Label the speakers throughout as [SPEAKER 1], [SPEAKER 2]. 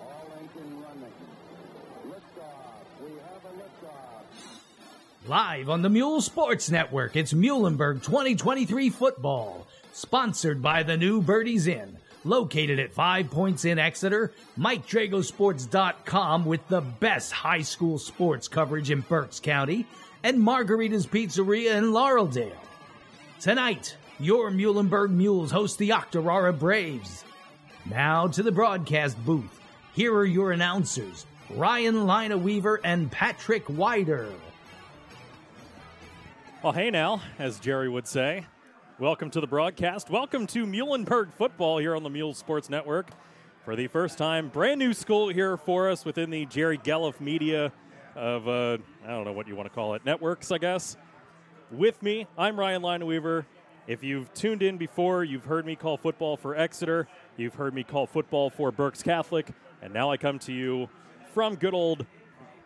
[SPEAKER 1] All engine running. Liftoff. We have a liftoff.
[SPEAKER 2] Live on the Mule Sports Network, it's Muhlenberg 2023 football, sponsored by the new Birdies Inn, located at Five Points in Exeter, MikeDragosports.com with the best high school sports coverage in Berks County, and Margarita's Pizzeria in Laureldale. Tonight, your Muhlenberg Mules host the Octorara Braves. Now to the broadcast booth. Here are your announcers, Ryan Lineweaver and Patrick Wider.
[SPEAKER 3] Well, hey now, as Jerry would say. Welcome to the broadcast. Welcome to Muhlenberg football here on the Mule Sports Network. For the first time, brand new school here for us within the Jerry Gelliff media of, uh, I don't know what you want to call it, networks, I guess. With me, I'm Ryan Lineweaver. If you've tuned in before, you've heard me call football for Exeter, you've heard me call football for Berks Catholic, and now I come to you from good old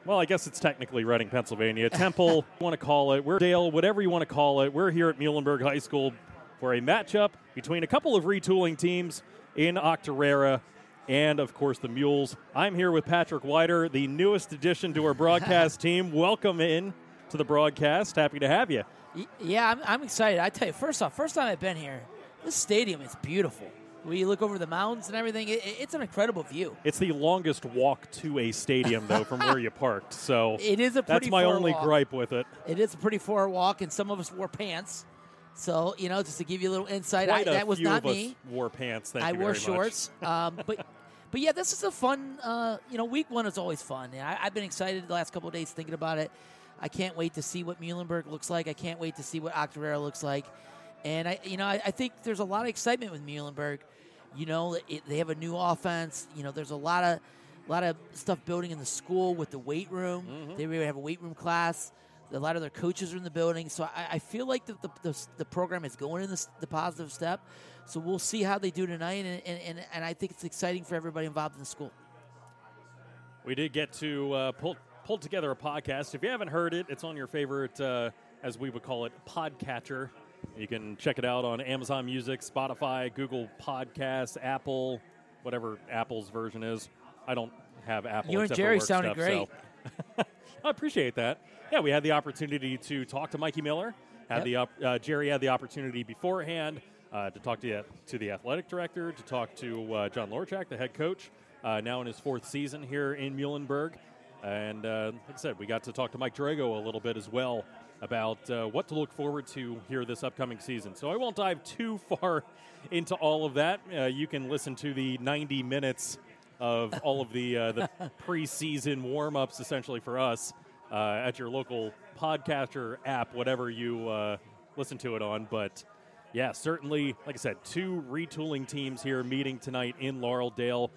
[SPEAKER 3] well, I guess it's technically Reading, Pennsylvania. Temple, you want to call it. We're Dale, whatever you want to call it. We're here at Muhlenberg High School for a matchup between a couple of retooling teams in Octorara and, of course, the Mules. I'm here with Patrick Wider, the newest addition to our broadcast team. Welcome in to the broadcast. Happy to have you.
[SPEAKER 4] Yeah, I'm, I'm excited. I tell you, first off, first time I've been here, this stadium is beautiful. We look over the mountains and everything, it, it's an incredible view.
[SPEAKER 3] It's the longest walk to a stadium, though, from where you parked. So
[SPEAKER 4] It is a pretty
[SPEAKER 3] that's my only
[SPEAKER 4] walk.
[SPEAKER 3] gripe with it.
[SPEAKER 4] It is a pretty far walk, and some of us wore pants. So you know, just to give you a little insight, I, that was not me.
[SPEAKER 3] wore pants.
[SPEAKER 4] I wore shorts, um, but but yeah, this is a fun. Uh, you know, week one is always fun. I, I've been excited the last couple of days thinking about it. I can't wait to see what Muhlenberg looks like. I can't wait to see what Octorara looks like. And I, you know, I, I think there's a lot of excitement with Muhlenberg. You know, it, they have a new offense. You know, there's a lot of a lot of stuff building in the school with the weight room.
[SPEAKER 3] Mm-hmm.
[SPEAKER 4] They really have a weight room class. A lot of their coaches are in the building, so I, I feel like the, the, the, the program is going in this, the positive step. So we'll see how they do tonight, and, and, and, and I think it's exciting for everybody involved in the school.
[SPEAKER 3] We did get to uh, pull pull together a podcast. If you haven't heard it, it's on your favorite, uh, as we would call it, podcatcher. You can check it out on Amazon Music, Spotify, Google Podcasts, Apple, whatever Apple's version is. I don't have Apple.
[SPEAKER 4] You and Jerry sounded
[SPEAKER 3] stuff, so- I appreciate that. Yeah, we had the opportunity to talk to Mikey Miller. Had
[SPEAKER 4] Yep.
[SPEAKER 3] the op- uh, Jerry had the opportunity beforehand uh, to talk to the, to the athletic director, to talk to uh, John Lorchak, the head coach, uh, now in his fourth season here in Muhlenberg. And uh, like I said, we got to talk to Mike Drago a little bit as well about uh, what to look forward to here this upcoming season. So I won't dive too far into all of that. Uh, you can listen to the 90 minutes of all of the uh, the preseason warm ups, essentially for us, uh, at your local podcaster app, whatever you uh, listen to it on. But yeah, certainly, like I said, two retooling teams here meeting tonight in Laureldale.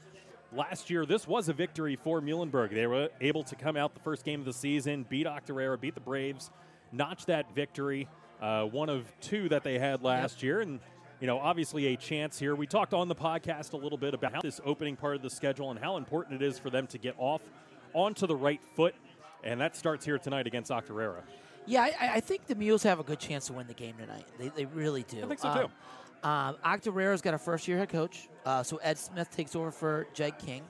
[SPEAKER 3] Last year, this was a victory for Muhlenberg. They were able to come out the first game of the season, beat Octorara, beat the Braves, notch that victory, uh, one of two that they had last year, and you know, obviously a chance here. We talked on the podcast a little bit about how this opening part of the schedule and how important it is for them to get off onto the right foot, and that starts here tonight against Octorara.
[SPEAKER 4] Yeah, I, I think the Mules have a good chance to win the game tonight. They, they really do.
[SPEAKER 3] I think so, too.
[SPEAKER 4] Um, Octorara's got a first year head coach, uh, so Ed Smith takes over for Jed King.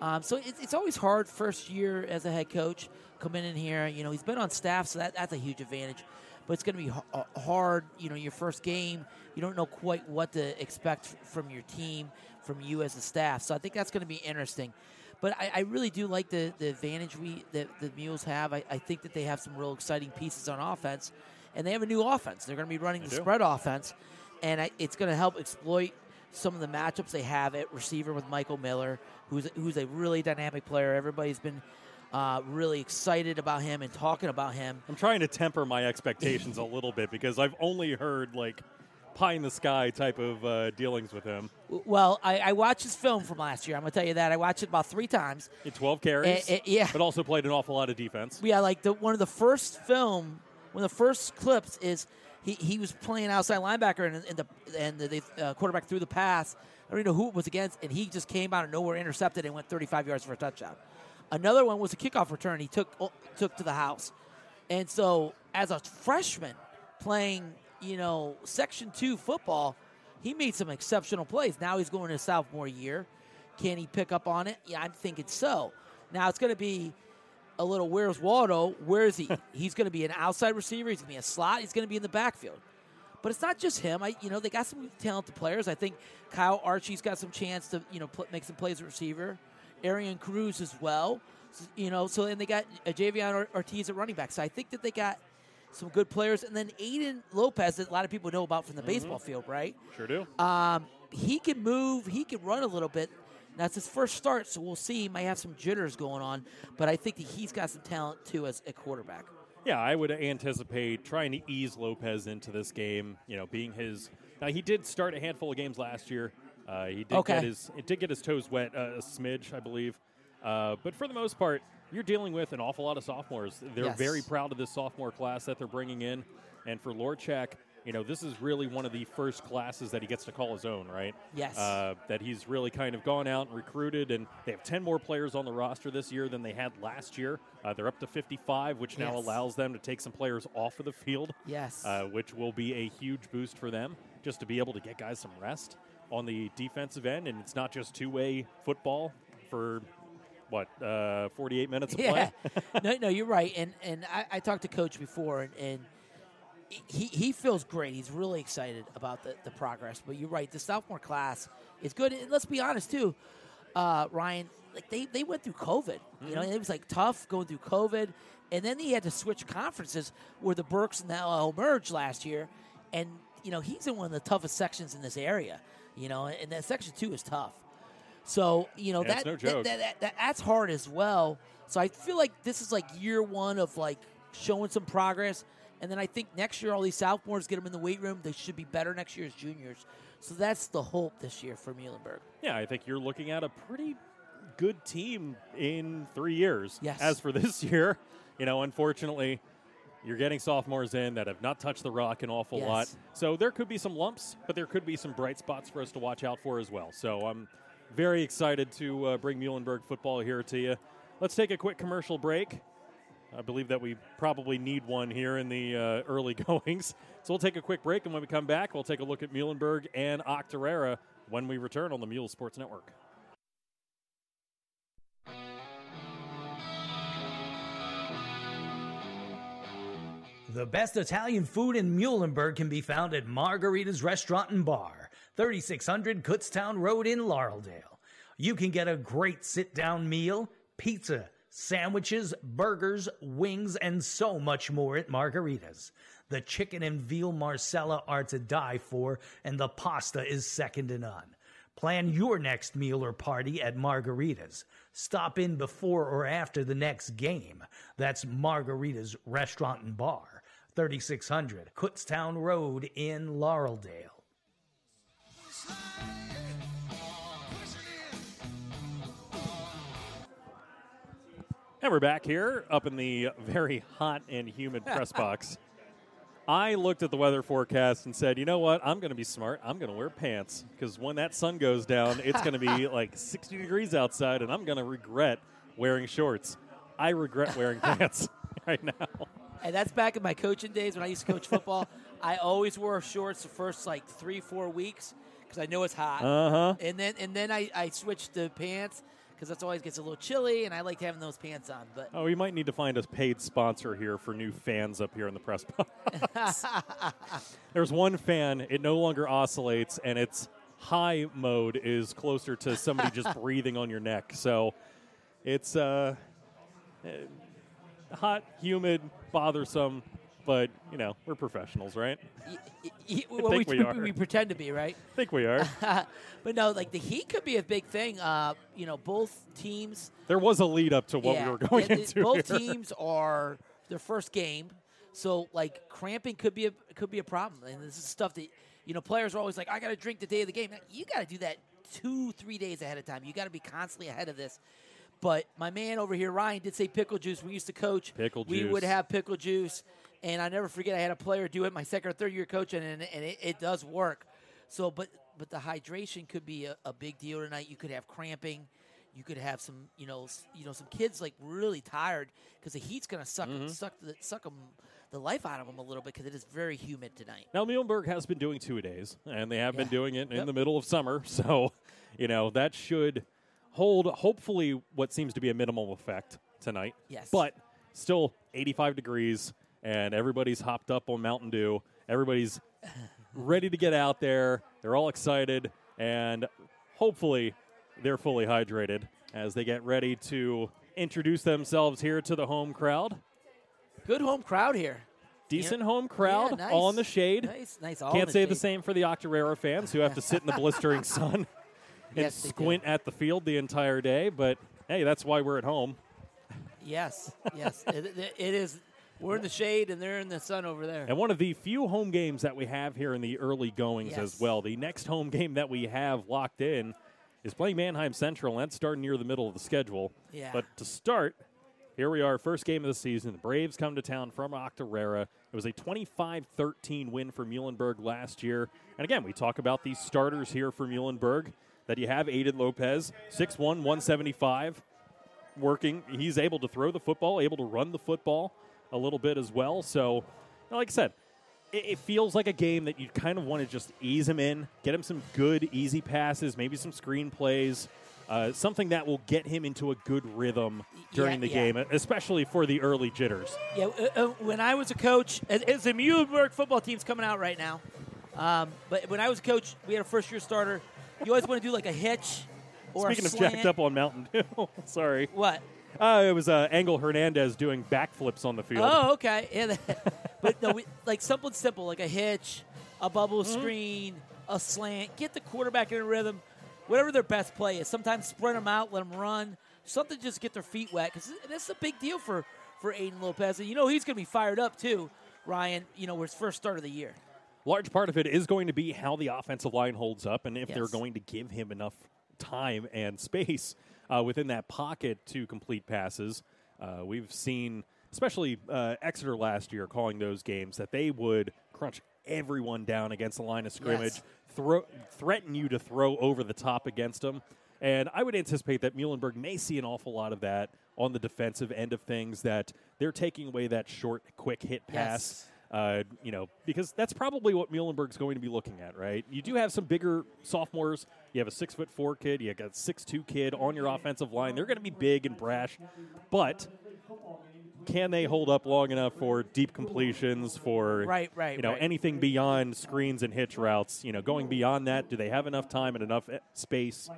[SPEAKER 4] Um, so it's, it's always hard first year as a head coach coming in here. You know, he's been on staff, so that, that's a huge advantage. But it's going to be h- uh, hard. You know, your first game, you don't know quite what to expect f- from your team, from you as a staff. So I think that's going to be interesting. But I, I really do like the, the advantage we that the Mules have. I, I think that they have some real exciting pieces on offense, and they have a new offense. They're going to be running the
[SPEAKER 3] do.
[SPEAKER 4] spread offense, and I, it's going to help exploit some of the matchups they have at receiver with Michael Miller, who's who's a really dynamic player. Everybody's been uh, really excited about him and talking about him.
[SPEAKER 3] I'm trying to temper my expectations a little bit because I've only heard like pie in the sky type of uh, dealings with him.
[SPEAKER 4] Well, I, I watched his film from last year. I'm going to tell you that I watched it about three times.
[SPEAKER 3] Had 12 carries,
[SPEAKER 4] Eh, eh, yeah.
[SPEAKER 3] but also played an awful lot of defense.
[SPEAKER 4] Yeah, like the one of the first film, one of the first clips is he, he was playing outside linebacker and, and the and the uh, quarterback threw the pass. I don't even know who it was against, and he just came out of nowhere, intercepted, and went 35 yards for a touchdown. Another one was a kickoff return. He took oh, took to the house, and so as a freshman playing, you know, Section Two football, he made some exceptional plays. Now he's going to sophomore year. Can he pick up on it? Yeah, I'm thinking so. Now it's going to be a little. Where's Waldo? Where is he? he's going to be an outside receiver. He's going to be a slot. He's going to be in the backfield. But it's not just him. I, you know, they got some talented players. I think Kyle Archie's got some chance to, you know, pl- make some plays at receiver. Arian Cruz as well. So, you know, so and they got uh, Javion Ortiz at running back. So I think that they got some good players. And then Aiden Lopez, that a lot of people know about from the
[SPEAKER 3] Mm-hmm.
[SPEAKER 4] baseball field, right?
[SPEAKER 3] Sure do.
[SPEAKER 4] Um, he can move. He can run a little bit. That's his first start, so we'll see. He might have some jitters going on, but I think that he's got some talent too as a quarterback.
[SPEAKER 3] Yeah, I would anticipate trying to ease Lopez into this game. You know, being his now he did start a handful of games last year. Uh, he did
[SPEAKER 4] Okay.
[SPEAKER 3] get his it did get his toes wet uh, a smidge, I believe. Uh, but for the most part, you're dealing with an awful lot of sophomores. They're
[SPEAKER 4] Yes.
[SPEAKER 3] very proud of this sophomore class that they're bringing in, and for Lorchak, you know, this is really one of the first classes that he gets to call his own, right?
[SPEAKER 4] Yes.
[SPEAKER 3] Uh, that he's really kind of gone out and recruited, and they have 10 more players on the roster this year than they had last year. Uh, they're up to 55, which now
[SPEAKER 4] Yes.
[SPEAKER 3] allows them to take some players off of the field,
[SPEAKER 4] Yes.
[SPEAKER 3] uh, which will be a huge boost for them just to be able to get guys some rest on the defensive end. And it's not just two way football for what, uh, 48 minutes of
[SPEAKER 4] yeah.
[SPEAKER 3] play?
[SPEAKER 4] no, no, you're right. And and I, I talked to Coach before, and, and he he feels great. He's really excited about the, the progress. But you're right. The sophomore class is good. And let's be honest too, uh, Ryan. Like they, they went through COVID. You know, it was like tough going through COVID, and then he had to switch conferences where the Berks and the LL merged last year, and you know he's in one of the toughest sections in this area. You know, and that section two is tough. So you know
[SPEAKER 3] Yeah,
[SPEAKER 4] that,
[SPEAKER 3] no
[SPEAKER 4] that- that- that- that's hard as well. So I feel like this is like year one of like showing some progress, and then I think next year all these sophomores get them in the weight room. They should be better next year as juniors. So that's the hope this year for Muhlenberg.
[SPEAKER 3] Yeah, I think you're looking at a pretty good team in three years.
[SPEAKER 4] Yes.
[SPEAKER 3] As for this year, you know, unfortunately, you're getting sophomores in that have not touched the rock an awful
[SPEAKER 4] Yes.
[SPEAKER 3] lot. So there could be some lumps, but there could be some bright spots for us to watch out for as well. So I'm very excited to uh, bring Muhlenberg football here to you. Let's take a quick commercial break. I believe that we probably need one here in the uh, early goings. So we'll take a quick break, and when we come back, we'll take a look at Muhlenberg and Octorara when we return on the Mule Sports Network.
[SPEAKER 2] The best Italian food in Muhlenberg can be found at Margarita's Restaurant and Bar, 3600 Kutztown Road in Laureldale. You can get a great sit down meal, pizza, sandwiches, burgers, wings, and so much more at Margarita's. The chicken and veal Marsala are to die for, and the pasta is second to none. Plan your next meal or party at Margarita's. Stop in before or after the next game. That's Margarita's Restaurant and Bar, 3600 Kutztown Road in Laureldale.
[SPEAKER 3] And we're back here up in the very hot and humid press box. I looked at the weather forecast and said, you know what? I'm going to be smart. I'm going to wear pants because when that sun goes down, it's going to be like 60 degrees outside, and I'm going to regret wearing shorts. I regret wearing pants right now.
[SPEAKER 4] And that's back in my coaching days when I used to coach football. I always wore shorts the first like three, four weeks because I know it's hot.
[SPEAKER 3] Uh huh.
[SPEAKER 4] And then and then I, I switched to pants because that's always gets a little chilly, and I like having those pants on. But
[SPEAKER 3] Oh, we might need to find a paid sponsor here for new fans up here in the press box. There's one fan, it no longer oscillates, and its high mode is closer to somebody just breathing on your neck. So it's uh, eh, hot, humid, bothersome, but, you know, we're professionals, right?
[SPEAKER 4] y- y- y- well, we,
[SPEAKER 3] think we are.
[SPEAKER 4] we pretend to be right.
[SPEAKER 3] I think we are.
[SPEAKER 4] but no, like the heat could be a big thing. Uh, you know, both teams.
[SPEAKER 3] there was a lead up to what
[SPEAKER 4] yeah,
[SPEAKER 3] we were going
[SPEAKER 4] yeah,
[SPEAKER 3] into.
[SPEAKER 4] Both
[SPEAKER 3] here.
[SPEAKER 4] teams are their first game, so like cramping could be a could be a problem. And this is stuff that you know players are always like, I got to drink the day of the game. Now, you got to do that two three days ahead of time. You got to be constantly ahead of this. But my man over here, Ryan, did say pickle juice. We used to coach.
[SPEAKER 3] Pickle juice.
[SPEAKER 4] We would have pickle juice, and I never forget. I had a player do it my second or third year coaching, and, and it, it does work. So, but but the hydration could be a, a big deal tonight. You could have cramping. You could have some, you know, you know, some kids like really tired because the heat's going to suck
[SPEAKER 3] Mm-hmm.
[SPEAKER 4] suck the, suck 'em- the life out of them a little bit because it is very humid tonight.
[SPEAKER 3] Now, Muhlenberg has been doing two days, and they have been doing it in
[SPEAKER 4] Yep.
[SPEAKER 3] the middle of summer. So, you know, that should hold hopefully what seems to be a minimal effect tonight.
[SPEAKER 4] Yes.
[SPEAKER 3] But still 85 degrees and everybody's hopped up on Mountain Dew. Everybody's ready to get out there. They're all excited and hopefully they're fully hydrated as they get ready to introduce themselves here to the home crowd.
[SPEAKER 4] Good home crowd here.
[SPEAKER 3] Decent home crowd,
[SPEAKER 4] Yeah, nice.
[SPEAKER 3] all in the shade.
[SPEAKER 4] Nice, nice.
[SPEAKER 3] Can't
[SPEAKER 4] in
[SPEAKER 3] say the same for the Octorara fans who have to sit in the blistering sun and
[SPEAKER 4] Yes,
[SPEAKER 3] squint at the field the entire day. But hey, that's why we're at home.
[SPEAKER 4] Yes, yes. it- it is. We're in the shade and they're in the sun over there.
[SPEAKER 3] And one of the few home games that we have here in the early goings as well. The next home game that we have locked in is playing Manheim Central, and that's starting near the middle of the schedule.
[SPEAKER 4] Yeah.
[SPEAKER 3] But to start, here we are, first game of the season. The Braves come to town from Octorara. It was a 25 13 win for Muhlenberg last year. And again, we talk about these starters here for Muhlenberg that you have Aiden Lopez, 6'1, 175 working. He's able to throw the football, able to run the football a little bit as well. So, like I said, it, it feels like a game that you kind of want to just ease him in, get him some good, easy passes, maybe some screen plays, uh, something that will get him into a good rhythm during
[SPEAKER 4] Yeah,
[SPEAKER 3] the
[SPEAKER 4] yeah.
[SPEAKER 3] game, especially for the early jitters.
[SPEAKER 4] Yeah, uh, uh, when I was a coach, as, as the Muhlenberg football team's coming out right now, um, but when I was a coach, we had a first year starter. You always want to do like a hitch or
[SPEAKER 3] Speaking
[SPEAKER 4] a
[SPEAKER 3] of jacked up on Mountain Dew, sorry.
[SPEAKER 4] What?
[SPEAKER 3] Uh, it was uh, Angel Hernandez doing backflips on the field.
[SPEAKER 4] Oh, okay. Yeah, that- but no, we, like something simple, like a hitch, a bubble
[SPEAKER 3] Mm-hmm.
[SPEAKER 4] screen, a slant. Get the quarterback in a rhythm. Whatever their best play is. Sometimes spread them out, let them run. Something just get their feet wet because that's a big deal for for Aiden Lopez. And you know he's going to be fired up too, Ryan. You know, his first start of the year.
[SPEAKER 3] large part of it is going to be how the offensive line holds up and if they're going to give him enough time and space uh, within that pocket to complete passes. Uh, we've seen, especially uh, Exeter last year, calling those games that they would crunch everyone down against the line of scrimmage,
[SPEAKER 4] Yes.
[SPEAKER 3] throw, threaten you to throw over the top against them. And I would anticipate that Muhlenberg may see an awful lot of that on the defensive end of things, that they're taking away that short, quick hit pass.
[SPEAKER 4] Yes.
[SPEAKER 3] Uh, you know, because that's probably what Muhlenberg's going to be looking at, right? You do have some bigger sophomores. You have a six foot four kid. You got a six two kid on your offensive line. They're going to be big and brash, but can they hold up long enough for deep completions? For
[SPEAKER 4] Right, right,
[SPEAKER 3] You know,
[SPEAKER 4] right.
[SPEAKER 3] anything beyond screens and hitch routes. You know, going beyond that, do they have enough time and enough eh, space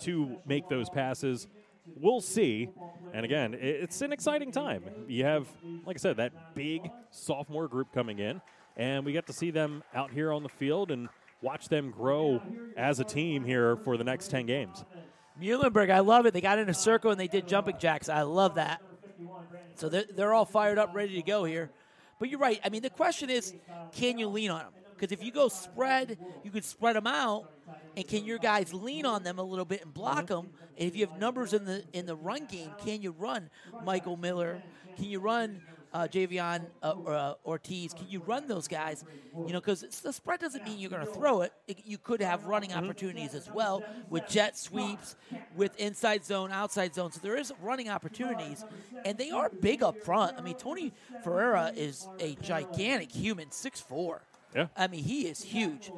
[SPEAKER 3] to make those passes? We'll see. And again, it's an exciting time. You have, like I said, that big sophomore group coming in, and we get to see them out here on the field and watch them grow as a team here for the next 10 games.
[SPEAKER 4] Muhlenberg, I love it. They got in a circle and they did jumping jacks. I love that. So they're, they're all fired up, ready to go here. But you're right. I mean, the question is, can you lean on them? Because if you go spread, you could spread them out, and can your guys lean on them a little bit and block them? And if you have numbers in the in the run game, can you run Michael Miller? Can you run uh, Javion uh, uh, Ortiz? Can you run those guys? You know, because the spread doesn't mean you're going to throw it. it. You could have running opportunities as well with jet sweeps, with inside zone, outside zone. So there is running opportunities, and they are big up front. I mean, Tony Ferreira is a gigantic human, six four.
[SPEAKER 3] Yeah.
[SPEAKER 4] I mean, he is huge.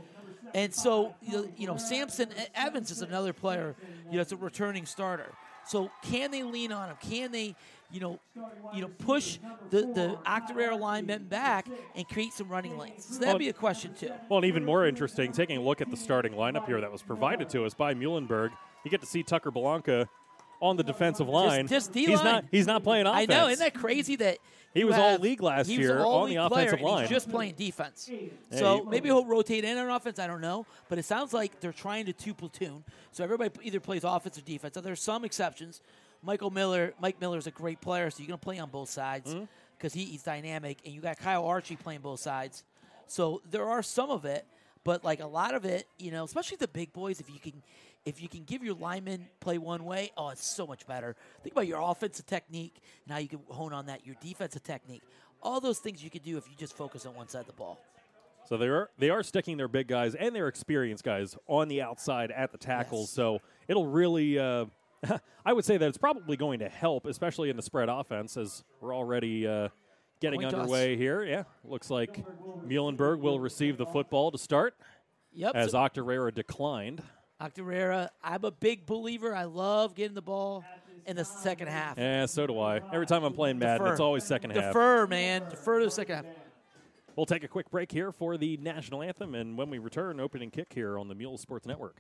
[SPEAKER 4] And so, you know, you know, Samson E- Evans is another player, you know, it's a returning starter. So can they lean on him? Can they, you know, you know, push the the Octorara linemen back and create some running lanes? So that'd
[SPEAKER 3] Well-
[SPEAKER 4] be a question too.
[SPEAKER 3] Well, and even more interesting, taking a look at the starting lineup here that was provided to us by Muhlenberg, you get to see Tucker Blanca on the defensive line.
[SPEAKER 4] just
[SPEAKER 3] he's
[SPEAKER 4] D-line.
[SPEAKER 3] not. He's not playing offense.
[SPEAKER 4] I know, isn't that crazy that
[SPEAKER 3] He was all-league last
[SPEAKER 4] he was
[SPEAKER 3] year on the offensive
[SPEAKER 4] and he's
[SPEAKER 3] line.
[SPEAKER 4] just playing defense.
[SPEAKER 3] Yeah,
[SPEAKER 4] so
[SPEAKER 3] you-
[SPEAKER 4] maybe he'll rotate in on offense. I don't know, but it sounds like they're trying to two platoon. So everybody either plays offense or defense. Now, there's some exceptions. Michael Miller, Mike Miller is a great player, so you're going to play on both sides
[SPEAKER 3] Mm-hmm.
[SPEAKER 4] because he, he's dynamic, and you got Kyle Archie playing both sides. So there are some of it, but like a lot of it, you know, especially the big boys, if you can, if you can give your linemen play one way, oh, it's so much better. Think about your offensive technique and how you can hone on that. Your defensive technique, all those things you can do if you just focus on one side of the ball.
[SPEAKER 3] So they are they are sticking their big guys and their experienced guys on the outside at the tackles.
[SPEAKER 4] Yes.
[SPEAKER 3] So it'll really. Uh, I would say that it's probably going to help, especially in the spread offense, as we're already uh, getting underway here. Yeah, looks like Muhlenberg will receive the football to start,
[SPEAKER 4] Yep.
[SPEAKER 3] as Octorara declined.
[SPEAKER 4] Octorara, I'm a big believer. I love getting the ball in the second half.
[SPEAKER 3] Yeah, so do I. Every time I'm playing Madden,
[SPEAKER 4] Defer.
[SPEAKER 3] it's always second half.
[SPEAKER 4] Defer, man. Defer to the second half.
[SPEAKER 3] We'll take a quick break here for the national anthem, and when we return, opening kick here on the Mule Sports Network.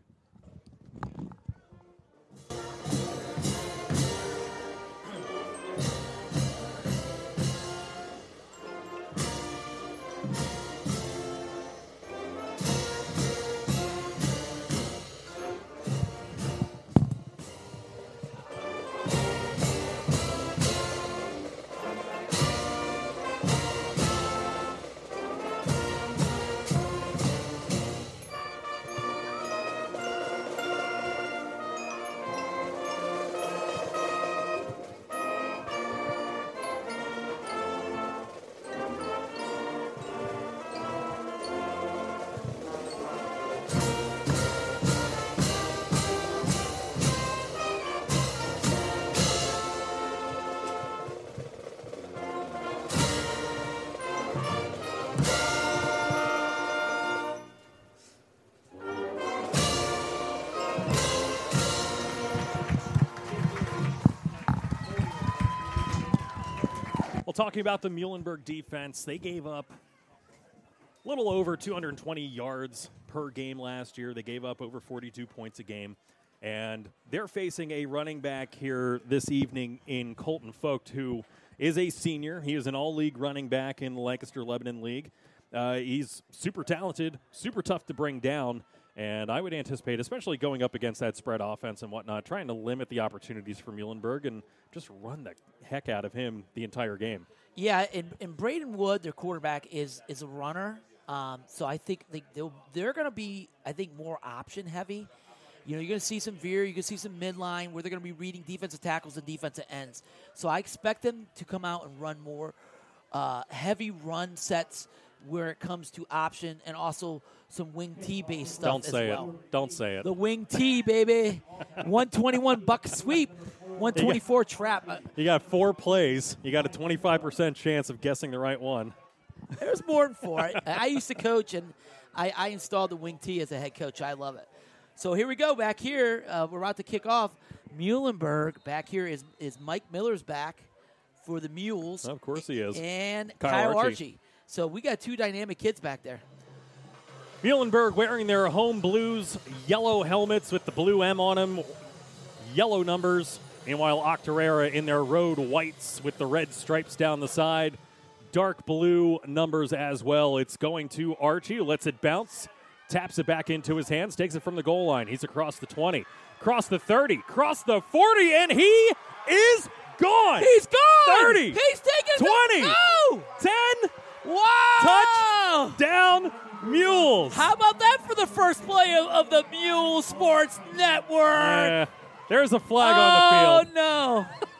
[SPEAKER 3] Talking about the Muhlenberg defense, they gave up a little over 220 yards per game last year. They gave up over 42 points a game. And they're facing a running back here this evening in Colton Vogt, who is a senior. He is an all league running back in the Lancaster Lebanon League. Uh, he's super talented, super tough to bring down. And I would anticipate, especially going up against that spread offense and whatnot, trying to limit the opportunities for Muhlenberg and just run the heck out of him the entire game.
[SPEAKER 4] Yeah, and, and Braden Wood, their quarterback, is is a runner. Um, so I think they, they're going to be, I think, more option heavy. You know, you're going to see some veer, you're going to see some midline where they're going to be reading defensive tackles and defensive ends. So I expect them to come out and run more uh, heavy run sets where it comes to option and also some wing T based stuff
[SPEAKER 3] Don't say
[SPEAKER 4] well.
[SPEAKER 3] it. Don't say it.
[SPEAKER 4] The wing T, baby. 121 buck sweep, 124 trap. Uh,
[SPEAKER 3] You got four plays. You got a 25% chance of guessing the right one.
[SPEAKER 4] There's more than four. I, I used to coach, and I, I installed the wing T as a head coach. I love it. So here we go. Back here, uh, we're about to kick off. Muhlenberg. Back here is is Mike Miller's back for the Mules.
[SPEAKER 3] Of course he is.
[SPEAKER 4] And
[SPEAKER 3] Kyle
[SPEAKER 4] Kyle,
[SPEAKER 3] Archie.
[SPEAKER 4] Archie. So we got two dynamic kids back there.
[SPEAKER 3] Muhlenberg wearing their home blues yellow helmets with the blue M on them, yellow numbers. Meanwhile, Octorara in their road whites with the red stripes down the side, dark blue numbers as well. It's going to Archie, lets it bounce, taps it back into his hands, takes it from the goal line. He's across the 20, across the 30, across the 40, and he is gone.
[SPEAKER 4] He's gone.
[SPEAKER 3] 30,
[SPEAKER 4] He's taking
[SPEAKER 3] 20,
[SPEAKER 4] Go.
[SPEAKER 3] 10,
[SPEAKER 4] Wow. Touch!
[SPEAKER 3] Down Mules.
[SPEAKER 4] How about that for the first play of, of the Mule Sports Network?
[SPEAKER 3] Yeah, there's a flag
[SPEAKER 4] oh,
[SPEAKER 3] on the field.
[SPEAKER 4] Oh no.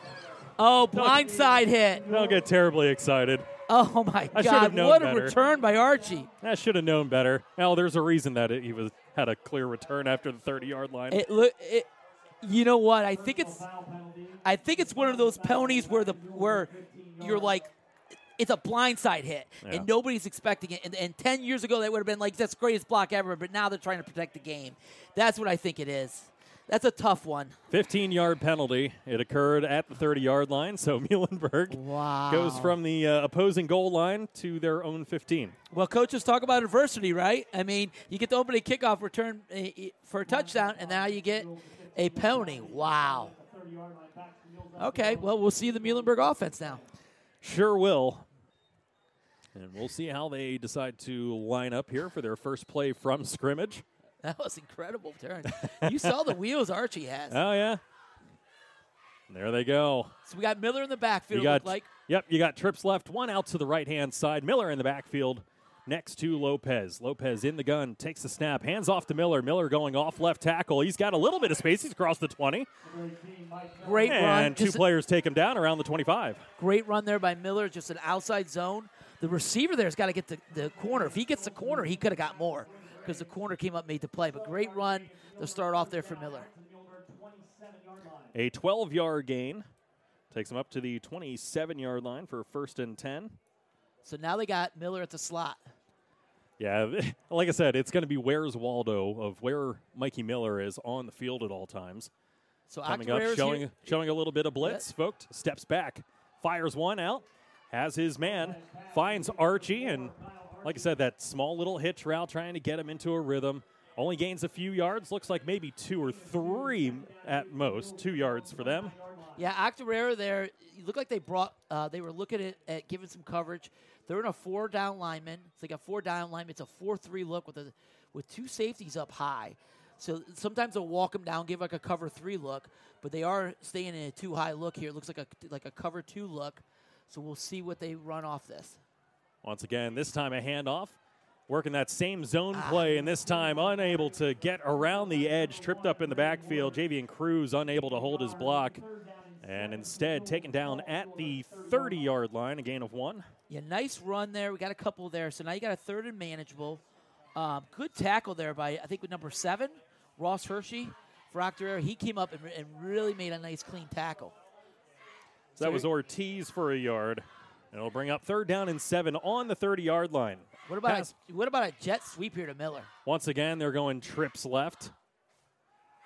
[SPEAKER 4] Oh, blindside hit.
[SPEAKER 3] Don't get terribly excited.
[SPEAKER 4] Oh, my
[SPEAKER 3] I should have
[SPEAKER 4] God. What a
[SPEAKER 3] better.
[SPEAKER 4] return by Archie.
[SPEAKER 3] I should have known better. Well, there's a reason that it, he was had a clear return after the 30 yard line.
[SPEAKER 4] It look it. You know what? I think it's. I think it's one of those penalties where the where you're like, it's a blindside hit
[SPEAKER 3] Yeah.
[SPEAKER 4] and nobody's expecting it. And, and ten years ago, they would have been like, "That's the greatest block ever," but now they're trying to protect the game. That's what I think it is. That's a tough one.
[SPEAKER 3] 15 yard penalty. It occurred at the 30 yard line, so Muhlenberg
[SPEAKER 4] Wow.
[SPEAKER 3] goes from the uh, opposing goal line to their own 15.
[SPEAKER 4] Well, coaches talk about adversity, right? I mean, you get the opening kickoff return uh, for a touchdown, and now you get a penalty. Wow. Okay, well, we'll see the Muhlenberg offense now.
[SPEAKER 3] Sure will. And we'll see how they decide to line up here for their first play from scrimmage.
[SPEAKER 4] That was incredible turn. you saw the wheels Archie has.
[SPEAKER 3] Oh, yeah. There they go.
[SPEAKER 4] So we got Miller in the backfield.
[SPEAKER 3] You got
[SPEAKER 4] like
[SPEAKER 3] Yep, you got trips left, one out to the right hand side. Miller in the backfield next to Lopez. Lopez in the gun, takes the snap, hands off to Miller. Miller going off left tackle. He's got a little bit of space. He's across the 20.
[SPEAKER 4] great run.
[SPEAKER 3] And two players take him down around the 25.
[SPEAKER 4] great run there by Miller. Just an outside zone. The receiver there's got to get the, the corner. If he gets the corner, he could have got more because the corner came up made the play. But great run to start off there for Miller.
[SPEAKER 3] A 12 yard gain takes him up to the 27 yard line for first and 10.
[SPEAKER 4] So now they got Miller at the slot.
[SPEAKER 3] Yeah, like I said, it's going to be where's Waldo of where Mikey Miller is on the field at all times.
[SPEAKER 4] So
[SPEAKER 3] Coming up, showing
[SPEAKER 4] here.
[SPEAKER 3] showing a little bit of blitz. Vogt steps back, fires one out, has his man, finds Archie, and like I said, that small little hitch route trying to get him into a rhythm. Only gains a few yards. Looks like maybe two or three at most. Two yards for them.
[SPEAKER 4] Yeah, Octorara there. You look like they brought. Uh, they were looking at, at giving some coverage. They're in a four down lineman. It's like a four down lineman. It's a four three look with a with two safeties up high. So sometimes they'll walk them down, give like a cover three look, but they are staying in a two high look here. It looks like a like a cover two look. So we'll see what they run off this.
[SPEAKER 3] Once again, this time a handoff. Working that same zone play, and this time unable to get around the edge, tripped up in the backfield. Javian Cruz unable to hold his block, and instead taken down at the 30 yard line, a gain of one.
[SPEAKER 4] Yeah, nice run there. We got a couple there. So now you got a third and manageable. Um, good tackle there by I think with number seven, Ross Hershey for Octorara. He came up and, and really made a nice clean tackle.
[SPEAKER 3] So that was Ortiz for a yard. And it'll bring up third down and seven on the 30 yard line.
[SPEAKER 4] What about
[SPEAKER 3] Pass.
[SPEAKER 4] a, what about a jet sweep here to Miller?
[SPEAKER 3] Once again, they're going trips left.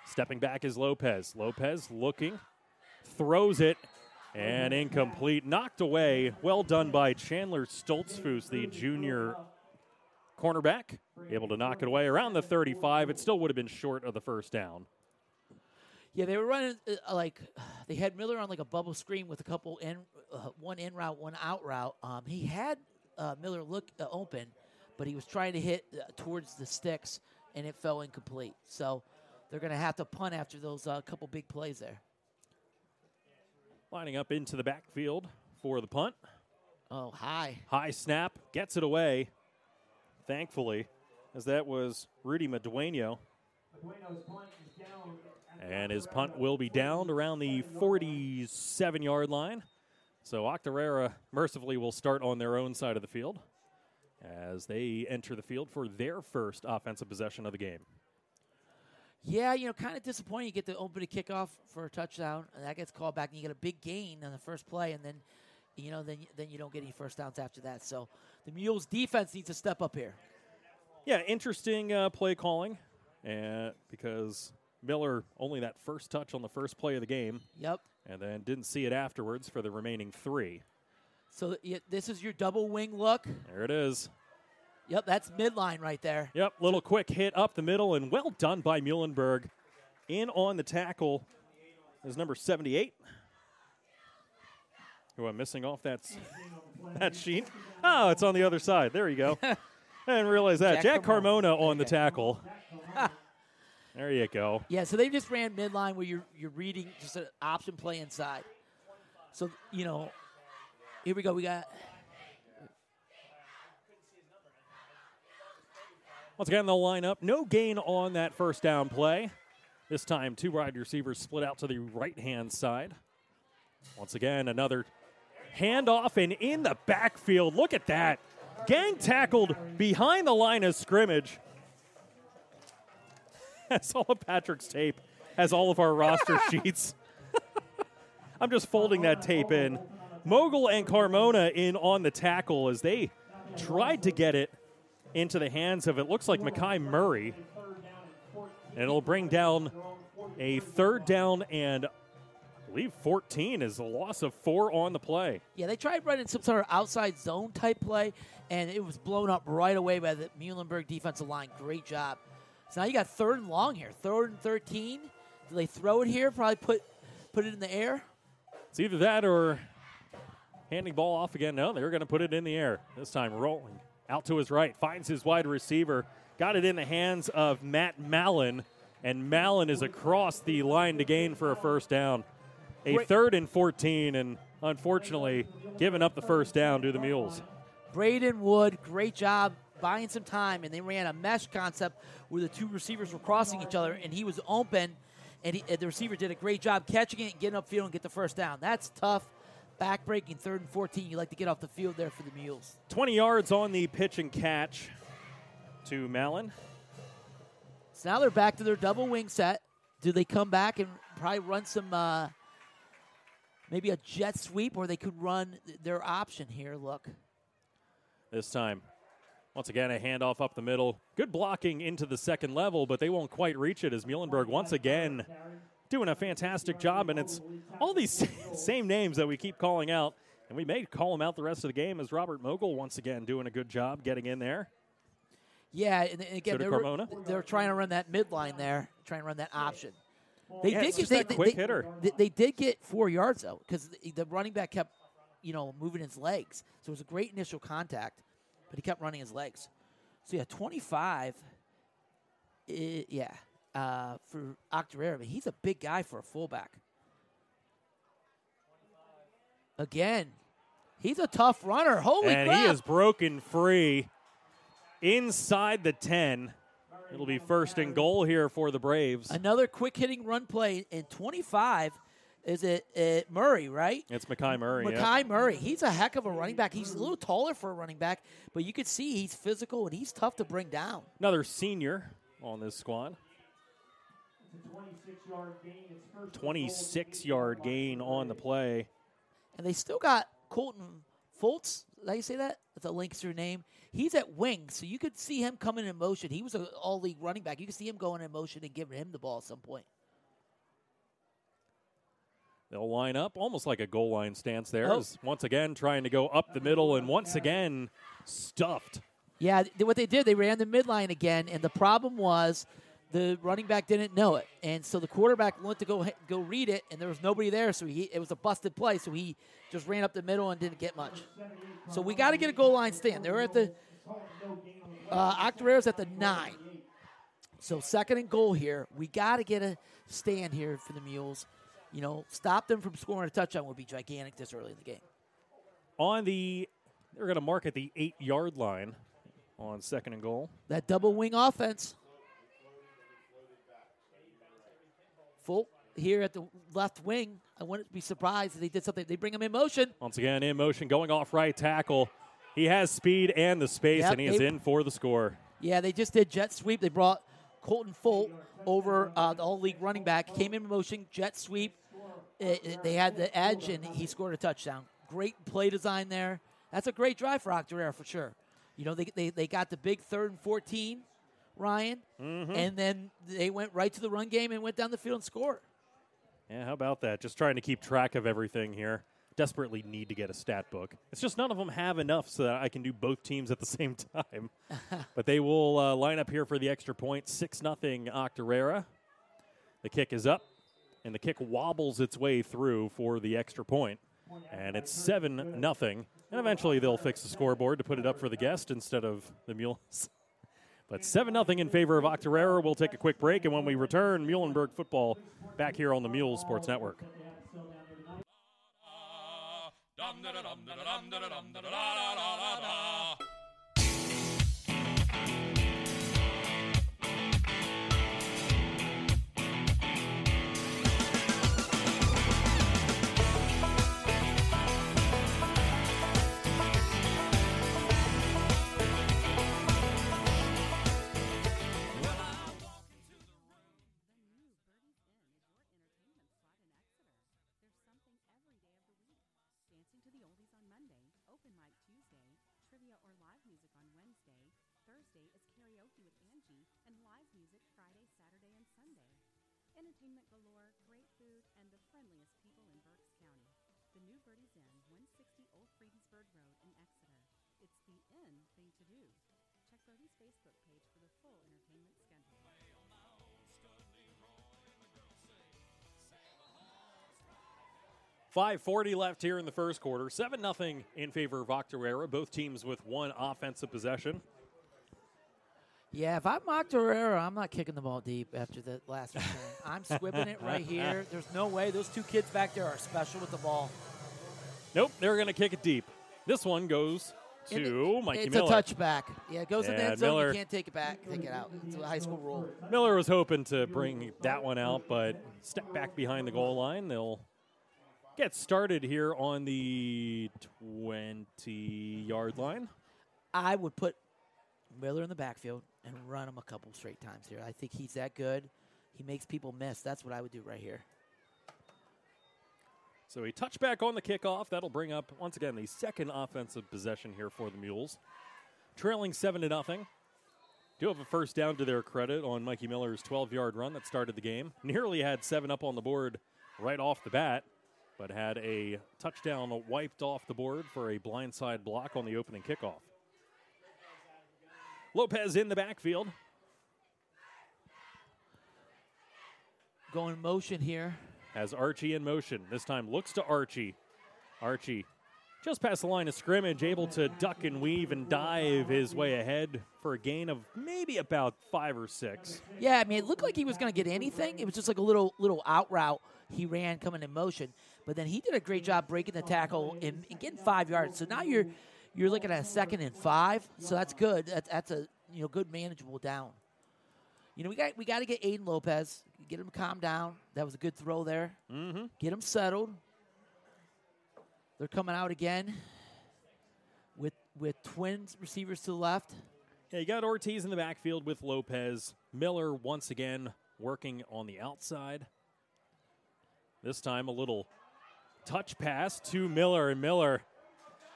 [SPEAKER 3] Stepping back is Lopez. Lopez looking, throws it, and incomplete. Knocked away. Well done by Chandler Stoltzfus, the junior cornerback. Able to knock it away around the 35. It still would have been short of the first down.
[SPEAKER 4] Yeah, they were running uh, like they had Miller on like a bubble screen with a couple in uh, one in route, one out route. Um, he had uh, Miller look uh, open, but he was trying to hit uh, towards the sticks, and it fell incomplete. So they're going to have to punt after those uh, couple big plays there.
[SPEAKER 3] Lining up into the backfield for the punt.
[SPEAKER 4] Oh, high.
[SPEAKER 3] High snap, gets it away. Thankfully, as that was Rudy Medueno. And his punt will be downed around the 47 yard line. So Octorara mercifully will start on their own side of the field as they enter the field for their first offensive possession of the game.
[SPEAKER 4] Yeah, you know, kind of disappointing. You get the open to kickoff for a touchdown, and that gets called back, and you get a big gain on the first play, and then, you know, then then you don't get any first downs after that. So the Mules defense needs to step up here.
[SPEAKER 3] Yeah, interesting uh, play calling uh, because Miller only that first touch on the first play of the game
[SPEAKER 4] Yep.
[SPEAKER 3] and then didn't see it afterwards for the remaining three.
[SPEAKER 4] So this is your double wing look.
[SPEAKER 3] There it is.
[SPEAKER 4] Yep, that's midline right there.
[SPEAKER 3] Yep, little quick hit up the middle, and well done by Muhlenberg. In on the tackle is number 78. Who I'm missing off that, that sheet. Oh, it's on the other side. There you go. I didn't realize that.
[SPEAKER 4] Jack
[SPEAKER 3] Jack, Carmona on the tackle. there you go.
[SPEAKER 4] Yeah, so they just ran midline where you're you're reading just an option play inside. So you know, here we go. We got
[SPEAKER 3] Once again, they'll line up. No gain on that first down play. This time, two wide receivers split out to the right hand side. Once again, another handoff and in the backfield. Look at that. Gang tackled behind the line of scrimmage. That's all of Patrick's tape. Has all of our roster sheets. I'm just folding that tape in. Mogul and Carmona in on the tackle as they tried to get it into the hands of it looks like Mackay Murray. And it'll bring down a third down and I believe 14 is a loss of four on the play.
[SPEAKER 4] yeah, they tried running some sort of outside zone type play, and it was blown up right away by the Muhlenberg defensive line. Great job. So now you got third and long here, third and thirteen. Do they throw it here? Probably put put it in the air.
[SPEAKER 3] It's either that or handing ball off again. No, they're going to put it in the air. This time rolling out to his right, finds his wide receiver, got it in the hands of Matt Mallon, and Mallon is across the line to gain for a first down. A third and 14, and unfortunately, giving up the first down to the Mules.
[SPEAKER 4] Braden Wood, great job buying some time, and they ran a mesh concept where the two receivers were crossing each other, and he was open, and, he, and the receiver did a great job catching it and getting upfield and get the first down. That's tough. Backbreaking third and 14. You like to get off the field there for the Mules.
[SPEAKER 3] 20 yards on the pitch and catch to Mallon.
[SPEAKER 4] So now they're back to their double wing set. Do they come back and probably run some, uh, maybe a jet sweep, or they could run their option here? Look.
[SPEAKER 3] this time. Once again, a handoff up the middle. Good blocking into the second level, but they won't quite reach it as Muhlenberg once again doing a fantastic job. And it's all these same names that we keep calling out. And we may call them out the rest of the game as Robert Mogul once again doing a good job getting in there.
[SPEAKER 4] Yeah, and, and again,
[SPEAKER 3] So
[SPEAKER 4] they're, they're trying to run that midline there, trying to run that option. They
[SPEAKER 3] Yeah,
[SPEAKER 4] did get they,
[SPEAKER 3] that
[SPEAKER 4] they-
[SPEAKER 3] quick
[SPEAKER 4] they-
[SPEAKER 3] hitter.
[SPEAKER 4] They, they did get four yards though, because the, the running back kept, you know, moving his legs. So it was a great initial contact, but he kept running his legs. So yeah, twenty five. yeah, uh, for Octorara, but he's a big guy for a fullback. Again, he's a tough runner. Holy
[SPEAKER 3] and
[SPEAKER 4] crap!
[SPEAKER 3] he is broken free inside the 10. It'll be first and goal here for the Braves.
[SPEAKER 4] Another quick hitting run play in 25 is it, it Murray, right?
[SPEAKER 3] It's Mackay Murray. yeah.
[SPEAKER 4] Murray. He's a heck of a running back. He's a little taller for a running back, but you can see he's physical and he's tough to bring down.
[SPEAKER 3] Another senior on this squad. 26 yard gain on the play.
[SPEAKER 4] And they still got Colton Fultz. Did I say that? That's a Linkster name. He's at wing, so you could see him coming in motion. He was an all league running back. You could see him going in motion and giving him the ball at some point.
[SPEAKER 3] They'll line up almost like a goal line stance there.
[SPEAKER 4] Oh.
[SPEAKER 3] Once again, trying to go up the middle and once again stuffed.
[SPEAKER 4] Yeah, th- what they did, they ran the midline again, and the problem was the running back didn't know it, and so the quarterback went to go go read it, and there was nobody there, so he it was a busted play, so he just ran up the middle and didn't get much. So we got to get a goal line stand. They're at the uh, Octorara's at the nine, so second and goal here. We got to get a stand here for the Mules. You know, stop them from scoring a touchdown would be gigantic this early in the game.
[SPEAKER 3] On the, they're going to mark at the eight yard line on second and goal.
[SPEAKER 4] That double wing offense. Full here at the left wing. I wouldn't be surprised if they did something. They bring him in motion.
[SPEAKER 3] Once again, in motion, going off right tackle. He has speed and the space,
[SPEAKER 4] Yep,
[SPEAKER 3] and he is in for the score.
[SPEAKER 4] Yeah, they just did jet sweep. They brought Colton Folt over uh, the all league running back. Came in motion, jet sweep. It- it- they had the edge, and he scored a touchdown. Great play design there. That's a great drive for Octorara for sure. You know, they, they, they got the big third and 14, Ryan, mm-hmm. and then they went right to the run game and went down the field and scored.
[SPEAKER 3] Yeah, how about that? Just trying to keep track of everything here. Desperately need to get a stat book. It's just none of them have enough so that I can do both teams at the same time. but they will uh, line up here for the extra point. 6 nothing Octorara. The kick is up, and the kick wobbles its way through for the extra point. And it's 7 nothing. And eventually they'll fix the scoreboard to put it up for the guest instead of the Mules. But 7 0 in favor of Octorara. We'll take a quick break, and when we return, Muhlenberg football back here on the Mules Sports Network.
[SPEAKER 5] Thursday is karaoke with Angie, and live music Friday, Saturday, and Sunday. Entertainment galore, great food, and the friendliest people in Berks County. The New Birdie's Inn, 160 Old Friedensburg Road in Exeter. It's the in thing to do. Check Birdie's Facebook page for the full entertainment schedule.
[SPEAKER 3] 540 left here in the first quarter. 7 0 in favor of Octorara. Both teams with one offensive possession.
[SPEAKER 4] Yeah, if I'm Octorara, I'm not kicking the ball deep after the last return. I'm squibbing it right here. There's no way. Those two kids back there are special with the ball.
[SPEAKER 3] Nope, they're going to kick it deep. This one goes to
[SPEAKER 4] it-
[SPEAKER 3] Mikey
[SPEAKER 4] it's
[SPEAKER 3] Miller.
[SPEAKER 4] a touchback. Yeah, it goes in the end zone.
[SPEAKER 3] Miller-
[SPEAKER 4] You can't take it back. Take it out. It's a high school rule.
[SPEAKER 3] Miller was hoping to bring that one out, but step back behind the goal line. They'll get started here on the 20 yard line.
[SPEAKER 4] I would put Miller in the backfield and run him a couple straight times here. I think he's that good. He makes people miss. That's what I would do right here.
[SPEAKER 3] So a touchback on the kickoff. That'll bring up, once again, the second offensive possession here for the Mules. trailing seven to nothing. Do have a first down to their credit on Mikey Miller's 12-yard run that started the game. Nearly had seven up on the board right off the bat, but had a touchdown wiped off the board for a blindside block on the opening kickoff. Lopez in the backfield.
[SPEAKER 4] Going motion here.
[SPEAKER 3] Has Archie in motion. This time looks to Archie. Archie just past the line of scrimmage, able to duck and weave and dive his way ahead for a gain of maybe about five or six.
[SPEAKER 4] Yeah, I mean, it looked like he was going to get anything. It was just like a little little out route he ran coming in motion, but then he did a great job breaking the tackle and, and getting five yards. So now you're you're looking at a second and five. So that's good. That, that's a you know good manageable down. You know, we got we got to get Aiden Lopez, get him calmed down. That was a good throw there.
[SPEAKER 3] Mm-hmm.
[SPEAKER 4] Get him settled. They're coming out again with with twin receivers to the left.
[SPEAKER 3] Yeah, you got Ortiz in the backfield with Lopez. Miller once again working on the outside. This time a little touch pass to Miller, and Miller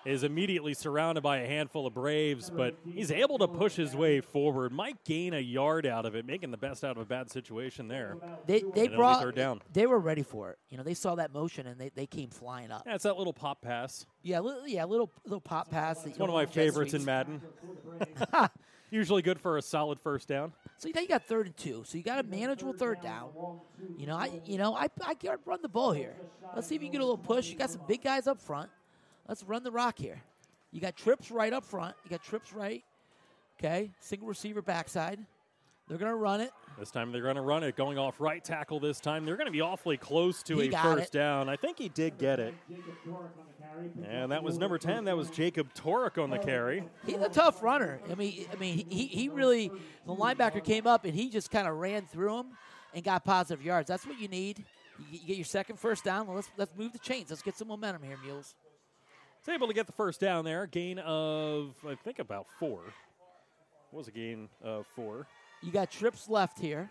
[SPEAKER 3] is immediately surrounded by a handful of Braves, but he's able to push his way forward. Might gain a yard out of it, making the best out of a bad situation there.
[SPEAKER 4] They they
[SPEAKER 3] And
[SPEAKER 4] brought
[SPEAKER 3] down.
[SPEAKER 4] they were ready for it. You know, they saw that motion and they, they came flying up.
[SPEAKER 3] Yeah, it's that little pop pass.
[SPEAKER 4] Yeah, little, yeah, little little pop pass.
[SPEAKER 3] It's one of my favorites in. Madden. Usually good for a solid first down.
[SPEAKER 4] So now you got third and two. So you got a manageable third down. You know, I you know I I can run the ball here. Let's see if you can get a little push. You got some big guys up front. Let's run the rock here. You got trips right up front. You got trips right. Okay, single receiver backside. They're gonna run it.
[SPEAKER 3] This time they're going to run it, going off right tackle this time. They're going to be awfully close to
[SPEAKER 4] He
[SPEAKER 3] a first
[SPEAKER 4] it.
[SPEAKER 3] down. I think he did get it. And that was number 10. That was Jacob Torek on the carry.
[SPEAKER 4] He's a tough runner. I mean, I mean, he, he really the linebacker came up and he just kind of ran through him and got positive yards. That's what you need. You, you get your second first down. Well, let's let's move the chains. Let's get some momentum here, mules.
[SPEAKER 3] He's able to get the first down there. Gain of, I think, about four. What was a gain of four?
[SPEAKER 4] You got trips left here.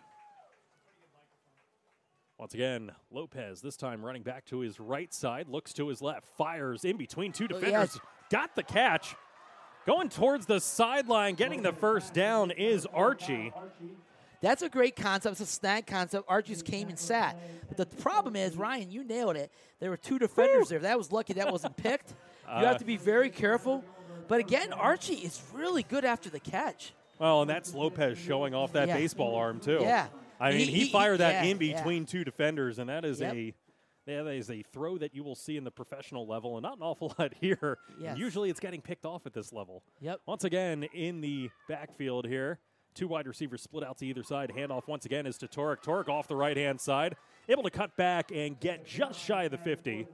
[SPEAKER 3] Once again, Lopez, this time running back to his right side, looks to his left, fires in between two
[SPEAKER 4] oh,
[SPEAKER 3] defenders.
[SPEAKER 4] yes.
[SPEAKER 3] Got the catch. Going towards the sideline, getting the first down is Archie.
[SPEAKER 4] That's a great concept. It's a snag concept. Archie's came and sat. But the problem is, Ryan, you nailed it. There were two defenders there. That was lucky that wasn't picked. You have to be very careful. But again, Archie is really good after the catch.
[SPEAKER 3] Well, and that's Lopez showing off that
[SPEAKER 4] Yeah.
[SPEAKER 3] baseball arm too.
[SPEAKER 4] Yeah.
[SPEAKER 3] I mean,
[SPEAKER 4] He-
[SPEAKER 3] he,
[SPEAKER 4] he-
[SPEAKER 3] fired that
[SPEAKER 4] yeah,
[SPEAKER 3] in
[SPEAKER 4] yeah.
[SPEAKER 3] between two defenders, and that is
[SPEAKER 4] Yep.
[SPEAKER 3] a yeah, that is a throw that you will see in the professional level, and not an awful lot here.
[SPEAKER 4] Yes.
[SPEAKER 3] Usually, it's getting picked off at this level.
[SPEAKER 4] Yep.
[SPEAKER 3] Once again, in the backfield here, two wide receivers split out to either side. Handoff once again is to Torek. Torek off the right hand side, able to cut back and get just shy of the 50.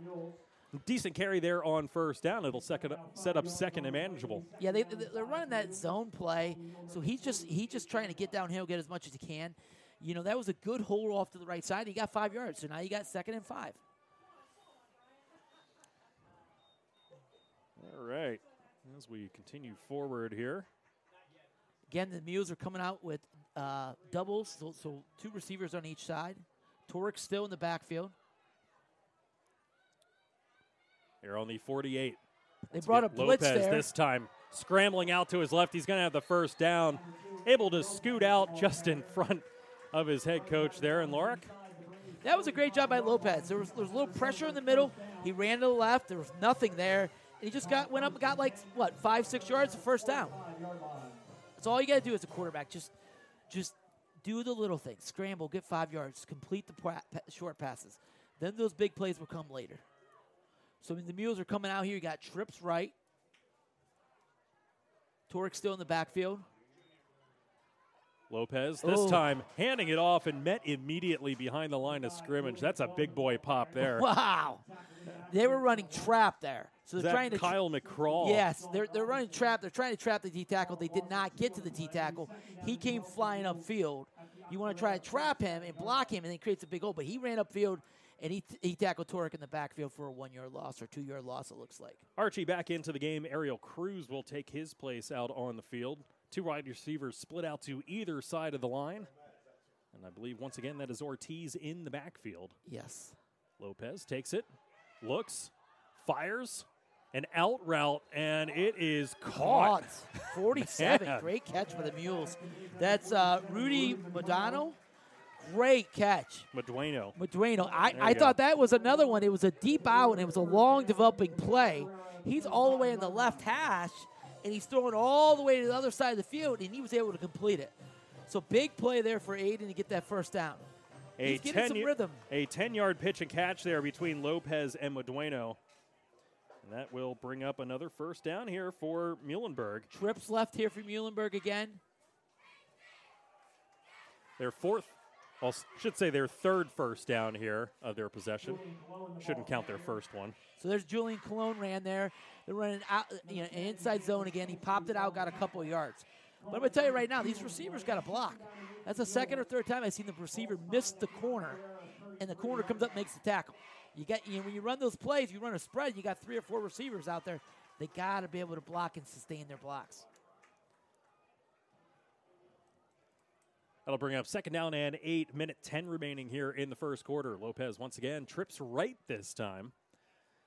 [SPEAKER 3] Decent carry there on first down. It'll second, set up second and manageable.
[SPEAKER 4] Yeah, they, they- they're running that zone play, so he's just he's just trying to get downhill, get as much as he can. You know, that was a good hole off to the right side. He got five yards, so now you got second and five.
[SPEAKER 3] All right. As we continue forward here.
[SPEAKER 4] Again, the Mules are coming out with uh, doubles, so, so two receivers on each side. Torek still in the backfield.
[SPEAKER 3] Here on the 48.
[SPEAKER 4] They brought a blitz
[SPEAKER 3] Lopez
[SPEAKER 4] there.
[SPEAKER 3] this time scrambling out to his left. He's going to have the first down. Able to scoot out just in front of his head coach there. in Lorik,
[SPEAKER 4] That was a great job by Lopez. There was, there was a little pressure in the middle. He ran to the left. There was nothing there. And he just got went up and got like what five six yards, the first down. That's all you got to do as a quarterback. Just just do the little things. Scramble, get five yards, complete the pra- short passes. Then those big plays will come later. So the Mules are coming out here. You got trips right. Torek still in the backfield.
[SPEAKER 3] Lopez this
[SPEAKER 4] Oh.
[SPEAKER 3] time handing it off and met immediately behind the line of scrimmage. That's a big boy pop there.
[SPEAKER 4] Wow, they were running trap there. So they're trying to
[SPEAKER 3] Kyle McCraw?
[SPEAKER 4] Yes, they're, they're running trap. They're trying to trap the D tackle. They did not get to the D tackle. He came flying upfield. You want to try to trap him and block him, and then he creates a big hole. But he ran upfield and he, he tackled Torek in the backfield for a one yard loss or two yard loss, it looks like.
[SPEAKER 3] Archie back into the game. Ariel Cruz will take his place out on the field. Two wide receivers split out to either side of the line. And I believe once again that is Ortiz in the backfield.
[SPEAKER 4] Yes.
[SPEAKER 3] Lopez takes it, looks, fires, An out route, and it is caught.
[SPEAKER 4] Caught. 47. Great catch by the Mules. That's uh, Rudy Modano. Great catch.
[SPEAKER 3] Medueno.
[SPEAKER 4] Madueno. I, I
[SPEAKER 3] go.
[SPEAKER 4] thought that was another one. It was a deep out and it was a long developing play. He's all the way in the left hash and he's throwing all the way to the other side of the field and he was able to complete it. So big play there for Aiden to get that first down.
[SPEAKER 3] A
[SPEAKER 4] He's getting some rhythm.
[SPEAKER 3] A 10 yard pitch and catch there between Lopez and Medueno. And that will bring up another first down here for Muhlenberg.
[SPEAKER 4] Trips left here for Muhlenberg again.
[SPEAKER 3] Their fourth, well, should say their third first down here of their possession. Shouldn't count their first one.
[SPEAKER 4] So there's Julian Cologne ran there. They're running out, you know, inside zone again. He popped it out, got a couple yards. But I'm gonna tell you right now, these receivers got a block. That's the second or third time I've seen the receiver miss the corner, and the corner comes up and makes the tackle. You got you know, when you run those plays, you run a spread. You got three or four receivers out there. They got to be able to block and sustain their blocks.
[SPEAKER 3] That'll bring up second down and eight, minute 10 remaining here in the first quarter. Lopez once again trips right this time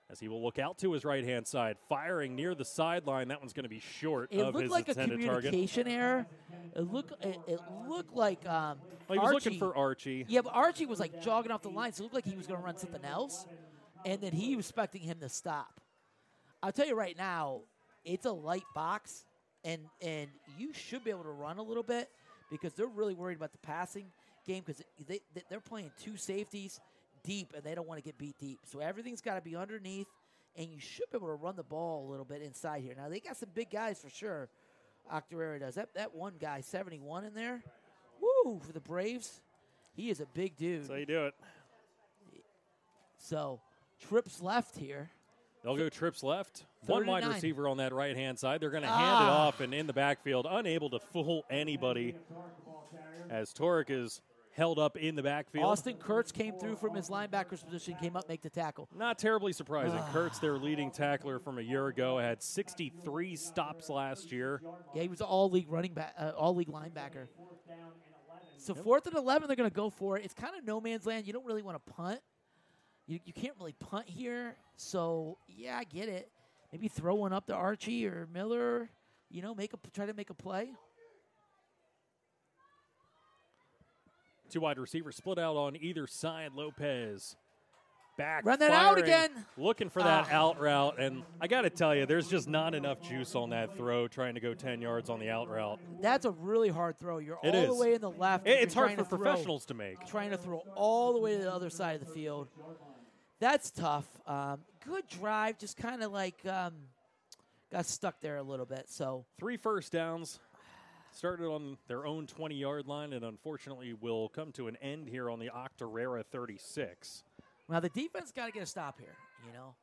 [SPEAKER 3] as he will look out to his right hand side, firing near the sideline. That one's going to be short
[SPEAKER 4] It
[SPEAKER 3] of
[SPEAKER 4] looked
[SPEAKER 3] his
[SPEAKER 4] like a
[SPEAKER 3] intended target.
[SPEAKER 4] communication error. It looked it, it looked like um,
[SPEAKER 3] Well, he was
[SPEAKER 4] Archie,
[SPEAKER 3] looking for Archie.
[SPEAKER 4] Yeah, but Archie was like jogging off the line, so it looked like he was going to run something else, and then he was expecting him to stop. I'll tell you right now, it's a light box, and and you should be able to run a little bit because they're really worried about the passing game because they, they they're playing two safeties deep and they don't want to get beat deep. So everything's got to be underneath, and you should be able to run the ball a little bit inside here. Now they got some big guys for sure. Octorara does that. That one guy, seventy one in there. Woo for the Braves. He is a big dude.
[SPEAKER 3] That's how you do it.
[SPEAKER 4] So trips left here.
[SPEAKER 3] They'll go trips left. One wide
[SPEAKER 4] 39.
[SPEAKER 3] receiver on that right hand side. They're going to hand it
[SPEAKER 4] Ah.
[SPEAKER 3] off and in the backfield, unable to fool anybody as Torek is held up in the backfield.
[SPEAKER 4] Austin Kurtz came through from his linebacker's position, came up, make the tackle.
[SPEAKER 3] Not terribly surprising.
[SPEAKER 4] Ah.
[SPEAKER 3] Kurtz, their leading tackler from a year ago, had 63 stops last year.
[SPEAKER 4] Yeah, he was all league running back, uh, all league linebacker. So fourth and eleven, they're going to go for it. It's kind of no man's land. You don't really want to punt. You, you can't really punt here. So yeah, I get it. Maybe throw one up to Archie or Miller. You know, make a try to make a play.
[SPEAKER 3] Two wide receivers split out on either side. Lopez back.
[SPEAKER 4] Run that out
[SPEAKER 3] firing,
[SPEAKER 4] again.
[SPEAKER 3] Looking for that
[SPEAKER 4] Ah.
[SPEAKER 3] out route. And I got to tell you, there's just not enough juice on that throw trying to go 10 yards on the out route.
[SPEAKER 4] That's a really hard throw. You're
[SPEAKER 3] It
[SPEAKER 4] all
[SPEAKER 3] is.
[SPEAKER 4] the way in the left.
[SPEAKER 3] It- it's hard for
[SPEAKER 4] to throw.
[SPEAKER 3] professionals to make.
[SPEAKER 4] trying to throw all the way to the other side of the field. That's tough. Um, good drive, just kind of like um, got stuck there a little bit. So
[SPEAKER 3] Three first downs. Started on their own 20 yard line and unfortunately will come to an end here on the Octorara 36.
[SPEAKER 4] now the defense got to get a stop here. You know,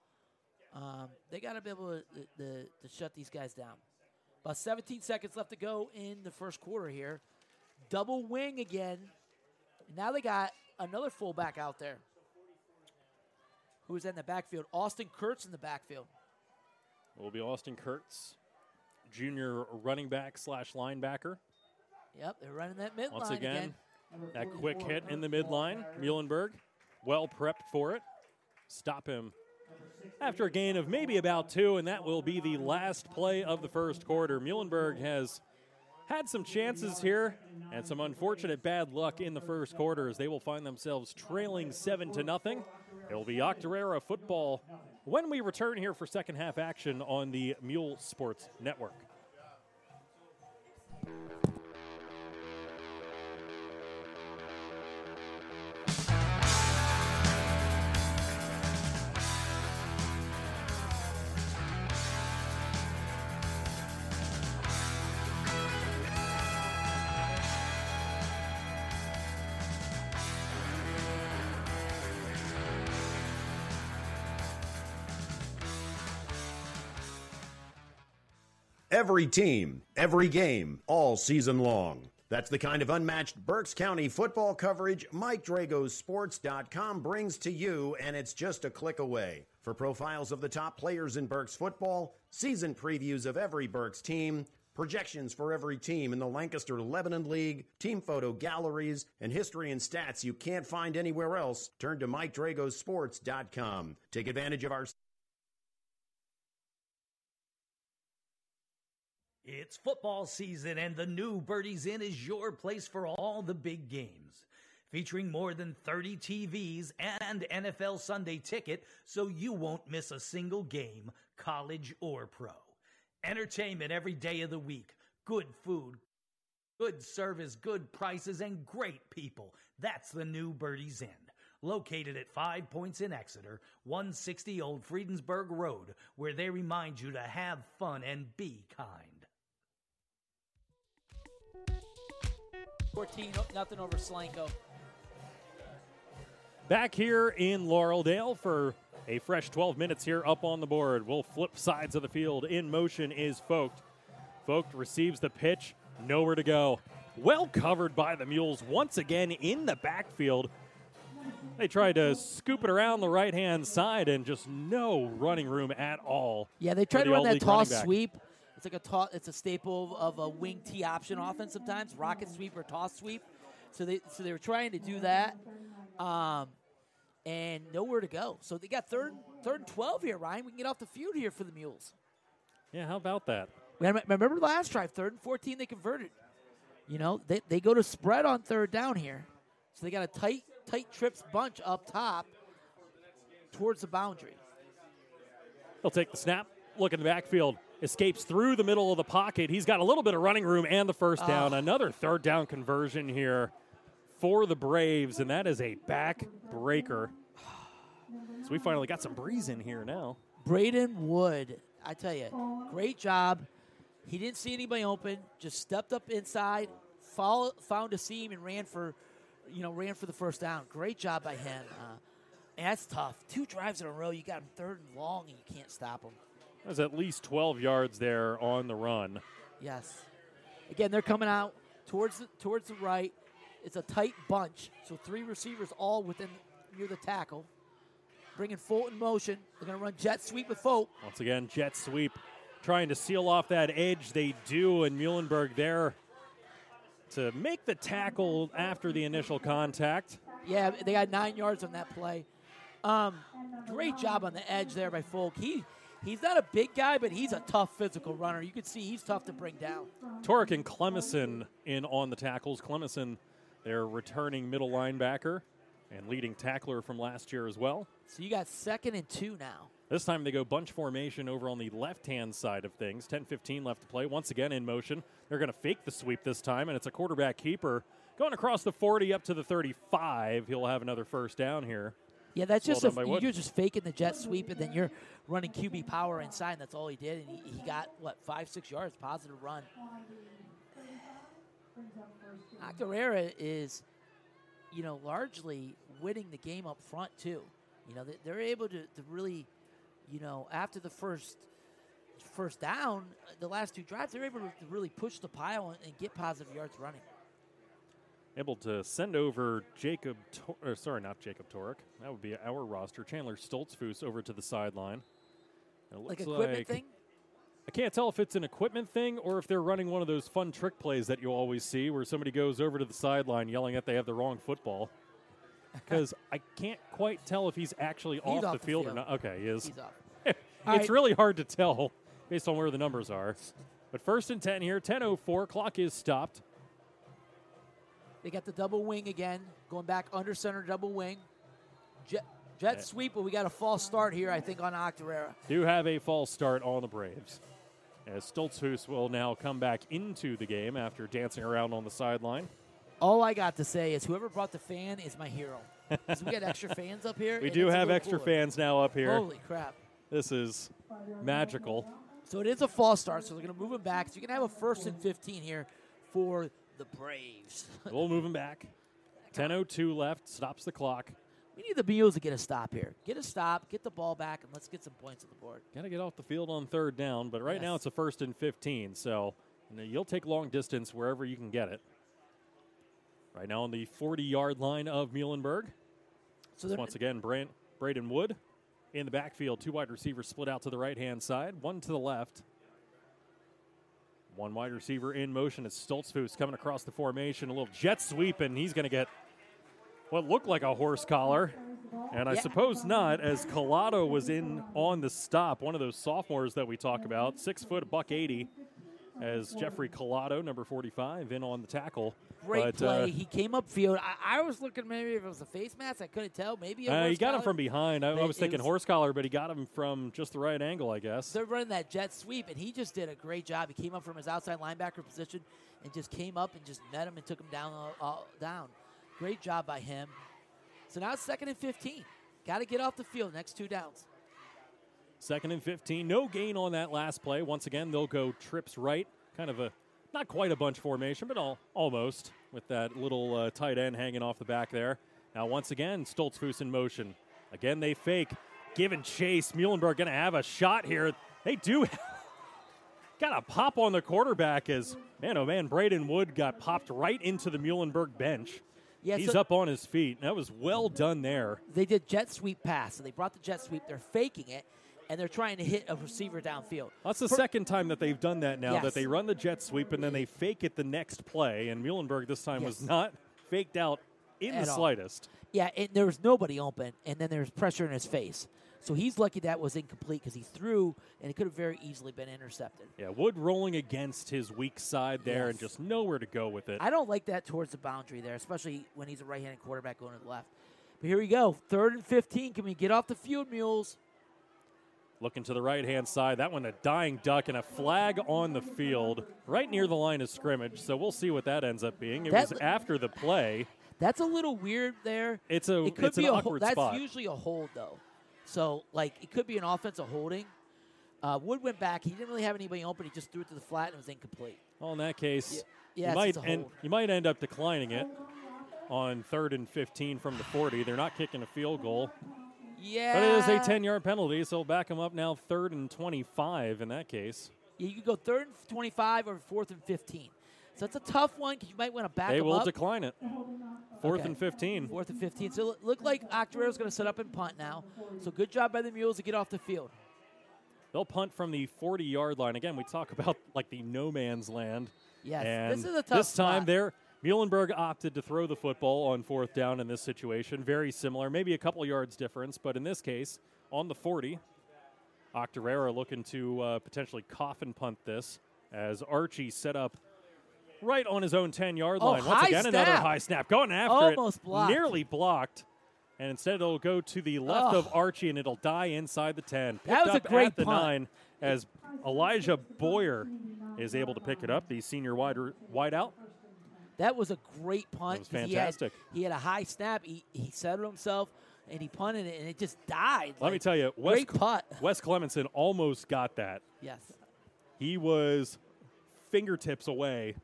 [SPEAKER 4] um, they got to be able to, to, to shut these guys down. About 17 seconds left to go in the first quarter here. Double wing again. Now they got another fullback out there. Who's in the backfield? Austin Kurtz in the backfield.
[SPEAKER 3] It Will be Austin Kurtz, junior running back slash linebacker.
[SPEAKER 4] Yep, they're running that midline
[SPEAKER 3] Once again,
[SPEAKER 4] again.
[SPEAKER 3] that quick hit in the midline. Muhlenberg, well prepped for it. Stop him after a gain of maybe about two, and that will be the last play of the first quarter. Muhlenberg has had some chances here and some unfortunate bad luck in the first quarter as they will find themselves trailing seven to nothing. It will be Octorara football when we return here for second half action on the Mule Sports Network.
[SPEAKER 6] Every team, every game, all season long. That's the kind of unmatched Berks County football coverage Mike Sports.com brings to you, and it's just a click away. For profiles of the top players in Berks football, season previews of every Berks team, projections for every team in the Lancaster Lebanon League, team photo galleries, and history and stats you can't find anywhere else, turn to MikeDragosports.com. Take advantage of our
[SPEAKER 2] It's football season, and the new Birdies Inn is your place for all the big games. Featuring more than 30 TVs and NFL Sunday ticket, so you won't miss a single game, college or pro. Entertainment every day of the week, good food, good service, good prices, and great people. That's the new Birdies Inn. Located at Five Points in Exeter, 160 Old Friedensburg Road, where they remind you to have fun and be kind.
[SPEAKER 4] 14 nothing over Slanko.
[SPEAKER 3] Back here in Laureldale for a fresh 12 minutes here up on the board. We'll flip sides of the field. In motion is Vogt. Vogt receives the pitch, nowhere to go. Well covered by the Mules once again in the backfield. They tried to scoop it around the right hand side and just no running room at all.
[SPEAKER 4] Yeah, they tried to run that
[SPEAKER 3] League
[SPEAKER 4] toss
[SPEAKER 3] running back.
[SPEAKER 4] sweep. It's like a toss. It's a staple of a wing T option offense sometimes, rocket sweep or toss sweep. So they so they were trying to do that, um, and nowhere to go. So they got third third and twelve here. Ryan, we can get off the field here for the Mules.
[SPEAKER 3] Yeah, how about that?
[SPEAKER 4] Rem- Remember last drive, third and fourteen, they converted. You know, they they go to spread on third down here, so they got a tight tight trips bunch up top towards the boundary.
[SPEAKER 3] He'll take the snap, look in the backfield, escapes through the middle of the pocket. He's got a little bit of running room and the first down. Another third down conversion here for the Braves, and that is a back breaker. So we finally got some breeze in here now.
[SPEAKER 4] Braden Wood, I tell you, great job. He didn't see anybody open, just stepped up inside, follow, found a seam, and ran for, you know, ran for the first down. Great job by him. Uh, and that's tough. Two drives in a row, you got him third and long, and you can't stop him.
[SPEAKER 3] There's at least 12 yards there on the run.
[SPEAKER 4] Yes. Again, they're coming out towards the, towards the right. It's a tight bunch, so three receivers all within near the tackle. Bringing Fulton in motion. They're going to run jet sweep with Fulton.
[SPEAKER 3] Once again, jet sweep trying to seal off that edge. They do, and Muhlenberg there to make the tackle after the initial contact.
[SPEAKER 4] Yeah, they got nine yards on that play. Um, great job on the edge there by Folk. He he's not a big guy, but he's a tough physical runner. You can see he's tough to bring down.
[SPEAKER 3] Torek and Clemison in on the tackles. Clemison, their returning middle linebacker and leading tackler from last year as well.
[SPEAKER 4] So you got second and two now.
[SPEAKER 3] This time they go bunch formation over on the left hand side of things. 10 15 left to play. Once again in motion. They're going to fake the sweep this time, and it's a quarterback keeper going across the 40 up to the 35. He'll have another first down here.
[SPEAKER 4] Yeah, that's just a, you're just faking the jet sweep, and then you're running QB power inside. And that's all he did, and he, he got what five six yards positive run. Aguilera is, you know, largely winning the game up front too. You know, they, they're able to, to really, you know, after the first first down, the last two drives, they're able to, really push the pile and get positive yards running.
[SPEAKER 3] Able to send over Jacob, Tor- or sorry, not Jacob Torek. That would be our roster. Chandler Stoltzfus over to the sideline. It
[SPEAKER 4] Like equipment
[SPEAKER 3] like
[SPEAKER 4] thing.
[SPEAKER 3] I can't tell if it's an equipment thing or if they're running one of those fun trick plays that you always see where somebody goes over to the sideline yelling that they have the wrong football. Because I can't quite tell if he's actually off,
[SPEAKER 4] off
[SPEAKER 3] the
[SPEAKER 4] the
[SPEAKER 3] field, or not. Okay, he is.
[SPEAKER 4] He's up.
[SPEAKER 3] it's
[SPEAKER 4] All right.
[SPEAKER 3] really hard to tell based on where the numbers are. But first and 10 here, 10.04, clock is stopped.
[SPEAKER 4] They got the double wing again, going back under center double wing. Jet, jet sweep, but we got a false start here, I think, on Octorara.
[SPEAKER 3] Do have a false start on the Braves. As Stoltzfus will now come back into the game after dancing around on the sideline.
[SPEAKER 4] All I got to say is whoever brought the fan is my hero. we got extra fans up here.
[SPEAKER 3] We do have extra
[SPEAKER 4] cooler.
[SPEAKER 3] fans now up here.
[SPEAKER 4] Holy crap.
[SPEAKER 3] This is magical.
[SPEAKER 4] So it is a false start, so they're going to move him back. So you can have a first and 15 here for the Braves.
[SPEAKER 3] We'll move him back. 10.02 left, stops the clock.
[SPEAKER 4] we need the Beals to get a stop here. Get a stop, get the ball back, and let's get some points on the board.
[SPEAKER 3] Got to get off the field on third down, but right now it's a first and 15, so you you'll take long distance wherever you can get it. Right now on the 40 yard line of Muhlenberg.
[SPEAKER 4] So
[SPEAKER 3] Once again, Bran- Braden Wood in the backfield. Two wide receivers split out to the right hand side, one to the left. One wide receiver in motion. It's Stoltzfus coming across the formation. A little jet sweep, and he's going to get what looked like a horse collar. And I
[SPEAKER 4] Yeah.
[SPEAKER 3] suppose not, as Collado was in on the stop, one of those sophomores that we talk about, six foot, buck eighty, as Jeffrey Collado, number 45, in on the tackle.
[SPEAKER 4] Great
[SPEAKER 3] But,
[SPEAKER 4] play.
[SPEAKER 3] uh,
[SPEAKER 4] he came upfield. I, I was looking maybe if it was a face mask. I couldn't tell. Maybe
[SPEAKER 3] uh, he got him from behind. I, I was thinking
[SPEAKER 4] was-
[SPEAKER 3] horse collar, but he got him from just the right angle, I guess.
[SPEAKER 4] They're running that jet sweep, and he just did a great job. He came up from his outside linebacker position and just came up and just met him and took him down. Uh, uh, down. Great job by him. So now it's second and 15. Got to get off the field. Next two downs.
[SPEAKER 3] Second and 15. No gain on that last play. Once again, they'll go trips right. Kind of a, not quite a bunch formation, but all, almost with that little uh, tight end hanging off the back there. Now, once again, Stoltzfus in motion. Again, they fake. Giving chase. Muhlenberg going to have a shot here. They do got a pop on the quarterback as, man, oh man, Braden Wood got popped right into the Muhlenberg bench.
[SPEAKER 4] Yeah,
[SPEAKER 3] He's
[SPEAKER 4] so-
[SPEAKER 3] up on his feet. That was well done there.
[SPEAKER 4] They did jet sweep pass. and they brought the jet sweep. They're faking it, and they're trying to hit a receiver downfield.
[SPEAKER 3] That's the
[SPEAKER 4] For-
[SPEAKER 3] second time that they've done that now,
[SPEAKER 4] Yes.
[SPEAKER 3] that they run the jet sweep and then they fake it the next play. And Muhlenberg this time was not faked out in
[SPEAKER 4] At
[SPEAKER 3] the
[SPEAKER 4] all.
[SPEAKER 3] slightest.
[SPEAKER 4] Yeah, and there was nobody open, and then there's pressure in his face. So he's lucky that was incomplete because he threw, and it could have very easily been intercepted.
[SPEAKER 3] Yeah, Wood rolling against his weak side there and just nowhere to go with it.
[SPEAKER 4] I don't like that towards the boundary there, especially when he's a right-handed quarterback going to the left. But here we go, third and 15. Can we get off the field, Mules?
[SPEAKER 3] Looking to the right hand side, that one a dying duck and a flag on the field right near the line of scrimmage. So we'll see what that ends up being. It
[SPEAKER 4] That-
[SPEAKER 3] was after the play.
[SPEAKER 4] That's a little weird there.
[SPEAKER 3] It's a
[SPEAKER 4] it could
[SPEAKER 3] it's
[SPEAKER 4] be
[SPEAKER 3] an
[SPEAKER 4] a
[SPEAKER 3] awkward
[SPEAKER 4] That's
[SPEAKER 3] spot.
[SPEAKER 4] usually a hold though. So like it could be an offensive holding. Uh, Wood went back. He didn't really have anybody open. He just threw it to the flat and it was incomplete.
[SPEAKER 3] well, in that case,
[SPEAKER 4] Yeah,
[SPEAKER 3] you might end, you might end up declining it on third and 15 from the 40. They're not kicking a field goal.
[SPEAKER 4] Yeah,
[SPEAKER 3] But it is a 10 yard penalty, so back them up now third and 25 in that case.
[SPEAKER 4] Yeah, you could go third and 25 or fourth and 15. So it's a tough one because you might want to back
[SPEAKER 3] They will
[SPEAKER 4] up.
[SPEAKER 3] decline it. Fourth
[SPEAKER 4] Okay.
[SPEAKER 3] and 15.
[SPEAKER 4] Fourth and 15. So it look like Octorara's going to set up and punt now. So good job by the Mules to get off the field.
[SPEAKER 3] They'll punt from the 40 yard line. Again, we talk about like the no man's land.
[SPEAKER 4] Yes,
[SPEAKER 3] and
[SPEAKER 4] this is a tough
[SPEAKER 3] This time
[SPEAKER 4] spot.
[SPEAKER 3] there, Muhlenberg opted to throw the football on fourth down in this situation. Very similar, maybe a couple yards difference, but in this case, on the 40, Octorara looking to uh, potentially coffin punt this as Archie set up right on his own 10 yard
[SPEAKER 4] Oh,
[SPEAKER 3] line. Once again, another high snap. Going after it.
[SPEAKER 4] Almost blocked.
[SPEAKER 3] Nearly blocked. And instead, it'll go to the left
[SPEAKER 4] Oh.
[SPEAKER 3] of Archie, and it'll die inside the 10.
[SPEAKER 4] That
[SPEAKER 3] Picked
[SPEAKER 4] was a great
[SPEAKER 3] at the
[SPEAKER 4] punt.
[SPEAKER 3] 9 as Elijah Boyer is able to pick it up, the senior wide, wide out.
[SPEAKER 4] That was a great punt.
[SPEAKER 3] was fantastic.
[SPEAKER 4] He had, he had a high snap. He, he settled himself and he punted it, and it just died.
[SPEAKER 3] Let me tell you, Wes,
[SPEAKER 4] great putt.
[SPEAKER 3] Wes Clemenson almost got that.
[SPEAKER 4] Yes.
[SPEAKER 3] He was fingertips away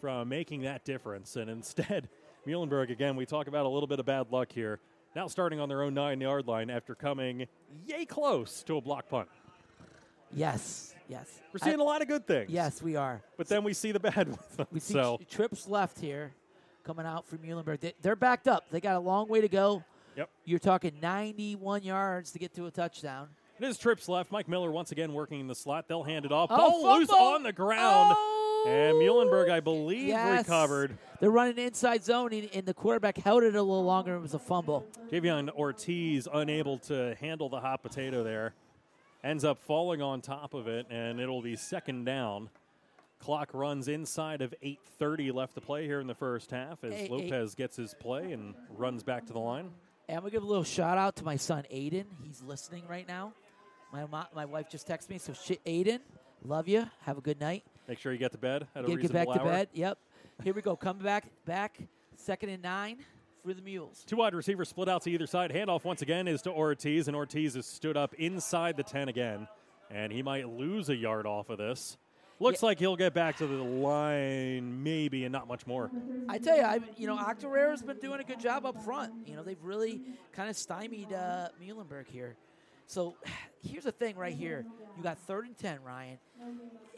[SPEAKER 3] from making that difference. And instead, Muhlenberg, again, we talk about a little bit of bad luck here. Now starting on their own nine yard line after coming yay close to a block punt.
[SPEAKER 4] Yes. Yes.
[SPEAKER 3] We're seeing a lot of good things.
[SPEAKER 4] Yes, we are.
[SPEAKER 3] But then we see the bad with them.
[SPEAKER 4] We see
[SPEAKER 3] so,
[SPEAKER 4] tri- trips left here coming out from Muhlenberg. They, they're backed up. They got a long way to go.
[SPEAKER 3] yep.
[SPEAKER 4] You're talking 91 yards to get to a touchdown.
[SPEAKER 3] It is trips left. Mike Miller once again working in the slot. They'll hand it off.
[SPEAKER 4] Oh,
[SPEAKER 3] Ball loose
[SPEAKER 4] fumble!
[SPEAKER 3] on the ground.
[SPEAKER 4] Oh!
[SPEAKER 3] And Muhlenberg, I believe, oh,
[SPEAKER 4] Yes.
[SPEAKER 3] recovered.
[SPEAKER 4] They're running inside zone, and, and the quarterback held it a little longer. It was a fumble.
[SPEAKER 3] Javion Ortiz unable to handle the hot potato there. Ends up falling on top of it, and it'll be second down. Clock runs inside of 8.30 left to play here in the first half as
[SPEAKER 4] Hey.
[SPEAKER 3] Lopez gets his play and runs back to the line.
[SPEAKER 4] And I'm give a little shout out to my son Aiden. He's listening right now. My mo- my wife just texted me, so shit, Aiden, love you. Have a good night.
[SPEAKER 3] Make sure you get to bed at a
[SPEAKER 4] Get, get back
[SPEAKER 3] reasonable
[SPEAKER 4] to bed. Yep. Here we go. Come back, back. Second and nine for the Mules.
[SPEAKER 3] Two wide receivers split out to either side. Handoff once again is to Ortiz, and Ortiz is stood up inside the 10 again. And he might lose a yard off of this. Looks like he'll get back to the line, maybe, and not much more.
[SPEAKER 4] I tell you, I you know Octorara's been doing a good job up front. You know they've really kind of stymied uh, Muhlenberg here. So here's the thing right here. You got third and ten, Ryan.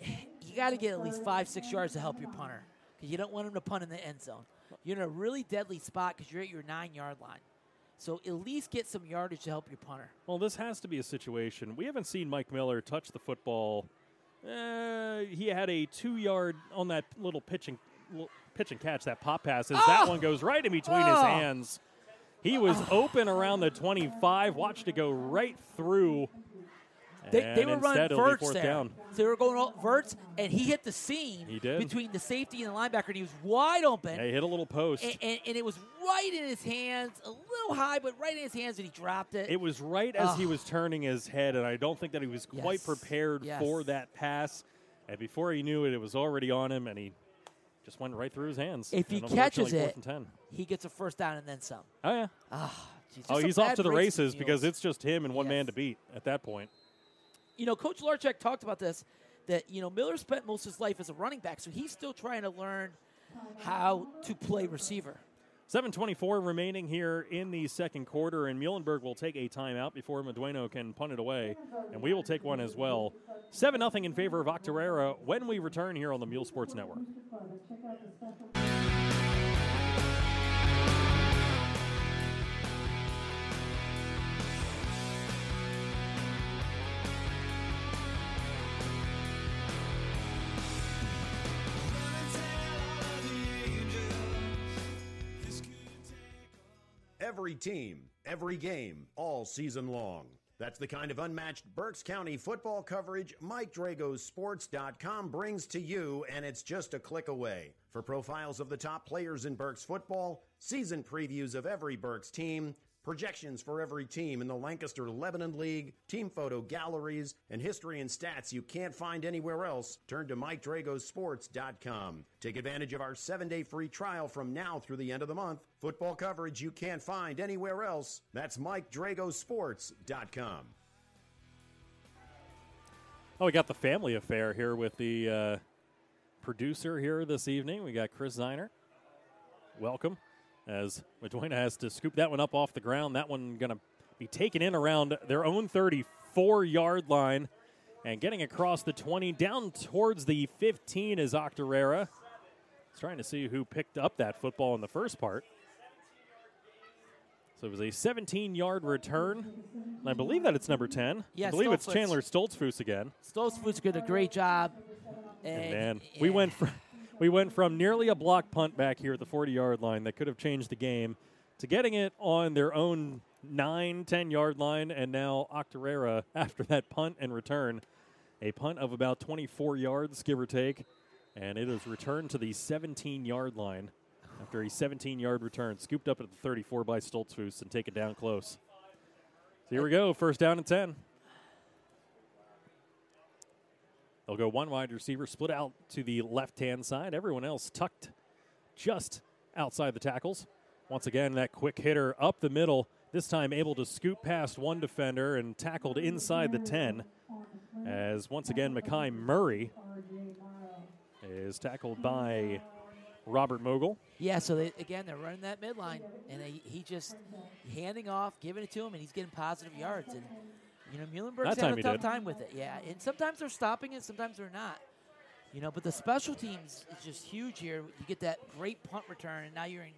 [SPEAKER 4] You got to get at least five, six yards to help your punter because you don't want him to punt in the end zone. You're in a really deadly spot because you're at your nine yard line. So at least get some yardage to help your punter.
[SPEAKER 3] Well, this has to be a situation. We haven't seen Mike Miller touch the football. Uh, he had a two yard on that little pitch and, pitch and catch, that pop passes. That
[SPEAKER 4] Oh!
[SPEAKER 3] one goes right in between his
[SPEAKER 4] Oh!
[SPEAKER 3] hands. He was open around the 25, watched it go right through
[SPEAKER 4] They, they were running
[SPEAKER 3] instead, it'll be
[SPEAKER 4] verts there.
[SPEAKER 3] down.
[SPEAKER 4] So they were going all verts, and he hit the seam
[SPEAKER 3] He did.
[SPEAKER 4] between the safety and the linebacker, and he was wide open.
[SPEAKER 3] He hit a little post.
[SPEAKER 4] And, and, and it was right in his hands, a little high, but right in his hands, and he dropped it.
[SPEAKER 3] It was right as he was turning his head, and I don't think that he was quite
[SPEAKER 4] Yes.
[SPEAKER 3] prepared
[SPEAKER 4] Yes.
[SPEAKER 3] for that pass. And before he knew it, it was already on him, and he just went right through his hands.
[SPEAKER 4] if he catches it, he gets a first down and then some.
[SPEAKER 3] Oh yeah.
[SPEAKER 4] Ah, geez,
[SPEAKER 3] Oh, he's off to the races because it's just him and one man to beat at that point.
[SPEAKER 4] You know, Coach Larchek talked about this that you know Miller spent most of his life as a running back, so he's still trying to learn how to play receiver.
[SPEAKER 3] 724 remaining here in the second quarter, and Muhlenberg will take a timeout before Medueno can punt it away, and we will take one as well. 7 0 in favor of Octorara when we return here on the Mule Sports Network.
[SPEAKER 6] Every team, every game, all season long. That's the kind of unmatched Berks County football coverage Mike Drago's Sports.com brings to you, and it's just a click away. For profiles of the top players in Berks football, season previews of every Berks team, projections for every team in the Lancaster Lebanon League, team photo galleries, and history and stats you can't find anywhere else, turn to MikeDragosports.com. Take advantage of our seven day free trial from now through the end of the month. Football coverage you can't find anywhere else. That's MikeDragosports.com.
[SPEAKER 3] Oh, we got the family affair here with the uh, producer here this evening. We got Chris Zeiner. Welcome. As Meduena has to scoop that one up off the ground. That one going to be taken in around their own 34 yard line and getting across the 20 down towards the 15 is Octorara. He's trying to see who picked up that football in the first part. So it was a 17 yard return. And I believe that it's number 10.
[SPEAKER 4] Yeah,
[SPEAKER 3] I believe it's Chandler Stoltzfus again.
[SPEAKER 4] Stoltzfus did a great job. And,
[SPEAKER 3] And man, we went from we went from nearly a block punt back here at the 40 yard line that could have changed the game to getting it on their own 9 10 yard line and now Octorara after that punt and return a punt of about 24 yards give or take and it is returned to the 17 yard line after a 17 yard return scooped up at the 34 by Stoltzfus and take it down close. So here we go, first down and 10. They'll go one wide receiver, split out to the left hand side. Everyone else tucked just outside the tackles. Once again, that quick hitter up the middle, this time able to scoop past one defender and tackled inside the 10. As once again, Mackay Murray is tackled by Robert Mogul.
[SPEAKER 4] Yeah, so they, again, they're running that midline, and they, he just handing off, giving it to him, and he's getting positive yards. And you know, Muhlenberg's having a tough
[SPEAKER 3] did.
[SPEAKER 4] time with it. Yeah, and sometimes they're stopping it, sometimes they're not. You know, but the special teams is just huge here. You get that great punt return, and now you're in.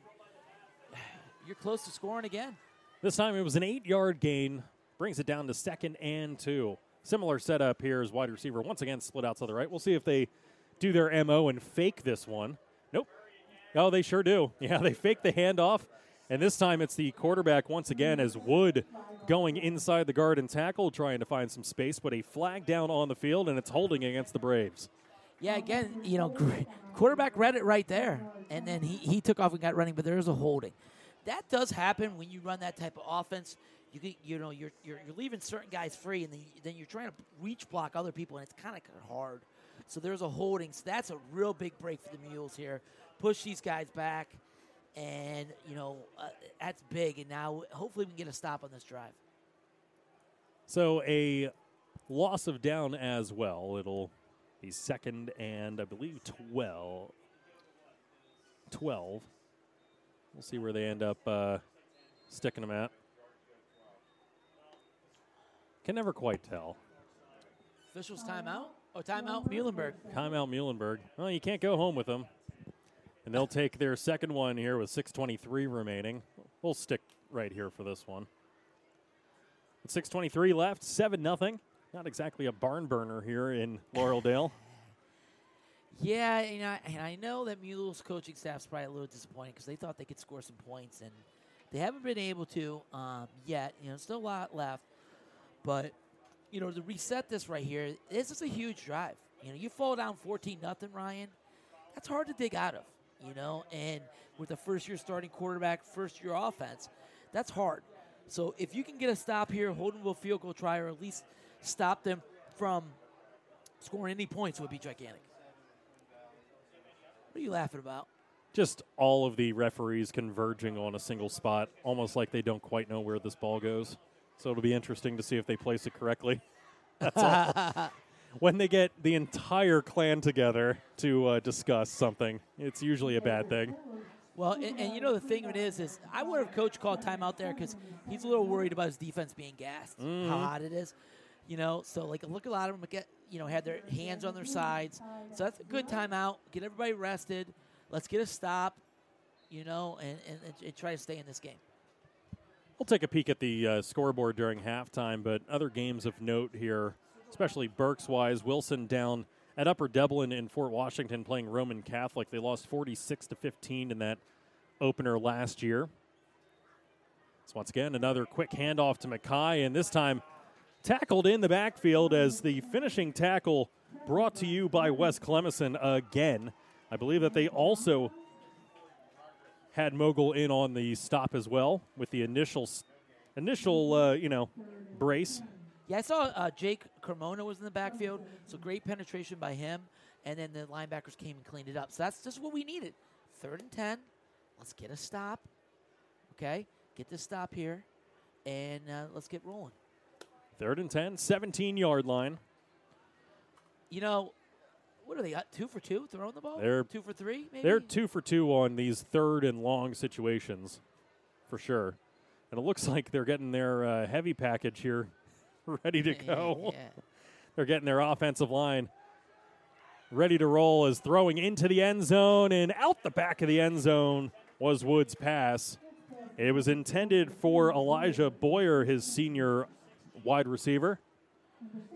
[SPEAKER 4] You're close to scoring again.
[SPEAKER 3] This time it was an eight yard gain, brings it down to second and two. Similar setup here as wide receiver once again split out to the right. We'll see if they do their MO and fake this one. Nope. Oh, they sure do. Yeah, they fake the handoff. And this time it's the quarterback once again as Wood going inside the guard and tackle, trying to find some space, but a flag down on the field, and it's holding against the Braves.
[SPEAKER 4] Yeah, again, you know, quarterback read it right there, and then he, he took off and got running, but there's a holding. That does happen when you run that type of offense. You you know, you're, you're you're leaving certain guys free, and then then you're trying to reach block other people, and it's kind of hard. So there's a holding. So that's a real big break for the Mules here. Push these guys back, and you know uh, that's big. And now hopefully we can get a stop on this drive.
[SPEAKER 3] So a loss of down as well. It'll be second and I believe 12. 12. We'll see where they end up uh, sticking them at. Can never quite tell.
[SPEAKER 4] Officials timeout. Oh, timeout, Muhlenberg.
[SPEAKER 3] Timeout Muhlenberg. Well, you can't go home with them. And they'll take their second one here with 6.23 remaining. We'll stick right here for this one. With 6.23 left, 7 nothing. Not exactly a barn burner here in Laureldale.
[SPEAKER 4] Yeah, and I, and I know that Mule's coaching staff's probably a little disappointed because they thought they could score some points, and they haven't been able to um, yet. You know, still a lot left, but you know, to reset this right here, this is a huge drive. You know, you fall down 14 nothing, Ryan. That's hard to dig out of, you know, and with a first year starting quarterback, first year offense, that's hard. So if you can get a stop here, hold them to a field goal try, or at least stop them from scoring any points, would be gigantic. What are you laughing about?
[SPEAKER 3] Just all of the referees converging on a single spot, almost like they don't quite know where this ball goes. So it'll be interesting to see if they place it correctly. That's all. when they get the entire clan together to uh, discuss something, it's usually a bad thing.
[SPEAKER 4] Well, and, and you know the thing of it is, is I would have coach called timeout there because he's a little worried about his defense being gassed, how hot it is. You know, so like look, a lot of them get you know had their hands on their sides, so that's a good timeout. Get everybody rested. Let's get a stop. You know, and, and, and try to stay in this game.
[SPEAKER 3] We'll take a peek at the uh, scoreboard during halftime, but other games of note here, especially Berks wise. Wilson down at Upper Dublin in Fort Washington playing Roman Catholic. They lost 46 to 15 in that opener last year. So once again, another quick handoff to Mackay, and this time tackled in the backfield as the finishing tackle brought to you by Wes Clemison again. I believe that they also had Mogul in on the stop as well with the initial initial uh, you know brace.
[SPEAKER 4] Yeah, I saw uh, Jake Carmona was in the backfield, so great penetration by him, and then the linebackers came and cleaned it up. So that's just what we needed. Third and ten, let's get a stop. Okay, get the stop here, and uh, let's get rolling.
[SPEAKER 3] Third and 10, 17 yard line.
[SPEAKER 4] You know, what are they got? Two for two throwing the ball.
[SPEAKER 3] They're-
[SPEAKER 4] two for three. Maybe
[SPEAKER 3] They're two for two on these third and long situations, for sure. And it looks like they're getting their uh, heavy package here ready to go.
[SPEAKER 4] yeah.
[SPEAKER 3] They're getting their offensive line ready to roll as throwing into the end zone and out the back of the end zone was Woods' pass. It was intended for Elijah Boyer, his senior wide receiver.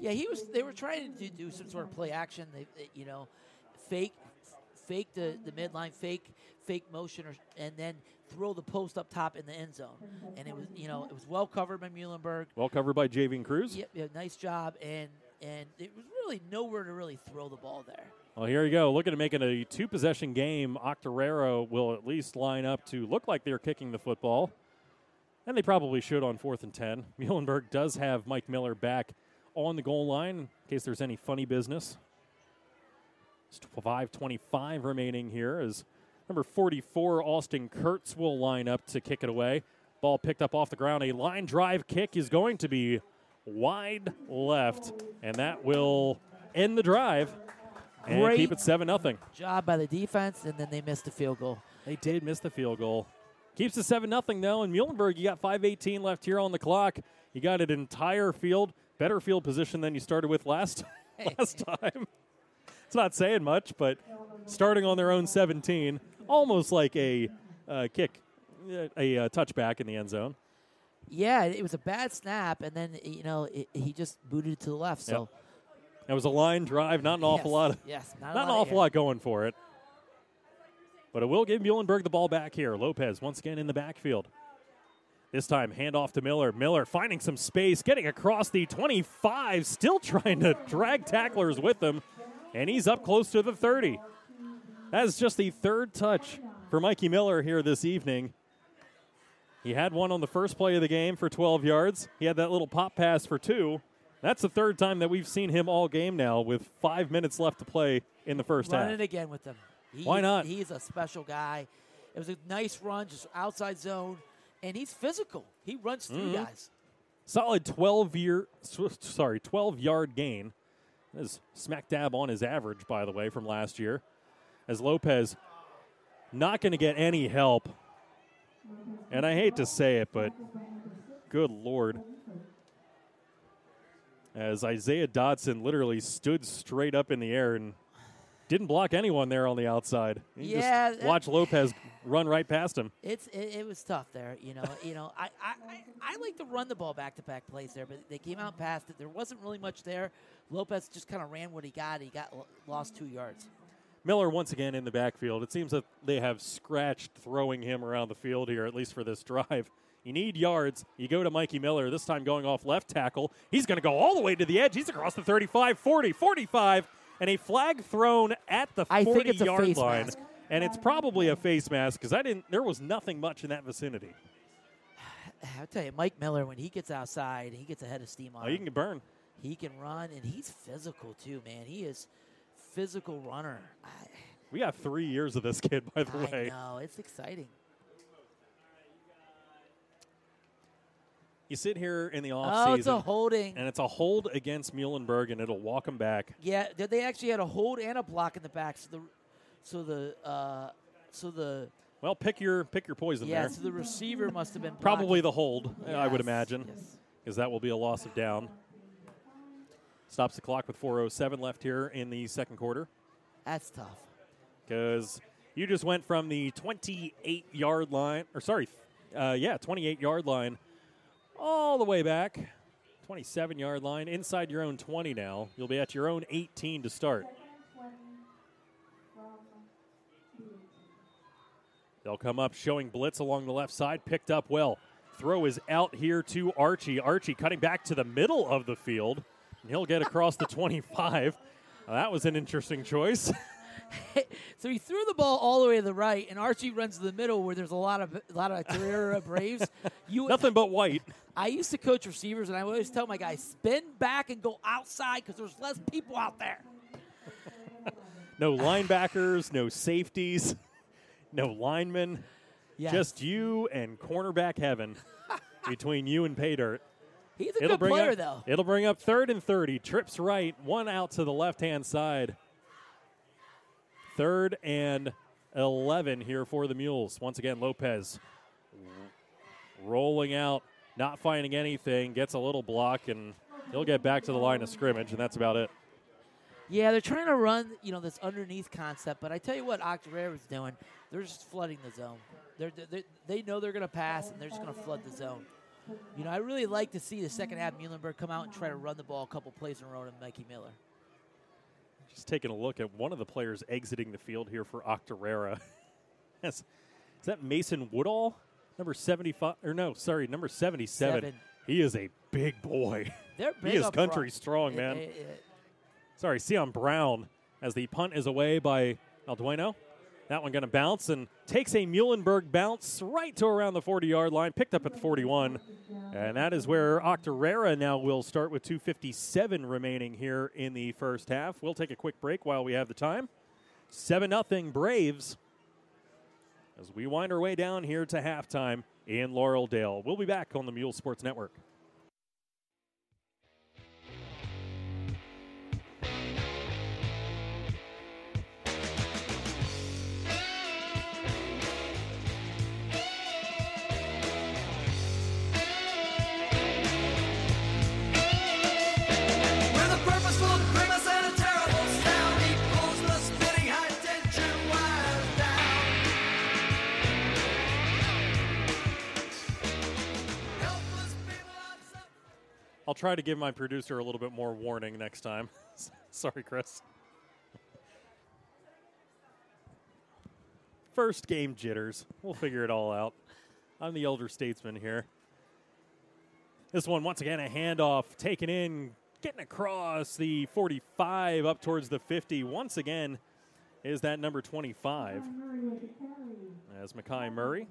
[SPEAKER 4] Yeah, he was. They were trying to do some sort of play action. They you know, fake, fake the the midline, fake, fake motion, or, and then throw the post up top in the end zone. And it was, you know, it was well covered by Muhlenberg.
[SPEAKER 3] Well covered by Javian Cruz.
[SPEAKER 4] Yep, yeah, nice job. And and it was really nowhere to really throw the ball there.
[SPEAKER 3] Well, here you go. Looking to make it a two possession game. Octorara will at least line up to look like they're kicking the football. And they probably should on fourth and 10. Muhlenberg does have Mike Miller back on the goal line in case there's any funny business. It's 5.25 remaining here as number 44, Austin Kurtz, will line up to kick it away. Ball picked up off the ground. A line drive kick is going to be wide left, and that will end the drive and
[SPEAKER 4] Great.
[SPEAKER 3] keep it 7 0.
[SPEAKER 4] Job by the defense, and then they missed the field goal.
[SPEAKER 3] They did miss the field goal. Keeps it 7 0 though. In Muhlenberg, you got 5.18 left here on the clock. You got an entire field, better field position than you started with last, last time. It's not saying much, but starting on their own 17, almost like a uh, kick, uh, a, uh touchback in the end zone.
[SPEAKER 4] Yeah, it was a bad snap, and then you know it, he just booted it to the left. So
[SPEAKER 3] That was a line drive, not an awful
[SPEAKER 4] Yes,
[SPEAKER 3] lot of
[SPEAKER 4] yes, not,
[SPEAKER 3] Not an awful lot going for it. But it will give Muhlenberg the ball back here. Lopez once again in the backfield. This time, handoff to Miller. Miller finding some space, getting across the 25, still trying to drag tacklers with him. And he's up close to the 30. That's just the third touch for Mikey Miller here this evening. He had one on the first play of the game for 12 yards. He had that little pop pass for two. That's the third time that we've seen him all game now with five minutes left to play in the first
[SPEAKER 4] Run
[SPEAKER 3] half.
[SPEAKER 4] it again with him. He
[SPEAKER 3] Why
[SPEAKER 4] is-
[SPEAKER 3] not?
[SPEAKER 4] He's a special guy. It was a nice run, just outside zone, and he's physical. He runs through
[SPEAKER 3] Mm-hmm.
[SPEAKER 4] guys.
[SPEAKER 3] Solid 12 year, sorry, 12 yard gain. That is smack dab on his average, by the way, from last year. As Lopez not going to get any help. And I hate to say it, but good lord. As Isaiah Dodson literally stood straight up in the air and didn't block anyone there on the outside.
[SPEAKER 4] Yeah,
[SPEAKER 3] just watched Lopez run right past him.
[SPEAKER 4] It's it, it was tough there, you know. you know, I, I, I, I like to run the ball back to back plays there, but they came out past it. There wasn't really much there. Lopez just kind of ran what he got. He got lost two yards.
[SPEAKER 3] Miller once again in the backfield. It seems that they have scratched throwing him around the field here, at least for this drive. You need yards. You go to Mikey Miller, this time going off left tackle. He's going to go all the way to the edge. He's across the 35, 40, 45, and a flag thrown at the
[SPEAKER 4] I
[SPEAKER 3] 40
[SPEAKER 4] think it's a
[SPEAKER 3] yard line.
[SPEAKER 4] mask.
[SPEAKER 3] And it's probably a face mask because I didn't. There was nothing much in that vicinity.
[SPEAKER 4] I'll tell you, Mike Miller, when he gets outside, he gets ahead of steam on
[SPEAKER 3] Oh, you can burn.
[SPEAKER 4] He can run, and he's physical too, man. He is physical runner. I,
[SPEAKER 3] We got three years of this kid, by the
[SPEAKER 4] I
[SPEAKER 3] way.
[SPEAKER 4] know it's exciting.
[SPEAKER 3] You sit here in the off
[SPEAKER 4] Oh, it's a holding.
[SPEAKER 3] and it's a hold against Muhlenberg, and it'll walk him back.
[SPEAKER 4] Yeah, they- they actually had a hold and a block in the back. So the, so the, uh, so the,
[SPEAKER 3] Well, pick your pick your poison
[SPEAKER 4] yeah,
[SPEAKER 3] there.
[SPEAKER 4] so the receiver must have been
[SPEAKER 3] Probably the hold, I would
[SPEAKER 4] Yes,
[SPEAKER 3] imagine,
[SPEAKER 4] yes.
[SPEAKER 3] because that will be a loss of down. Stops the clock with 4:07 left here in the second quarter.
[SPEAKER 4] That's tough.
[SPEAKER 3] because you just went from the 28 yard line, or sorry, uh, yeah, 28 yard line, all the way back, 27 yard line, inside your own 20 now. You'll be at your own 18 to start. They'll come up showing blitz along the left side, picked up well. Throw is out here to Archie. Archie cutting back to the middle of the field, and he'll get across the 25. Now, that was an interesting choice.
[SPEAKER 4] So he threw the ball all the way to the right, and Archie runs to the middle where there's a lot of a lot of Carrera uh, Braves. You,
[SPEAKER 3] Nothing but white.
[SPEAKER 4] I used to coach receivers, and I always tell my guys spin back and go outside because there's less people out there.
[SPEAKER 3] No linebackers, no safeties, no linemen.
[SPEAKER 4] Yes.
[SPEAKER 3] Just you and cornerback heaven between you and pay dirt.
[SPEAKER 4] he's a
[SPEAKER 3] It'll
[SPEAKER 4] good
[SPEAKER 3] bring
[SPEAKER 4] player
[SPEAKER 3] up,
[SPEAKER 4] though.
[SPEAKER 3] It'll bring up third and thirty. Trips right, one out to the left hand side. Third and eleven here for the Mules. Once again, Lopez rolling out, not finding anything, gets a little block, and he'll get back to the line of scrimmage, and that's about it.
[SPEAKER 4] Yeah, they're trying to run, you know, this underneath concept. But I tell you what, Octorara's doing. They're just flooding the zone. They're, they they know they're going to pass, and they're just going to flood the zone. You know, I really like to see the second half Muhlenberg come out and try to run the ball a couple plays in a row to Mikey Miller.
[SPEAKER 3] Just taking a look at one of the players exiting the field here for Octorara. Yes. Is that Mason Woodall? Number 75, or no, sorry, number 77.
[SPEAKER 4] Seven.
[SPEAKER 3] He is a big boy.
[SPEAKER 4] Big
[SPEAKER 3] he is country
[SPEAKER 4] front.
[SPEAKER 3] strong, man.
[SPEAKER 4] it- it-
[SPEAKER 3] Sorry, Sion Brown as the punt is away by Aldueno. That one going to bounce and takes a Muhlenberg bounce right to around the 40 yard line, picked up at the 41. And that is where Octorara now will start with 2.57 remaining here in the first half. We'll take a quick break while we have the time. 7 0 Braves as we wind our way down here to halftime in Laureldale. We'll be back on the Mule Sports Network. I'll try to give my producer a little bit more warning next time. Sorry, Chris. First game jitters. We'll figure it all out. I'm the elder statesman here. This one, once again, a handoff taken in, getting across the 45 up towards the 50. Once again, is that number 25 as Mackay Murray.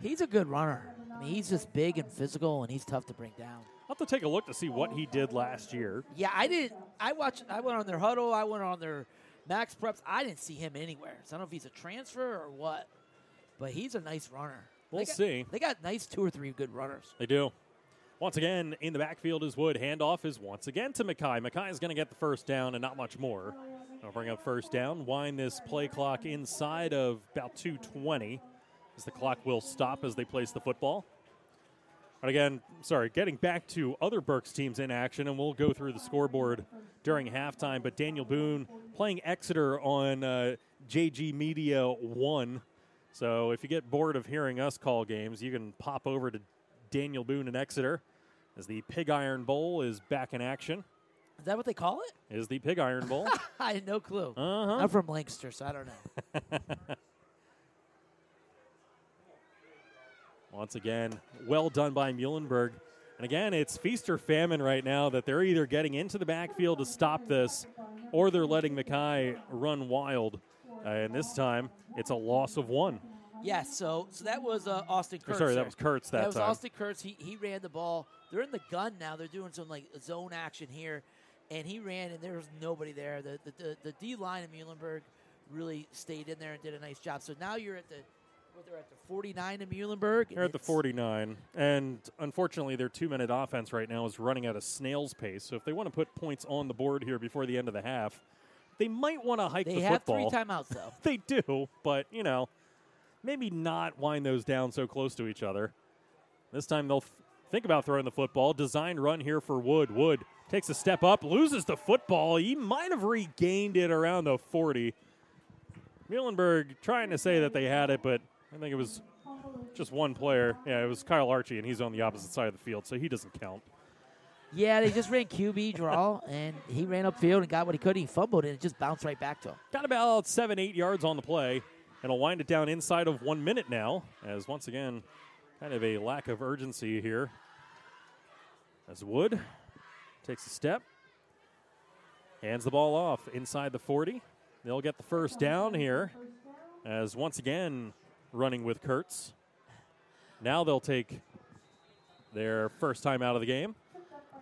[SPEAKER 4] He's a good runner. I mean, he's just big and physical, and he's tough to bring down.
[SPEAKER 3] I'll have to take a look to see what he did last year.
[SPEAKER 4] Yeah, I didn't. I watched. I went on their huddle. I went on their max preps. I didn't see him anywhere. So I don't know if he's a transfer or what, but he's a nice runner.
[SPEAKER 3] We'll
[SPEAKER 4] They got-
[SPEAKER 3] see.
[SPEAKER 4] They got nice two or three good runners.
[SPEAKER 3] They do. Once again, in the backfield is Wood. Handoff is once again to Mackay. Mackay is going to get the first down and not much more. I'll bring up first down. Wind this play clock inside of about 220 as the clock will stop as they place the football. But again, sorry, getting back to other Berks teams in action, and we'll go through the scoreboard during halftime. But Daniel Boone playing Exeter on uh, JG Media 1. So if you get bored of hearing us call games, you can pop over to Daniel Boone in Exeter as the Pig Iron Bowl is back in action.
[SPEAKER 4] Is that what they call it?
[SPEAKER 3] Is the Pig Iron Bowl?
[SPEAKER 4] I had no clue.
[SPEAKER 3] Uh-huh.
[SPEAKER 4] I'm from Lancaster, so I don't know.
[SPEAKER 3] Once again, well done by Muhlenberg. And again, it's feast or famine right now that they're either getting into the backfield to stop this or they're letting Mackay run wild. Uh, and this time, it's a loss of one.
[SPEAKER 4] Yes, so so that was uh, Austin Kurtz.
[SPEAKER 3] sorry, that was Kurtz that
[SPEAKER 4] was
[SPEAKER 3] time.
[SPEAKER 4] Austin Kurtz. He, he ran the ball. They're in the gun now. They're doing some like zone action here, and he ran, and there was nobody there. The the, the, the D line of Muhlenberg really stayed in there and did a nice job. So now you're at the they're at the 49 in Muhlenberg.
[SPEAKER 3] They're at the 49, and unfortunately, their two-minute offense right now is running at a snail's pace. So if they want to put points on the board here before the end of the half, they might want to hike
[SPEAKER 4] They
[SPEAKER 3] the
[SPEAKER 4] have
[SPEAKER 3] football.
[SPEAKER 4] three timeouts though.
[SPEAKER 3] they do, but you know, maybe not wind those down so close to each other. This time they'll th- think about throwing the football. Design run here for Wood. Wood takes a step up, loses the football. He might have regained it around the 40. Muhlenberg trying to say that they had it, but I think it was just one player. Yeah, it was Kyle Archie, and he's on the opposite side of the field, so he doesn't count.
[SPEAKER 4] Yeah, they just ran QB draw, and he ran upfield and got what he could. He fumbled, and it just bounced right back to him.
[SPEAKER 3] Got about seven, eight yards on the play, and will wind it down inside of one minute now, as once again, kind of a lack of urgency here. As Wood takes a step, hands the ball off inside the 40. They'll get the first down here, as once again, running with Kurtz. Now they'll take their first time out of the game.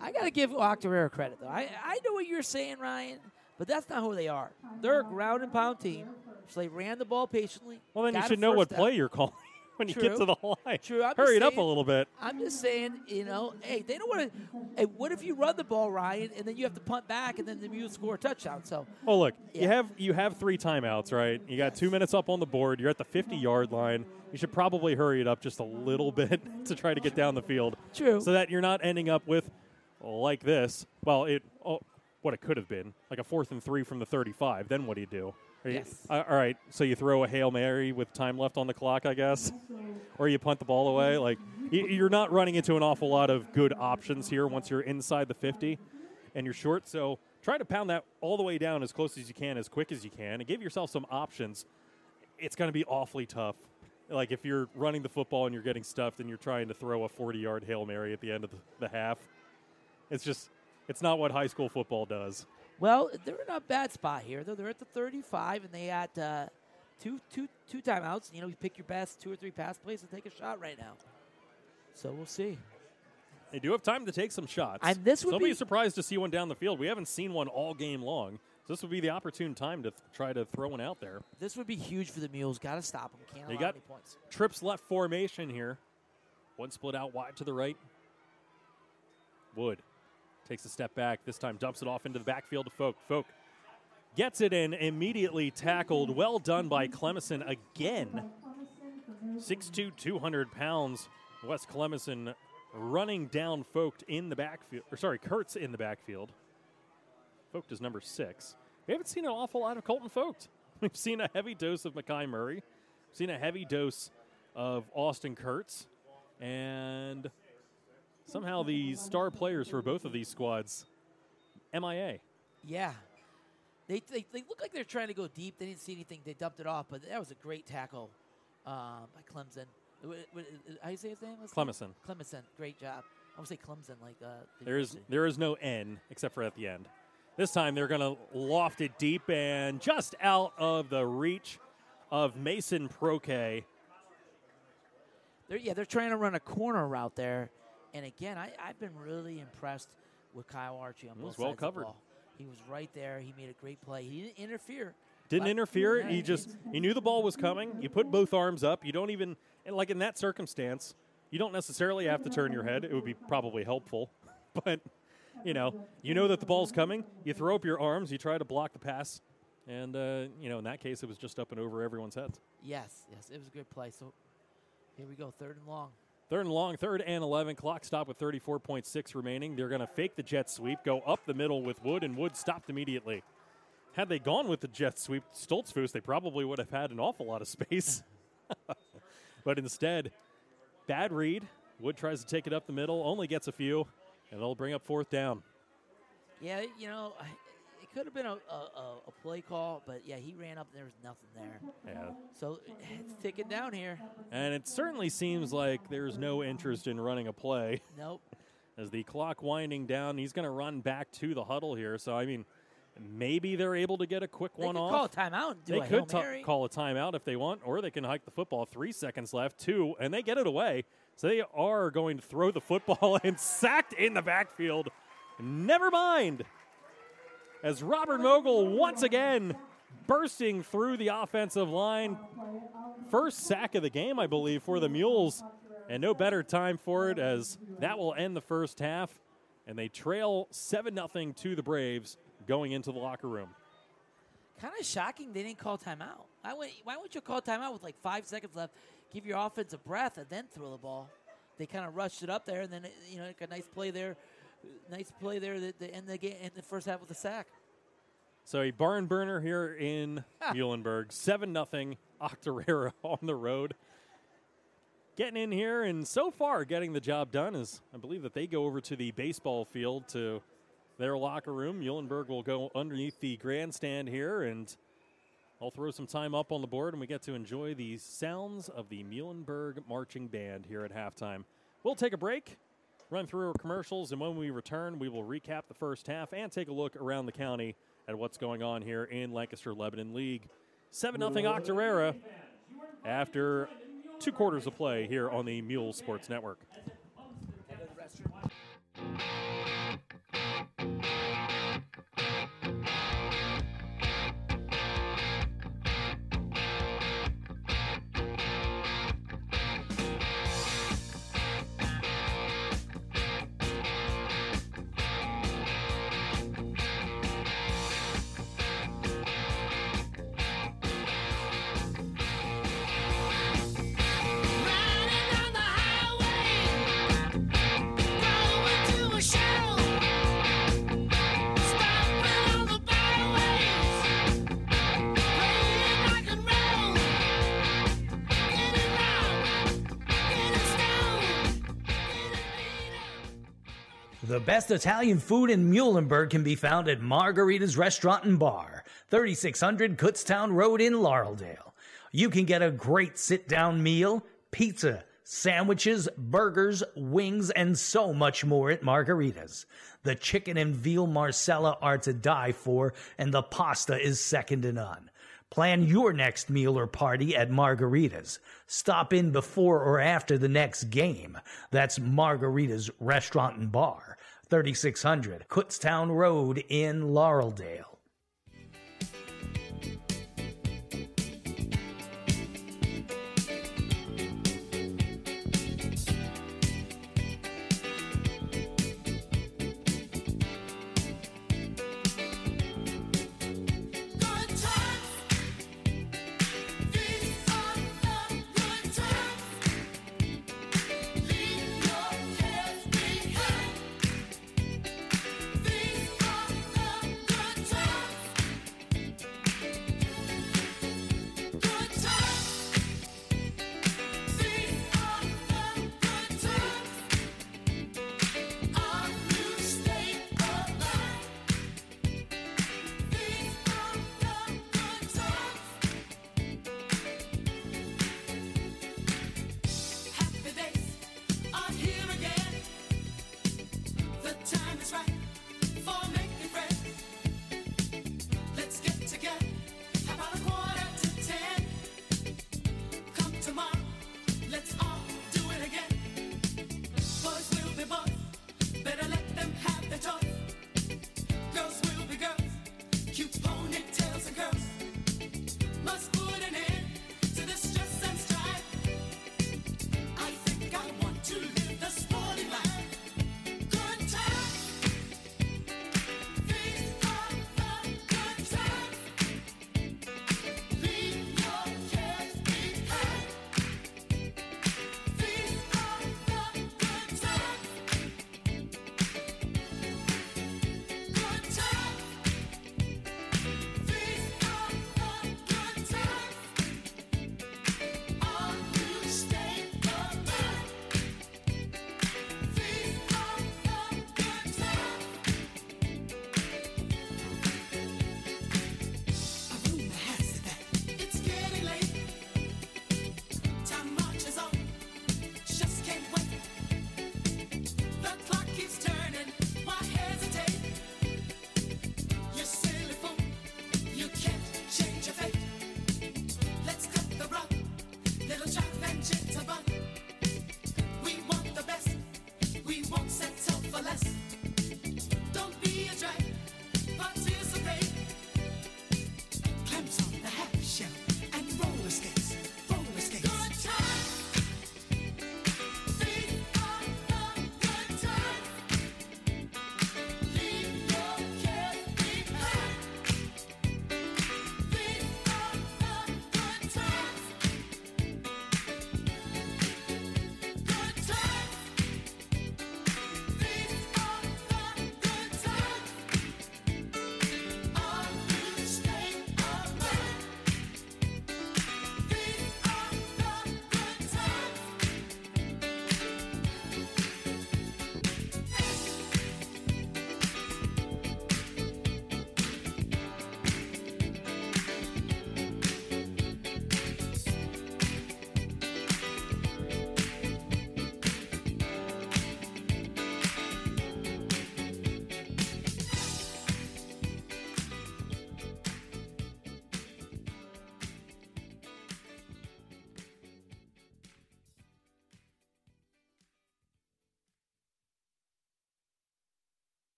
[SPEAKER 4] I got to give Octorara credit, though. I, I know what you're saying, Ryan, but that's not who they are. They're a ground and pound team, so they ran the ball patiently.
[SPEAKER 3] Well, then you should know what
[SPEAKER 4] first
[SPEAKER 3] play you're calling when you get to the line.
[SPEAKER 4] True, I'm
[SPEAKER 3] it up a little bit.
[SPEAKER 4] I'm just saying, you know, hey, they don't want to. Hey, what if you run the ball, Ryan, and then you have to punt back, and then the Mules score a touchdown? So,
[SPEAKER 3] Oh look, you have you have three timeouts, right? You got two minutes up on the board. You're at the 50 yard line. You should probably hurry it up just a little bit to try to get down the field,
[SPEAKER 4] True.
[SPEAKER 3] so that you're not ending up with like this. Well, it oh, what it could have been like a fourth and three from the 35. Then what do you do? Are you-
[SPEAKER 4] Yes.
[SPEAKER 3] uh, all right. So you throw a hail mary with time left on the clock, I guess, or you punt the ball away. Like you're not running into an awful lot of good options here once you're inside the 50 and you're short. So try to pound that all the way down as close as you can, as quick as you can, and give yourself some options. It's going to be awfully tough. Like if you're running the football and you're getting stuffed and you're trying to throw a 40 yard hail mary at the end of the, the half, it's just it's not what high school football does.
[SPEAKER 4] Well, they're in a bad spot here. Though they're at the 35, and they had uh, two, two, two timeouts. You know, you pick your best two or three pass plays and take a shot right now. So we'll see.
[SPEAKER 3] They do have time to take some shots.
[SPEAKER 4] And this would
[SPEAKER 3] Don't be
[SPEAKER 4] be-
[SPEAKER 3] surprised to see one down the field. We haven't seen one all game long. So this would be the opportune time to th- try to throw one out there.
[SPEAKER 4] This would be huge for the Mules. Got to stop them. Can't
[SPEAKER 3] They
[SPEAKER 4] allow
[SPEAKER 3] got-
[SPEAKER 4] any points.
[SPEAKER 3] Trips left formation here. One split out wide to the right. Wood takes a step back. This time dumps it off into the backfield to Folk. Folk gets it in, immediately tackled. Well done by Clemison again. 6'2", 200 pounds. Wes Clemison running down Folk in the backfield. Or sorry, Kurtz in the backfield. Folk is number six. We haven't seen an awful lot of Colton Folk. We've seen a heavy dose of Mackay Murray. We've Seen a heavy dose of Austin Kurtz. And somehow the star players for both of these squads, MIA.
[SPEAKER 4] Yeah. They, they, they look like they're trying to go deep. They didn't see anything. They dumped it off, but that was a great tackle um, by Clemson. How you say his name? Let's see. Clemson. Great job. I would say Clemson, like uh, the
[SPEAKER 3] there is there is no N except for at the end. This time they're going to loft it deep and just out of the reach of Mason Proke.
[SPEAKER 4] They're, yeah, they're trying to run a corner route there. And again, I, I've been really impressed with Kyle Archie on
[SPEAKER 3] He
[SPEAKER 4] both
[SPEAKER 3] was well
[SPEAKER 4] sides of the
[SPEAKER 3] covered.
[SPEAKER 4] ball. He was right there. He made a great play. He didn't interfere.
[SPEAKER 3] Didn't interfere. He just he knew the ball was coming. You put both arms up. You don't even and like in that circumstance, you don't necessarily have to turn your head. It would be probably helpful, but you know, you know that the ball's coming. You throw up your arms. You try to block the pass, and uh, you know in that case it was just up and over everyone's heads.
[SPEAKER 4] Yes, yes, it was a good play. So here we go, third and long.
[SPEAKER 3] Third and long, third and 11. Clock stop with 34.6 remaining. They're going to fake the jet sweep, go up the middle with Wood, and Wood stopped immediately. Had they gone with the jet sweep, Stoltzfus, they probably would have had an awful lot of space. but instead, bad read. Wood tries to take it up the middle, only gets a few, and they'll bring up fourth down.
[SPEAKER 4] Yeah, you know, could have been a, a, a, play call, but yeah, he ran up and there was nothing there.
[SPEAKER 3] Yeah.
[SPEAKER 4] So it's ticking down here.
[SPEAKER 3] And it certainly seems like there's no interest in running a play
[SPEAKER 4] Nope.
[SPEAKER 3] as the clock winding down. He's going to run back to the huddle here. So, I mean, maybe they're able to get a quick
[SPEAKER 4] They
[SPEAKER 3] one
[SPEAKER 4] could
[SPEAKER 3] off.
[SPEAKER 4] call a timeout
[SPEAKER 3] they could
[SPEAKER 4] Mary.
[SPEAKER 3] call a timeout if they want, or they can hike the football. Three seconds left, two, and they get it away. So they are going to throw the football and sacked in the backfield. Never mind. As Robert Mogul once again bursting through the offensive line. First sack of the game, I believe, for the Mules. And no better time for it as that will end the first half. And they trail 7 0 to the Braves going into the locker room.
[SPEAKER 4] Kind of shocking they didn't call timeout. Why would, why would you call timeout with like five seconds left, give your offense a breath, and then throw the ball? They kind of rushed it up there, and then you know, a nice play there, nice play there that the end the game in the first half with a sack.
[SPEAKER 3] So a barn burner here in Muhlenberg, seven nothing. Octorara on the road, getting in here, and so far getting the job done. Is I believe that they go over to the baseball field to their locker room. Muhlenberg will go underneath the grandstand here, and I'll throw some time up on the board, and we get to enjoy the sounds of the Muhlenberg marching band here at halftime. We'll take a break, run through our commercials, and when we return, we will recap the first half and take a look around the county at what's going on here in Lancaster Lebanon League. 7 0 Octorara after two quarters of play here on the Mule Sports Network.
[SPEAKER 2] Best Italian food in Muhlenberg can be found at Margarita's Restaurant and Bar, 3600 Kutztown Road in Laureldale. You can get a great sit down meal, pizza, sandwiches, burgers, wings, and so much more at Margarita's. The chicken and veal Marsala are to die for, and the pasta is second to none. Plan your next meal or party at Margarita's. Stop in before or after the next game. That's Margarita's Restaurant and Bar, 3600 Kutztown Road in Laureldale.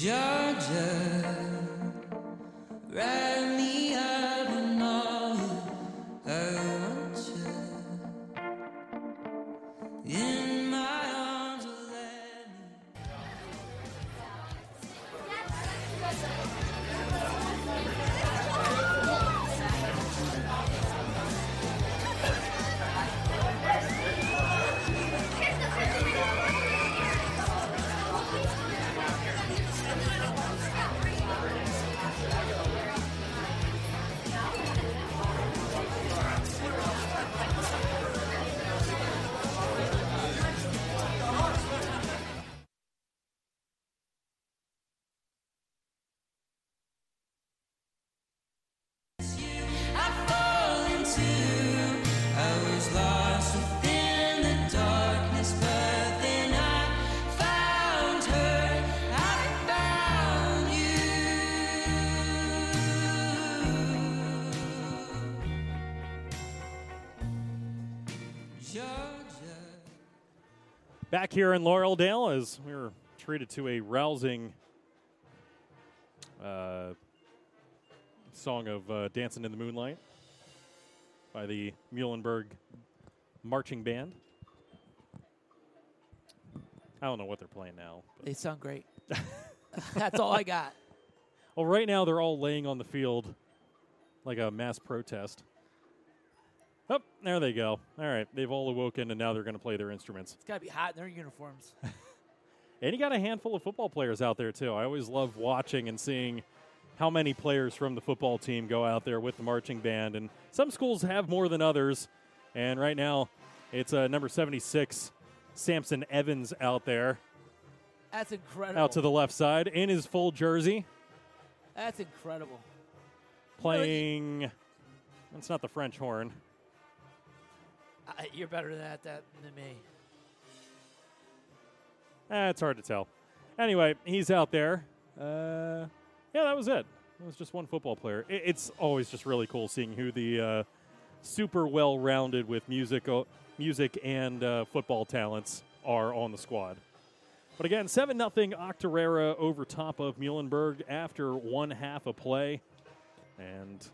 [SPEAKER 7] Georgia,
[SPEAKER 3] Back here in Laureldale, as we were treated to a rousing uh, song of uh, Dancing in the Moonlight by the Muhlenberg Marching Band. I don't know what they're playing now. but-
[SPEAKER 4] They sound great. That's all I got.
[SPEAKER 3] Well, right now they're all laying on the field like a mass protest. There they go. All right, they've all awoken and now they're going to play their instruments.
[SPEAKER 4] It's got to be hot in their uniforms.
[SPEAKER 3] And you got a handful of football players out there too. I always love watching and seeing how many players from the football team go out there with the marching band. And some schools have more than others. And right now, it's uh, number 76, Samson Evans out there,
[SPEAKER 4] That's incredible.
[SPEAKER 3] out to the left side in his full jersey,
[SPEAKER 4] That's incredible.
[SPEAKER 3] playing. It's not the French horn.
[SPEAKER 4] You're better at that than me.
[SPEAKER 3] Eh, it's hard to tell. Anyway, he's out there. Uh, yeah, that was it. It was just one football player. I- it's always just really cool seeing who the uh, super well-rounded with music, uh, music and uh, football talents are on the squad. But again, seven nothing Octorara over top of Muhlenberg after one half of play. And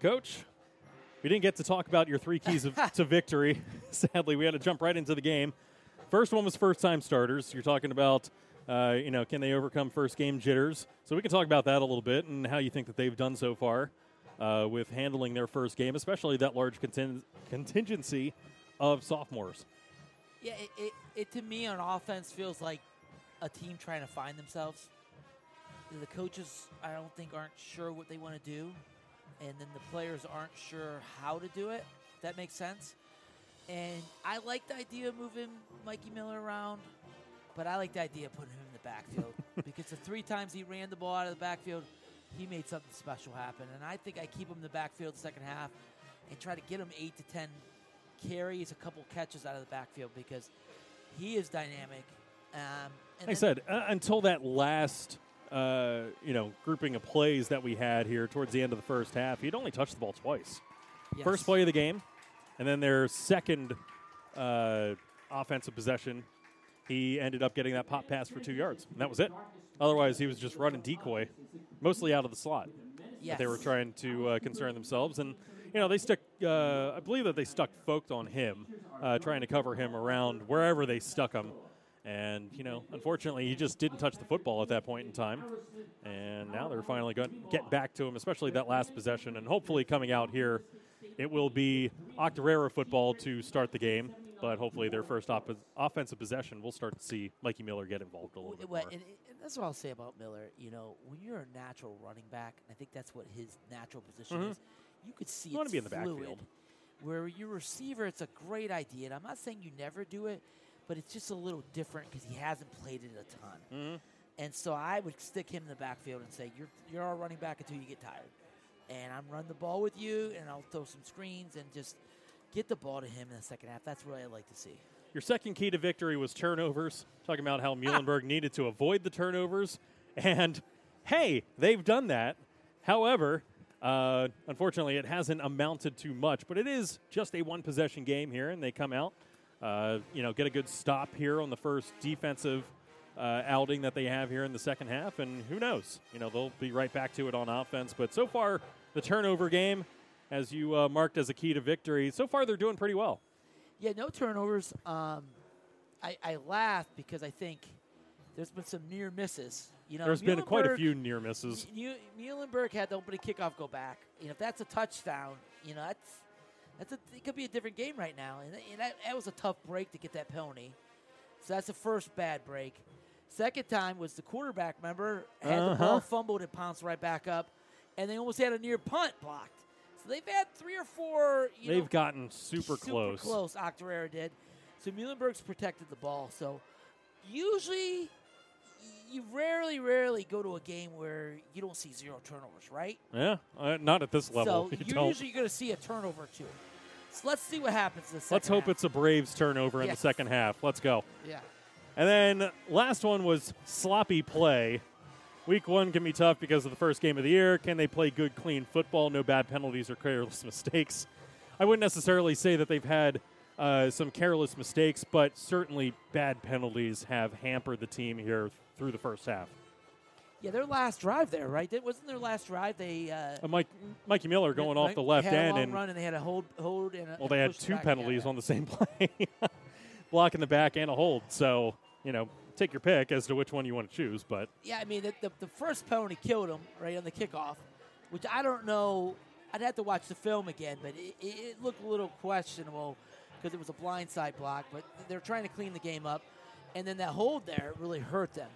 [SPEAKER 3] coach, we didn't get to talk about your three keys of, to victory. Sadly, we had to jump right into the game. First one was first time starters. You're talking about, uh, you know, can they overcome first game jitters? So we can talk about that a little bit and how you think that they've done so far uh, with handling their first game, especially that large contin- contingency of sophomores.
[SPEAKER 4] Yeah, it, it, it to me on offense feels like a team trying to find themselves. The coaches, I don't think, aren't sure what they want to do, and then the players aren't sure how to do it. That makes sense. And I like the idea of moving Mikey Miller around, but I like the idea of putting him in the backfield because the three times he ran the ball out of the backfield, he made something special happen. And I think I keep him in the backfield the second half and try to get him eight to ten carries, a couple catches out of the backfield because he is dynamic. Um, and
[SPEAKER 3] Like I said, uh, until that last uh, you know, grouping of plays that we had here towards the end of the first half, he'd only touched the ball twice.
[SPEAKER 4] Yes.
[SPEAKER 3] First play of the game, and then their second uh, offensive possession, he ended up getting that pop pass for two yards, and that was it. Otherwise, he was just running decoy, mostly out of the slot.
[SPEAKER 4] Yes.
[SPEAKER 3] They were trying to uh, concern themselves, and you know they stuck. Uh, I believe that they stuck folk on him, uh, trying to cover him around wherever they stuck him. And you know, unfortunately, he just didn't touch the football at that point in time. And now they're finally going to get back to him, especially that last possession. And hopefully, coming out here, it will be Octorara football to start the game. But hopefully, their first op- offensive possession, we'll start to see Mikey Miller get involved a little bit more.
[SPEAKER 4] and, and that's what I'll say about Miller. You know, when you're a natural running back, and I think that's what his natural position
[SPEAKER 3] Mhm.
[SPEAKER 4] is, you could see
[SPEAKER 3] You wanna
[SPEAKER 4] it's
[SPEAKER 3] be in the
[SPEAKER 4] fluid.
[SPEAKER 3] backfield.
[SPEAKER 4] Where your receiver, it's a great idea, and I'm not saying you never do it, but it's just a little different because he hasn't played it a ton.
[SPEAKER 3] Mhm.
[SPEAKER 4] And so I would stick him in the backfield and say, "You're you're our running back until you get tired, and I'm running the ball with you, and I'll throw some screens and just get the ball to him in the second half. That's what I like to see."
[SPEAKER 3] Your second key to victory was turnovers. Talking about how Muhlenberg needed to avoid the turnovers. And hey, they've done that. However, uh, unfortunately, it hasn't amounted to much, but it is just a one possession game here, and they come out, uh, you know, get a good stop here on the first defensive uh, outing that they have here in the second half. And who knows? You know, they'll be right back to it on offense. But so far, the turnover game, as you uh, marked as a key to victory, so far they're doing pretty well.
[SPEAKER 4] Yeah, no turnovers. Um, I, I laugh because I think there's been some near misses. You know,
[SPEAKER 3] There's been quite a few near misses.
[SPEAKER 4] Mu- Muhlenberg had the opening kickoff go back. You know, if that's a touchdown, you know that's that's a, it could be a different game right now. And, and that, that was a tough break to get that penalty. So that's the first bad break. Second time was the quarterback. Remember, had the ball
[SPEAKER 3] Uh-huh.
[SPEAKER 4] fumbled and pounced right back up, and they almost had a near punt blocked. So they've had three or four. You
[SPEAKER 3] They've
[SPEAKER 4] know,
[SPEAKER 3] gotten super, close.
[SPEAKER 4] close. Octorara did. So Muhlenberg's protected the ball. So usually, you rarely, rarely go to a game where you don't see zero turnovers, right?
[SPEAKER 3] Yeah, uh, not at this level.
[SPEAKER 4] So
[SPEAKER 3] You
[SPEAKER 4] you're
[SPEAKER 3] don't.
[SPEAKER 4] usually going to see a turnover or two. So let's see what happens. This
[SPEAKER 3] Let's hope it's a Braves turnover in the second half. Let's go.
[SPEAKER 4] yeah.
[SPEAKER 3] And then last one was sloppy play. Week one can be tough because of the first game of the year. Can they play good, clean football? No bad penalties or careless mistakes. I wouldn't necessarily say that they've had uh, some careless mistakes, but certainly bad penalties have hampered the team here through the first half.
[SPEAKER 4] Yeah, their last drive there, right? That wasn't their last drive. They uh,
[SPEAKER 3] Uh, Mike, Mikey Miller going off the left end and
[SPEAKER 4] run, and they had a hold, hold, and a,
[SPEAKER 3] Well, they had two penalties on the same play, block in the back and a hold. So you know, take your pick as to which one you want to choose. But
[SPEAKER 4] Yeah, I mean, the, the, the first penalty killed him right on the kickoff, which I don't know. I'd have to watch the film again, but it, it, it looked a little questionable because it was a blindside block. But they're trying to clean the game up, and then that hold there really hurt them.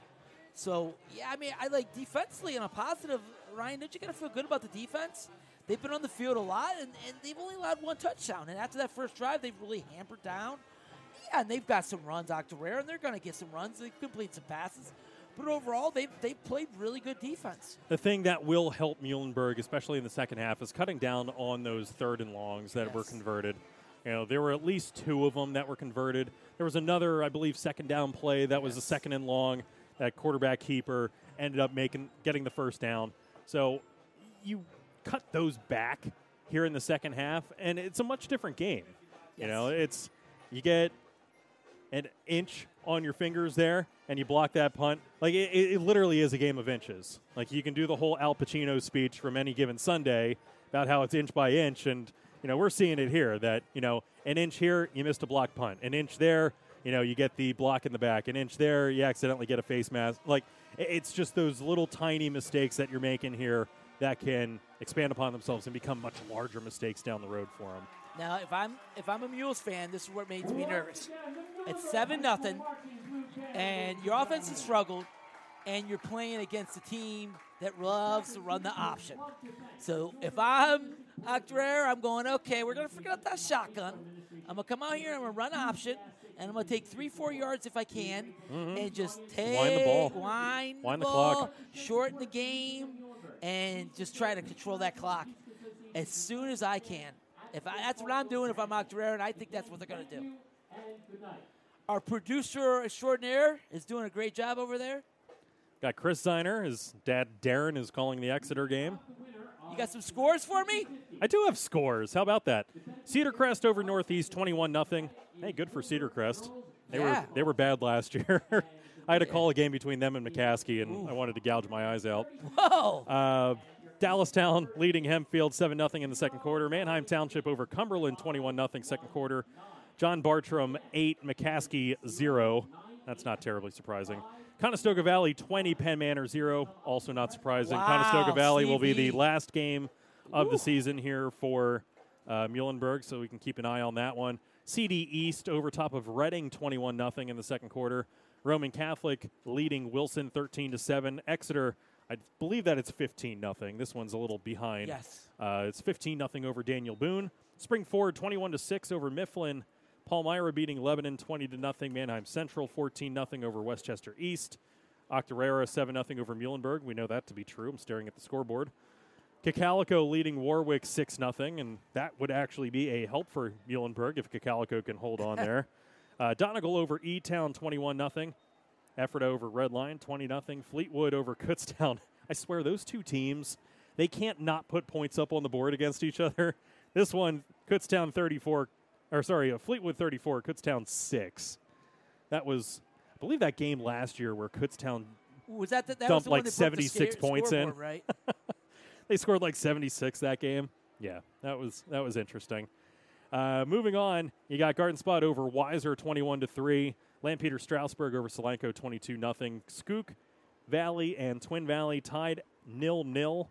[SPEAKER 4] So yeah, I mean, I like defensively on a positive. Ryan, don't you gotta feel good about the defense? They've been on the field a lot, and, and they've only allowed one touchdown. And after that first drive, they've really hampered down. Yeah, and they've got some runs, Octorara, and they're going to get some runs. They complete some passes. But overall, they've, they've played really good defense.
[SPEAKER 3] the thing that will help Muhlenberg, especially in the second half, is cutting down on those third and longs that were converted. You know, there were at least two of them that were converted. There was another, I believe, second down play that was a second and long. That quarterback keeper ended up making getting the first down. So you cut those back here in the second half, and it's a much different game. You know, it's you get an inch on your fingers there and you block that punt. Like it, it it literally is a game of inches. Like you can do the whole Al Pacino speech from any given Sunday about how it's inch by inch, and you know we're seeing it here that you know an inch here you missed a block punt, an inch there you know you get the block in the back, an inch there you accidentally get a face mask. Like it's just those little tiny mistakes that you're making here that can expand upon themselves and become much larger mistakes down the road for them.
[SPEAKER 4] Now, if I'm if I'm a Mules fan, this is what makes me nervous. It's seven nothing, and your offense has struggled, and you're playing against a team that loves to run the option. So if I'm Octorara, I'm going okay. We're gonna forget that shotgun. I'm gonna come out here. I'm gonna run option, and I'm gonna take three, four yards if I can, mm-hmm. and just take
[SPEAKER 3] Wind the ball.
[SPEAKER 4] wind,
[SPEAKER 3] Wind the
[SPEAKER 4] ball,
[SPEAKER 3] clock.
[SPEAKER 4] shorten the game, and just try to control that clock as soon as I can. If I, that's what I'm doing, if I'm Mark Octorara, and I think that's what they're going to do. Our producer extraordinaire is doing a great job over there.
[SPEAKER 3] Got Chris Ziner. His dad Darren is calling the Exeter game.
[SPEAKER 4] You got some scores for me?
[SPEAKER 3] I do have scores. How about that? Cedar Crest over Northeast, twenty-one nothing. Hey, good for Cedar Crest. They
[SPEAKER 4] Yeah.
[SPEAKER 3] were they were bad last year. I had to call a game between them and McCaskey, and I wanted to gouge my eyes out.
[SPEAKER 4] Whoa!
[SPEAKER 3] Uh, Dallastown leading Hempfield 7 0 in the second quarter. Manheim Township over Cumberland 21 0 second quarter. John Bartram 8, McCaskey 0. That's not terribly surprising. Conestoga Valley 20, Penn Manor 0. Also not surprising.
[SPEAKER 4] Wow,
[SPEAKER 3] Conestoga Valley will be the last game of the season here for uh, Muhlenberg, so we can keep an eye on that one. CD East over top of Reading 21 0 in the second quarter. Roman Catholic leading Wilson 13 to 7. Exeter, I believe that it's 15 0. This one's a little behind.
[SPEAKER 4] Yes.
[SPEAKER 3] Uh, it's 15 0 over Daniel Boone. Spring Ford 21 to 6 over Mifflin. Palmyra beating Lebanon 20 to nothing. Manheim Central 14 0 over Westchester East. Octorara 7 0 over Muhlenberg. We know that to be true. I'm staring at the scoreboard. Cocalico leading Warwick 6 0, and that would actually be a help for Muhlenberg if Cocalico can hold on there. Uh, Donegal over E Town 21 0. Ephrata over Red Lion 20 0. Fleetwood over Kutztown. I swear, those two teams, they can't not put points up on the board against each other. This one, Kutztown 34, or sorry, uh, Fleetwood 34, Kutztown 6. That was, I believe, that game last year where Kutztown
[SPEAKER 4] Was that the, that
[SPEAKER 3] dumped
[SPEAKER 4] was
[SPEAKER 3] like
[SPEAKER 4] that broke the
[SPEAKER 3] 76
[SPEAKER 4] sca-
[SPEAKER 3] points in.
[SPEAKER 4] right?
[SPEAKER 3] they scored like 76 that game. Yeah, that was that was interesting. Uh, moving on, you got Garden Spot over Weiser 21 to 3. Lampeter Strasburg over Solanco 22 nothing. Skook Valley and Twin Valley tied nil nil.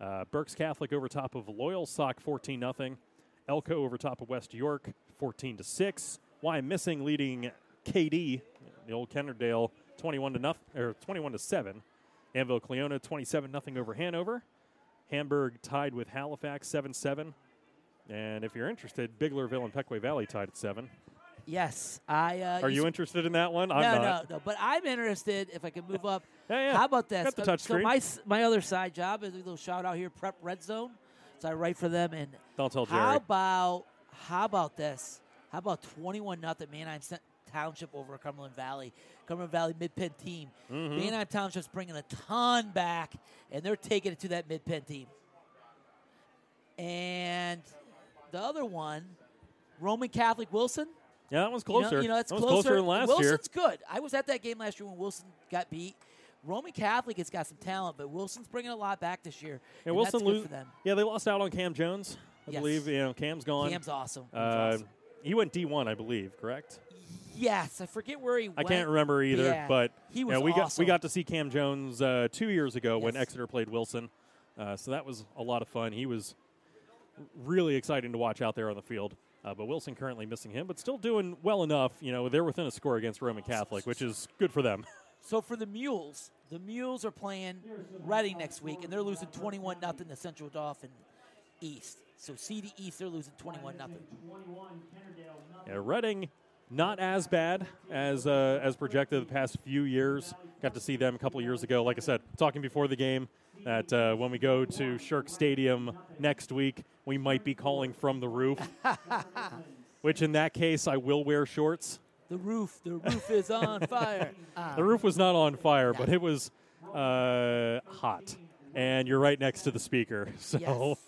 [SPEAKER 3] Uh, Berks Catholic over top of Loyalsock 14 nothing. Elco over top of West York 14 to 6. Wyomissing leading KD, the old Kennard-Dale 21 to nothing or 21 to 7. Annville-Cleona 27 nothing over Hanover. Hamburg tied with Halifax 7 7. And if you're interested, Biglerville and Pequea Valley tied at 7.
[SPEAKER 4] yes. I. Uh,
[SPEAKER 3] Are you interested in that one? I'm
[SPEAKER 4] no,
[SPEAKER 3] not.
[SPEAKER 4] no, no. But I'm interested. If I can move up.
[SPEAKER 3] Yeah, yeah.
[SPEAKER 4] How about this?
[SPEAKER 3] Got the touch
[SPEAKER 4] so
[SPEAKER 3] screen.
[SPEAKER 4] my my other side job is a little shout out here, Prep Red Zone. So I write for them. And
[SPEAKER 3] Don't tell Jerry.
[SPEAKER 4] how about how about this? How about 21 nothing Manheim Township over Cumberland Valley? Cumberland Valley mid Penn team.
[SPEAKER 3] Mm-hmm.
[SPEAKER 4] Manheim Township's bringing a ton back, and they're taking it to that mid Penn team. And the other one, Roman Catholic Wilson.
[SPEAKER 3] Yeah, that one's
[SPEAKER 4] You know-
[SPEAKER 3] closer.
[SPEAKER 4] You know, it's
[SPEAKER 3] that was
[SPEAKER 4] closer.
[SPEAKER 3] than last
[SPEAKER 4] Wilson's
[SPEAKER 3] year.
[SPEAKER 4] good. I was at that game last year when Wilson got beat. Roman Catholic has got some talent, but Wilson's bringing a lot back this year.
[SPEAKER 3] Yeah,
[SPEAKER 4] and
[SPEAKER 3] Wilson
[SPEAKER 4] that's good
[SPEAKER 3] lose-
[SPEAKER 4] for them.
[SPEAKER 3] Yeah, they lost out on Cam Jones. I
[SPEAKER 4] Yes.
[SPEAKER 3] believe you know Cam's gone.
[SPEAKER 4] Cam's awesome.
[SPEAKER 3] Uh,
[SPEAKER 4] awesome.
[SPEAKER 3] He went D1, I believe. Correct.
[SPEAKER 4] Yes, I forget where he went.
[SPEAKER 3] I
[SPEAKER 4] went.
[SPEAKER 3] can't remember either,
[SPEAKER 4] Yeah,
[SPEAKER 3] but
[SPEAKER 4] he
[SPEAKER 3] you
[SPEAKER 4] was
[SPEAKER 3] know, we got
[SPEAKER 4] awesome.
[SPEAKER 3] we got to see Cam Jones uh, two years ago when Exeter played Wilson, uh, so that was a lot of fun. He was really exciting to watch out there on the field. Uh, but Wilson currently missing him, but still doing well enough. You know, they're within a score against Roman Catholic, which is good for them.
[SPEAKER 4] So for the Mules, the Mules are playing Reading next week, and they're losing 21 nothing to Central Dauphin East. So CD East, they're losing 21 nothing.
[SPEAKER 3] Yeah, Reading, not as bad as uh, as projected the past few years. Got to see them a couple years ago. Like I said, talking before the game, that uh, when we go to Shirk Stadium next week, we might be calling from the roof. Which in that case, I will wear shorts.
[SPEAKER 4] The roof, the roof is on fire. Ah.
[SPEAKER 3] The roof was not on fire, but it was uh, hot, and you're right next to the speaker. So
[SPEAKER 4] Yes.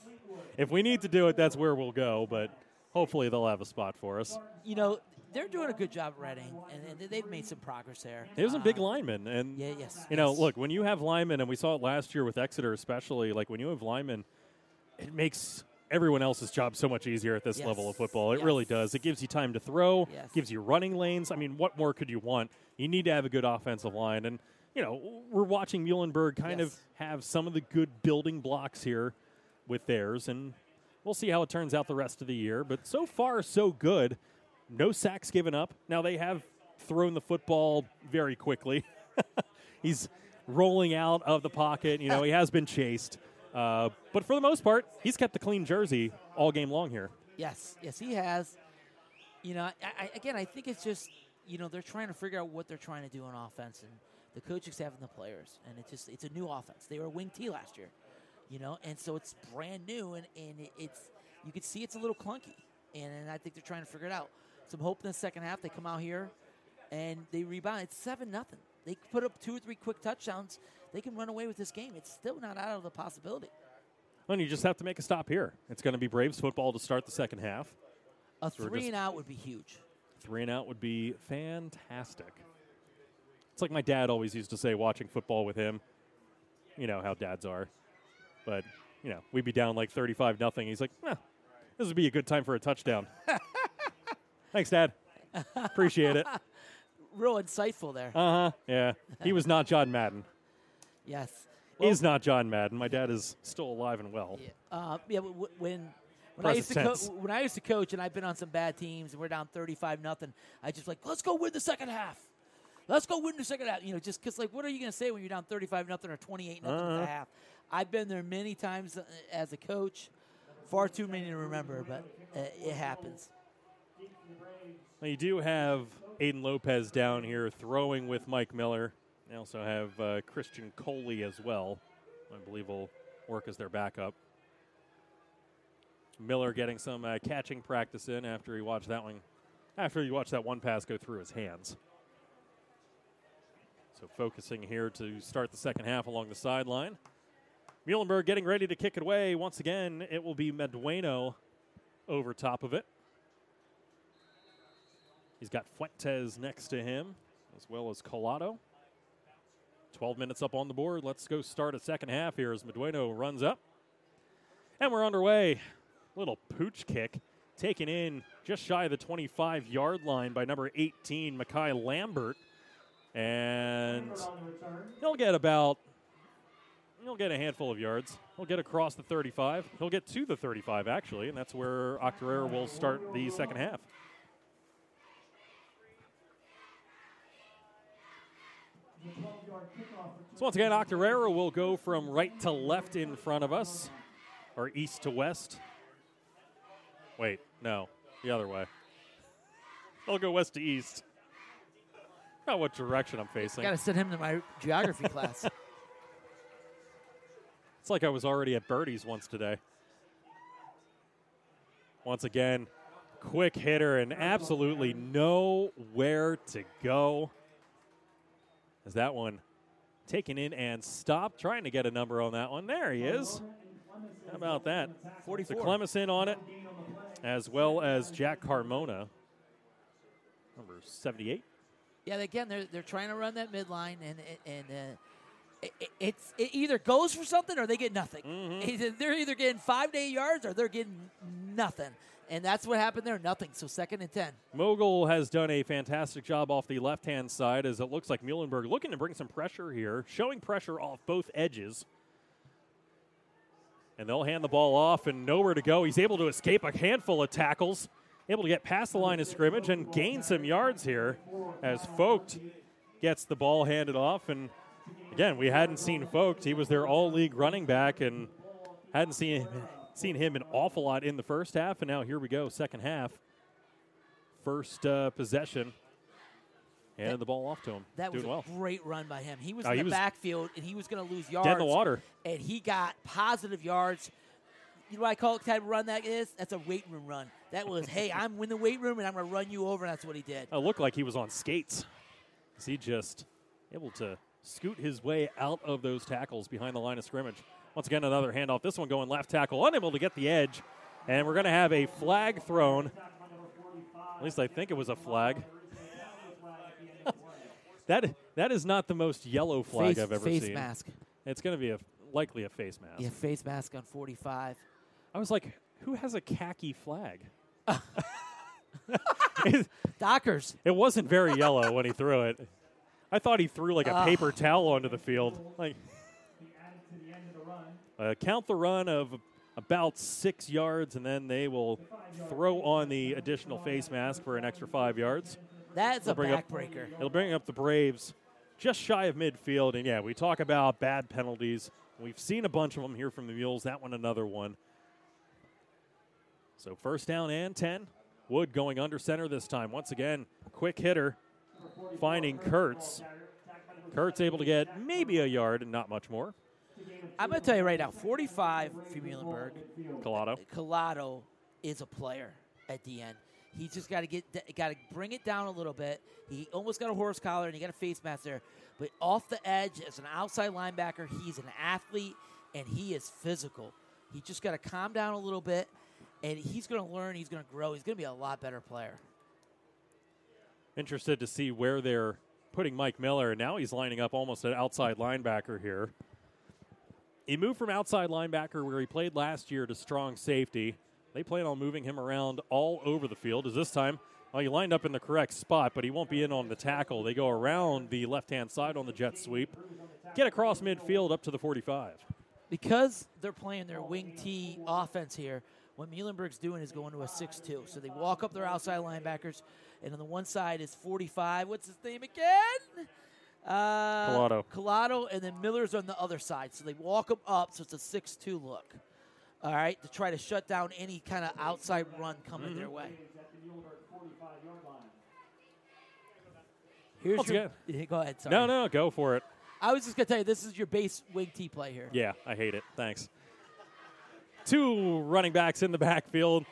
[SPEAKER 3] if we need to do it, that's where we'll go. But hopefully, they'll have a spot for us.
[SPEAKER 4] you know, they're doing a good job at Reading, and, and they've made some progress there.
[SPEAKER 3] There's some big
[SPEAKER 4] Uh,
[SPEAKER 3] linemen, and
[SPEAKER 4] Yeah, yes.
[SPEAKER 3] you know, look when you have linemen, and we saw it last year with Exeter, especially. Like when you have linemen, it makes everyone else's job so much easier at this
[SPEAKER 4] Yes.
[SPEAKER 3] level of football. It really does. It gives you time to throw,
[SPEAKER 4] Yes.
[SPEAKER 3] gives you running lanes. I mean, what more could you want? You need to have a good offensive line, and you know, we're watching Muhlenberg kind
[SPEAKER 4] Yes.
[SPEAKER 3] of have some of the good building blocks here with theirs, and we'll see how it turns out the rest of the year. But so far, so good. No sacks given up. Now they have thrown the football very quickly. He's rolling out of the pocket. You know, he has been chased. Uh, but for the most part, he's kept the clean jersey all game long here.
[SPEAKER 4] Yes, yes, he has. You know, I, I, again, I think it's just you know they're trying to figure out what they're trying to do on offense, and the coaching staff and the players, and it's just it's a new offense. They were wing T last year, you know, and so it's brand new, and and it's you can see it's a little clunky, and, and I think they're trying to figure it out. Some hope in the second half. They come out here, and they rebound. It's seven nothing. they put up two or three quick touchdowns. They can run away with this game. It's still not out of the possibility.
[SPEAKER 3] Well, and you just have to make a stop here. It's going to be Braves football to start the second half.
[SPEAKER 4] A
[SPEAKER 3] So
[SPEAKER 4] three and out would be huge.
[SPEAKER 3] Three and out would be fantastic. It's like my dad always used to say watching football with him. You know how dads are. But, you know, we'd be down like 35 nothing. He's like, eh, this would be a good time for a touchdown. Thanks, Dad. Appreciate it.
[SPEAKER 4] Real insightful there.
[SPEAKER 3] Uh huh. Yeah. He was not John Madden.
[SPEAKER 4] Yes.
[SPEAKER 3] Is not John Madden. My dad is still alive and well.
[SPEAKER 4] Yeah, uh, yeah w- when when I used to co- when I used to coach and I've been on some bad teams and we're down thirty five nothing, I just like let's go win the second half. Let's go win the second half. You know, just because like what are you going to say when you're down thirty five nothing or twenty eight nothing
[SPEAKER 3] Uh-huh.
[SPEAKER 4] the half? I've been there many times uh, as a coach, far too many to remember, but uh, it happens.
[SPEAKER 3] Now you do have Aiden Lopez down here throwing with Mike Miller. They also have uh, Christian Coley as well. I believe will work as their backup. Miller getting some uh, catching practice in after he watched that one. After he watched that one pass go through his hands. So focusing here to start the second half along the sideline. Muhlenberg getting ready to kick it away. Once again, it will be Medueno over top of it. He's got Fuentes next to him, as well as Collado. 12 minutes up on the board. Let's go start a second half here as Medueno runs up. And we're underway. Little pooch kick taken in just shy of the 25 yard line by number 18, Makai Lambert. And he'll get about, he'll get a handful of yards. He'll get across the 35. He'll get to the 35, actually, and that's where Octorara will start the second half. So once again, Octorara will go from right to left in front of us, or east to west. Wait, no, the other way. I'll go west to east. Not what direction I'm facing.
[SPEAKER 4] I got to send him to my geography class.
[SPEAKER 3] It's like I was already at Birdie's once today. Once again, quick hitter and absolutely nowhere to go. Is that one taken in and stopped? Trying to get a number on that one. There he is. How about that? 44. So Clemison on it, as well as Jack Carmona, number 78.
[SPEAKER 4] Yeah, again, they're they're trying to run that midline, and and uh, it, it- it's it either goes for something or they get nothing. Either- They're either getting five to eight yards or they're getting nothing, and that's what happened there. Nothing. So second and ten.
[SPEAKER 3] Mogul has done a fantastic job off the left hand side as it looks like Muhlenberg looking to bring some pressure here, showing pressure off both edges. And they'll hand the ball off and nowhere to go. He's able to escape a handful of tackles, able to get past the line of scrimmage and gain some yards here as Vogt gets the ball handed off. And again, we hadn't seen Vogt. He was their all league running back and hadn't seen, seen him an awful lot in the first half. And now here we go, second half first uh, possession. Handed the ball off to him.
[SPEAKER 4] That was
[SPEAKER 3] Doing well.
[SPEAKER 4] a great run by him. He was
[SPEAKER 3] Oh,
[SPEAKER 4] in
[SPEAKER 3] he
[SPEAKER 4] the
[SPEAKER 3] was
[SPEAKER 4] backfield and he was going to lose yards.
[SPEAKER 3] Dead in the water.
[SPEAKER 4] and he got positive yards. You know what I call it type of run that is? That's a weight room run. That was, hey, I'm in the weight room and I'm going to run you over. And that's what he did.
[SPEAKER 3] It looked like he was on skates. Is He just able to scoot his way out of those tackles behind the line of scrimmage. Once again, another handoff. This one going left tackle, unable to get the edge. And we're going to have a flag thrown. At least I think it was a flag. that that is not the most yellow flag
[SPEAKER 4] face
[SPEAKER 3] I've ever
[SPEAKER 4] face
[SPEAKER 3] seen.
[SPEAKER 4] mask.
[SPEAKER 3] It's going to be a likely a face mask.
[SPEAKER 4] Yeah, face mask on 45.
[SPEAKER 3] I was like, who has a khaki flag?
[SPEAKER 4] Dockers.
[SPEAKER 3] It wasn't very yellow when he threw it. I thought he threw like a paper towel onto the field. Like, uh, count the run of about six yards, and then they will throw on the additional face mask for an extra five yards.
[SPEAKER 4] That's a
[SPEAKER 3] It'll up-
[SPEAKER 4] backbreaker.
[SPEAKER 3] It'll bring up the Braves just shy of midfield. And yeah, we talk about bad penalties. We've seen a bunch of them here from the Mules. That one, another one. So first down and 10. Wood going under center this time. Once again, quick hitter finding Kurtz. Kurtz able to get maybe a yard and not much more.
[SPEAKER 4] I'm going to tell you right now 45 for Muhlenberg.
[SPEAKER 3] Collado.
[SPEAKER 4] Collado is a player at the end. He just got to get got to bring it down a little bit. He almost got a horse collar and he got a face mask there, but off the edge as an outside linebacker, he's an athlete and he is physical. He just got to calm down a little bit, and he's going to learn. He's going to grow. He's going to be a lot better player.
[SPEAKER 3] Interested to see where they're putting Mike Miller. Now he's lining up almost an outside linebacker here. He moved from outside linebacker where he played last year to strong safety. They plan on moving him around all over the field. As this time, well, he lined up in the correct spot, but he won't be in on the tackle. They go around the left hand side on the jet sweep, get across midfield up to the 45.
[SPEAKER 4] because they're playing their wing T offense here, what Muhlenberg's doing is going to a 6 2. So they walk up their outside linebackers, and on the one side is 45. What's his name again? Uh,
[SPEAKER 3] Collado.
[SPEAKER 4] Collado, and then Miller's on the other side. So they walk them up, so it's a 6 2 look. All right, to try to shut down any kind of outside run coming their way. Here's
[SPEAKER 3] Once
[SPEAKER 4] your,
[SPEAKER 3] again-
[SPEAKER 4] Yeah, go ahead. Sorry.
[SPEAKER 3] No, no, go for it.
[SPEAKER 4] I was just gonna tell you this is your base wing T play here.
[SPEAKER 3] Yeah, I hate it. Thanks. Two running backs in the backfield.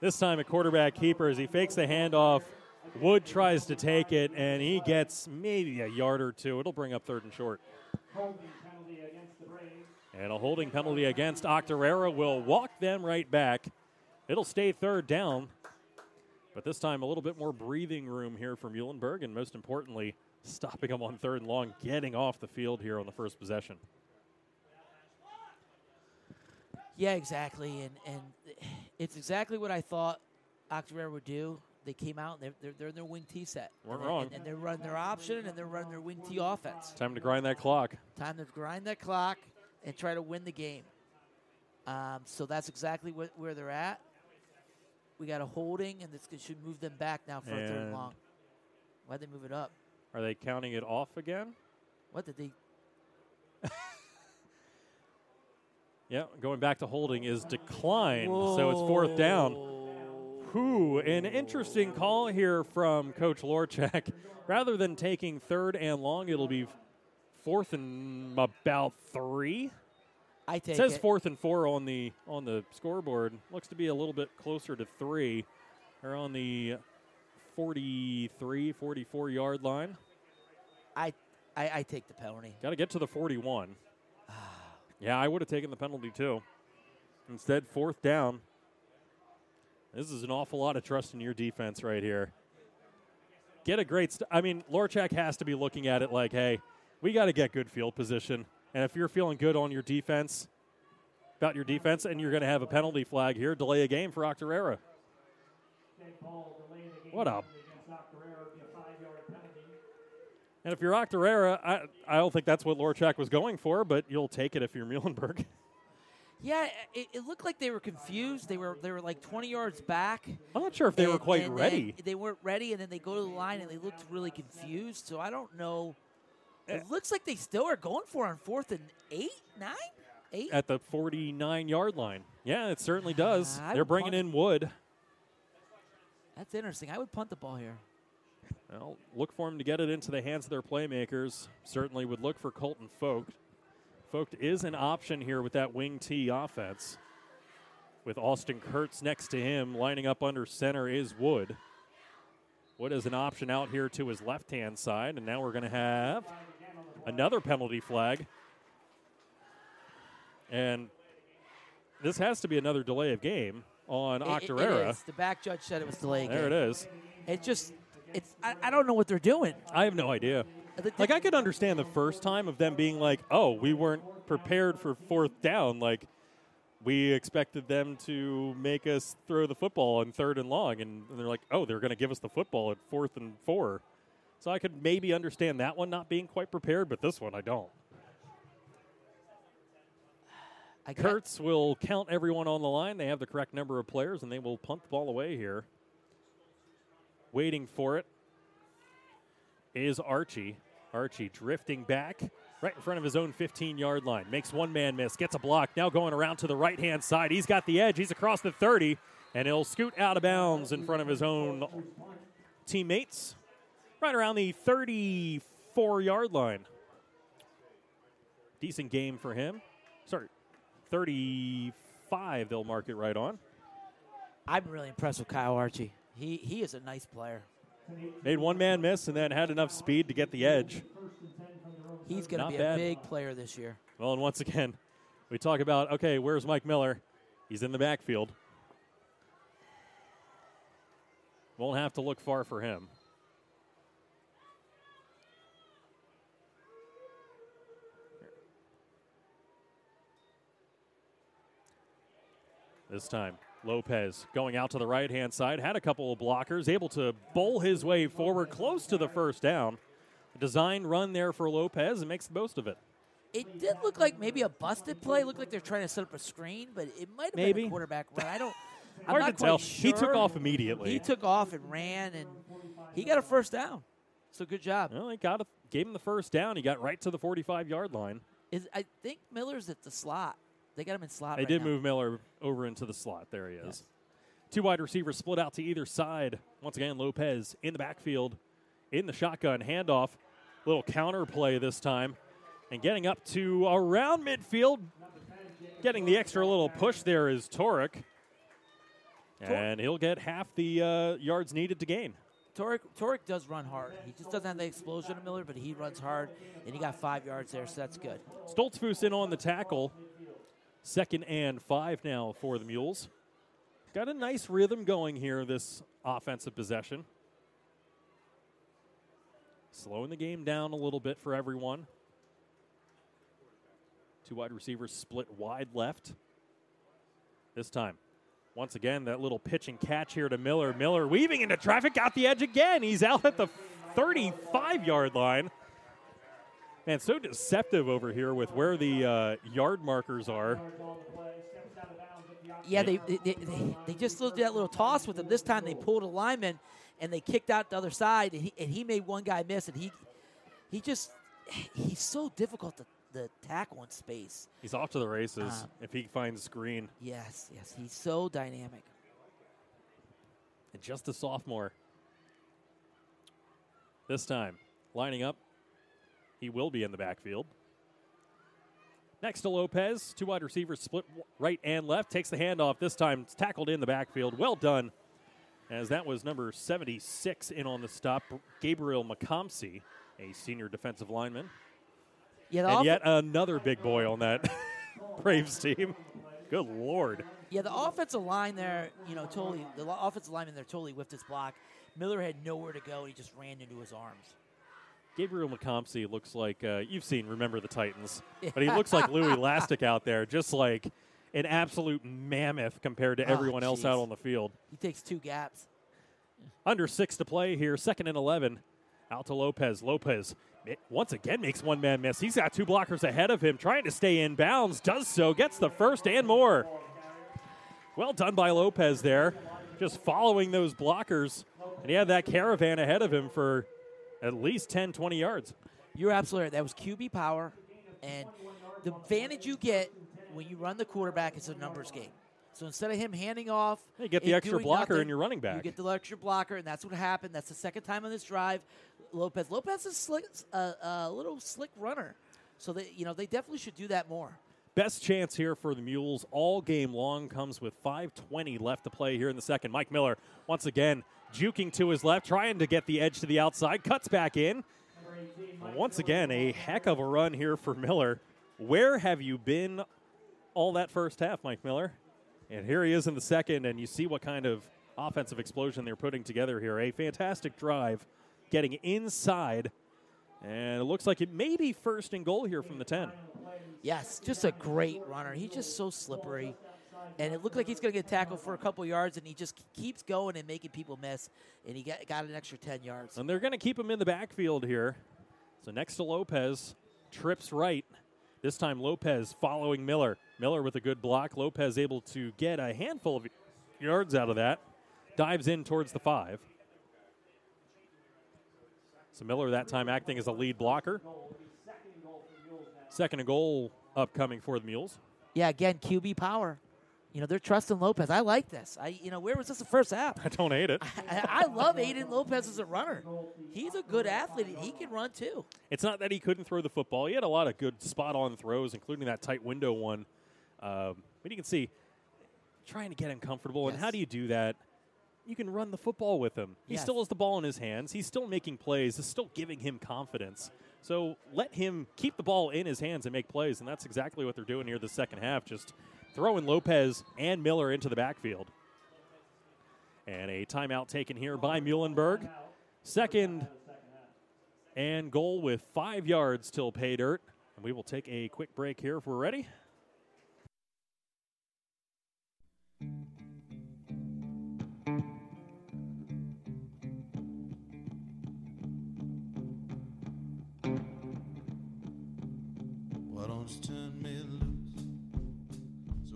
[SPEAKER 3] This time a quarterback keeper as he fakes the handoff. Wood tries to take it, and he gets maybe a yard or two. It'll bring up third and short. And a holding penalty against Octorara will walk them right back. It'll stay third down, but this time a little bit more breathing room here for Muhlenberg, and most importantly, stopping them on third and long, getting off the field here on the first possession.
[SPEAKER 4] Yeah, exactly, and and it's exactly what I thought Octorara would do. They came out and they're, they're, they're in their wing T set.
[SPEAKER 3] Weren't
[SPEAKER 4] and,
[SPEAKER 3] wrong.
[SPEAKER 4] And, and they're running their option and they're running their wing T offense.
[SPEAKER 3] Time to grind that clock.
[SPEAKER 4] Time to grind that clock and try to win the game. Um, so that's exactly what, where they're at. We got a holding, and this should move them back now for a third and
[SPEAKER 3] And-
[SPEAKER 4] long. Why'd they move it up?
[SPEAKER 3] Are they counting it off again?
[SPEAKER 4] What did they?
[SPEAKER 3] Yeah, going back to holding is declined, so it's fourth down. Whew, an interesting call here from Coach Lorchak. Rather than taking third and long, it'll be fourth and about three.
[SPEAKER 4] I take
[SPEAKER 3] It says
[SPEAKER 4] it.
[SPEAKER 3] fourth and four on the on the scoreboard. Looks to be a little bit closer to three. They're on the 43, 44 yard line.
[SPEAKER 4] I, I I take the penalty.
[SPEAKER 3] Got to get to the 41. Ah. yeah, I would have taken the penalty too. Instead, fourth down. This is an awful lot of trust in your defense right here. Get a great. St- I mean, Lorchak has to be looking at it like, hey, we got to get good field position. And if you're feeling good on your defense, about your defense, and you're going to have a penalty flag here, delay a game for Octorara. What a And if you're Octorara, I, I don't think that's what Lorchak was going for, but you'll take it if you're Muhlenberg.
[SPEAKER 4] Yeah, it, it looked like they were confused. They were they were like 20 yards back.
[SPEAKER 3] I'm not sure if they were quite
[SPEAKER 4] and
[SPEAKER 3] ready.
[SPEAKER 4] They, they weren't ready, and then they go to the line and they looked really confused. So I don't know. It eh. looks like they still are going for on fourth and eight, nine, eight.
[SPEAKER 3] At the 49 yard line. Yeah, it certainly ah, does.
[SPEAKER 4] I
[SPEAKER 3] They're bringing
[SPEAKER 4] punt.
[SPEAKER 3] in Wood.
[SPEAKER 4] That's interesting. I would punt the ball here.
[SPEAKER 3] Well, look for him to get it into the hands of their playmakers. Certainly would look for Colton Vogt. Vogt is an option here with that wing T offense. With Austin Kurtz next to him, lining up under center is Wood. Wood is an option out here to his left hand side, and now we're going to have another penalty flag. And this has to be another delay of game on Octorara.
[SPEAKER 4] The back judge said it was delayed.
[SPEAKER 3] There it is.
[SPEAKER 4] It just, it's. I, I don't know what they're doing.
[SPEAKER 3] I have no idea. Like I could understand the first time of them being like, "Oh, we weren't prepared for fourth down." Like we expected them to make us throw the football on third and long, and, and they're like, "Oh, they're going to give us the football at fourth and four. So I could maybe understand that one not being quite prepared, but this one I don't.
[SPEAKER 4] I
[SPEAKER 3] Kurtz will count everyone on the line. They have the correct number of players, and they will punt the ball away here. Waiting for it is Archie. Archie drifting back right in front of his own 15 yard line. Makes one man miss, gets a block. Now going around to the right hand side. He's got the edge. He's across the 30, and he'll scoot out of bounds in front of his own teammates. Right around the 34 yard line. Decent game for him. Sorry, 35 they'll mark it right on.
[SPEAKER 4] I'm really impressed with Kyle Archie. He he is a nice player.
[SPEAKER 3] Made one man miss and then had enough speed to get the edge.
[SPEAKER 4] He's going to be
[SPEAKER 3] bad.
[SPEAKER 4] a big player this year.
[SPEAKER 3] Well, and once again, we talk about okay, where's Mike Miller? He's in the backfield. Won't have to look far for him. This time, Lopez going out to the right hand side, had a couple of blockers, able to bowl his way forward close to the first down. A design run there for Lopez and makes the most of it.
[SPEAKER 4] It did look like maybe a busted play. Looked like they're trying to set up a screen, but it might have been a quarterback run. I don't. I'm
[SPEAKER 3] Hard
[SPEAKER 4] not
[SPEAKER 3] to
[SPEAKER 4] quite
[SPEAKER 3] tell. He took off immediately.
[SPEAKER 4] He took off and ran, and he got a first down. So good job.
[SPEAKER 3] Well, he got a, gave him the first down. He got right to the 45 yard line.
[SPEAKER 4] Is I think Miller's at the slot. They got him in slot.
[SPEAKER 3] They
[SPEAKER 4] right
[SPEAKER 3] did
[SPEAKER 4] now.
[SPEAKER 3] move Miller over into the slot. There he is.
[SPEAKER 4] Yes.
[SPEAKER 3] Two wide receivers split out to either side. Once again, Lopez in the backfield, in the shotgun handoff. Little counter play this time. And getting up to around midfield, getting the extra little push there is Torek. And he'll get half the uh, yards needed to gain.
[SPEAKER 4] Torek, Torek does run hard. He just doesn't have the explosion of Miller, but he runs hard, and he got five yards there, so that's good.
[SPEAKER 3] Stoltzfus in on the tackle. Second and five now for the Mules. Got a nice rhythm going here, this offensive possession. Slowing the game down a little bit for everyone. Two wide receivers split wide left. This time, once again, that little pitch and catch here to Miller. Miller weaving into traffic, got the edge again. He's out at the 35 yard line. Man, so deceptive over here with where the uh, yard markers are.
[SPEAKER 4] Yeah, they they, they, they, just did that little toss with him. This time they pulled a lineman and they kicked out the other side, and he, and he made one guy miss, and he he just he's so difficult to, to tackle in space.
[SPEAKER 3] He's off to the races
[SPEAKER 4] Um,
[SPEAKER 3] if he finds screen.
[SPEAKER 4] Yes, yes, he's so dynamic.
[SPEAKER 3] And just a sophomore. This time, lining up, he will be in the backfield. Next to Lopez, two wide receivers split right and left. Takes the handoff. This time, it's tackled in the backfield. Well done, as that was number 76 in on the stop, Gabriel McComsey, a senior defensive lineman.
[SPEAKER 4] Yeah,
[SPEAKER 3] And
[SPEAKER 4] off-
[SPEAKER 3] yet another big boy on that Braves team. Good Lord.
[SPEAKER 4] Yeah, the offensive line there, you know, totally. The offensive lineman there totally whiffed his block. Miller had nowhere to go. He just ran into his arms.
[SPEAKER 3] Gabriel McComsey looks like uh, you've seen Remember the Titans, but he looks like Louie Lastik out there, just like an absolute mammoth compared to
[SPEAKER 4] Oh,
[SPEAKER 3] everyone else out on the field.
[SPEAKER 4] He takes two gaps.
[SPEAKER 3] Under six to play here, second and 11. Out to Lopez. Lopez once again makes one man miss. He's got two blockers ahead of him, trying to stay in bounds. Does so, gets the first and more. Well done by Lopez there, just following those blockers. And he had that caravan ahead of him for at least 10, 20 yards.
[SPEAKER 4] You're absolutely right. That was QB power, and the advantage you get when you run the quarterback is a numbers game. So instead of him handing off,
[SPEAKER 3] You get the extra blocker
[SPEAKER 4] nothing,
[SPEAKER 3] in your running back.
[SPEAKER 4] You get the extra blocker, and that's what happened. That's the second time on this drive. Lopez, Lopez is slick, a uh, little slick runner, so they, you know, they definitely should do that more.
[SPEAKER 3] Best chance here for the Mules all game long comes with 5.20 left to play here in the second. Mike Miller, once again, juking to his left, trying to get the edge to the outside, cuts back in. Once again, a heck of a run here for Miller. Where have you been all that first half, Mike Miller? And here he is in the second, and you see what kind of offensive explosion they're putting together here. A fantastic drive getting inside, and it looks like it may be first and goal here from the 10.
[SPEAKER 4] Yes, just a great runner. He's just so slippery. And it looked like he's going to get tackled for a couple yards, and he just keeps going and making people miss. And he got, got an extra 10 yards.
[SPEAKER 3] And they're going to keep him in the backfield here. So next to Lopez, trips right. This time Lopez following Miller. Miller with a good block. Lopez able to get a handful of yards out of that. Dives in towards the five. So Miller that time acting as a lead blocker. Second and goal upcoming for the Mules.
[SPEAKER 4] Yeah, again, QB power. You know, they're trusting Lopez. I like this. I, you know, where was this the first half?
[SPEAKER 3] I don't hate it.
[SPEAKER 4] I, I love Aiden Lopez as a runner. He's a good athlete, and he can run too.
[SPEAKER 3] It's not that he couldn't throw the football. He had a lot of good spot on throws, including that tight window one. Um, but you can see trying to get him comfortable. And how do you do that you can run the football with him. He
[SPEAKER 4] Yes.
[SPEAKER 3] still has the ball in his hands. He's still making plays. It's still giving him confidence. So let him keep the ball in his hands and make plays, and that's exactly what they're doing here the second half. Just throwing Lopez and Miller into the backfield. And a timeout taken here by Muhlenberg. Second and goal with five yards till pay dirt. And we will take a quick break here if we're ready.
[SPEAKER 8] Why don't you?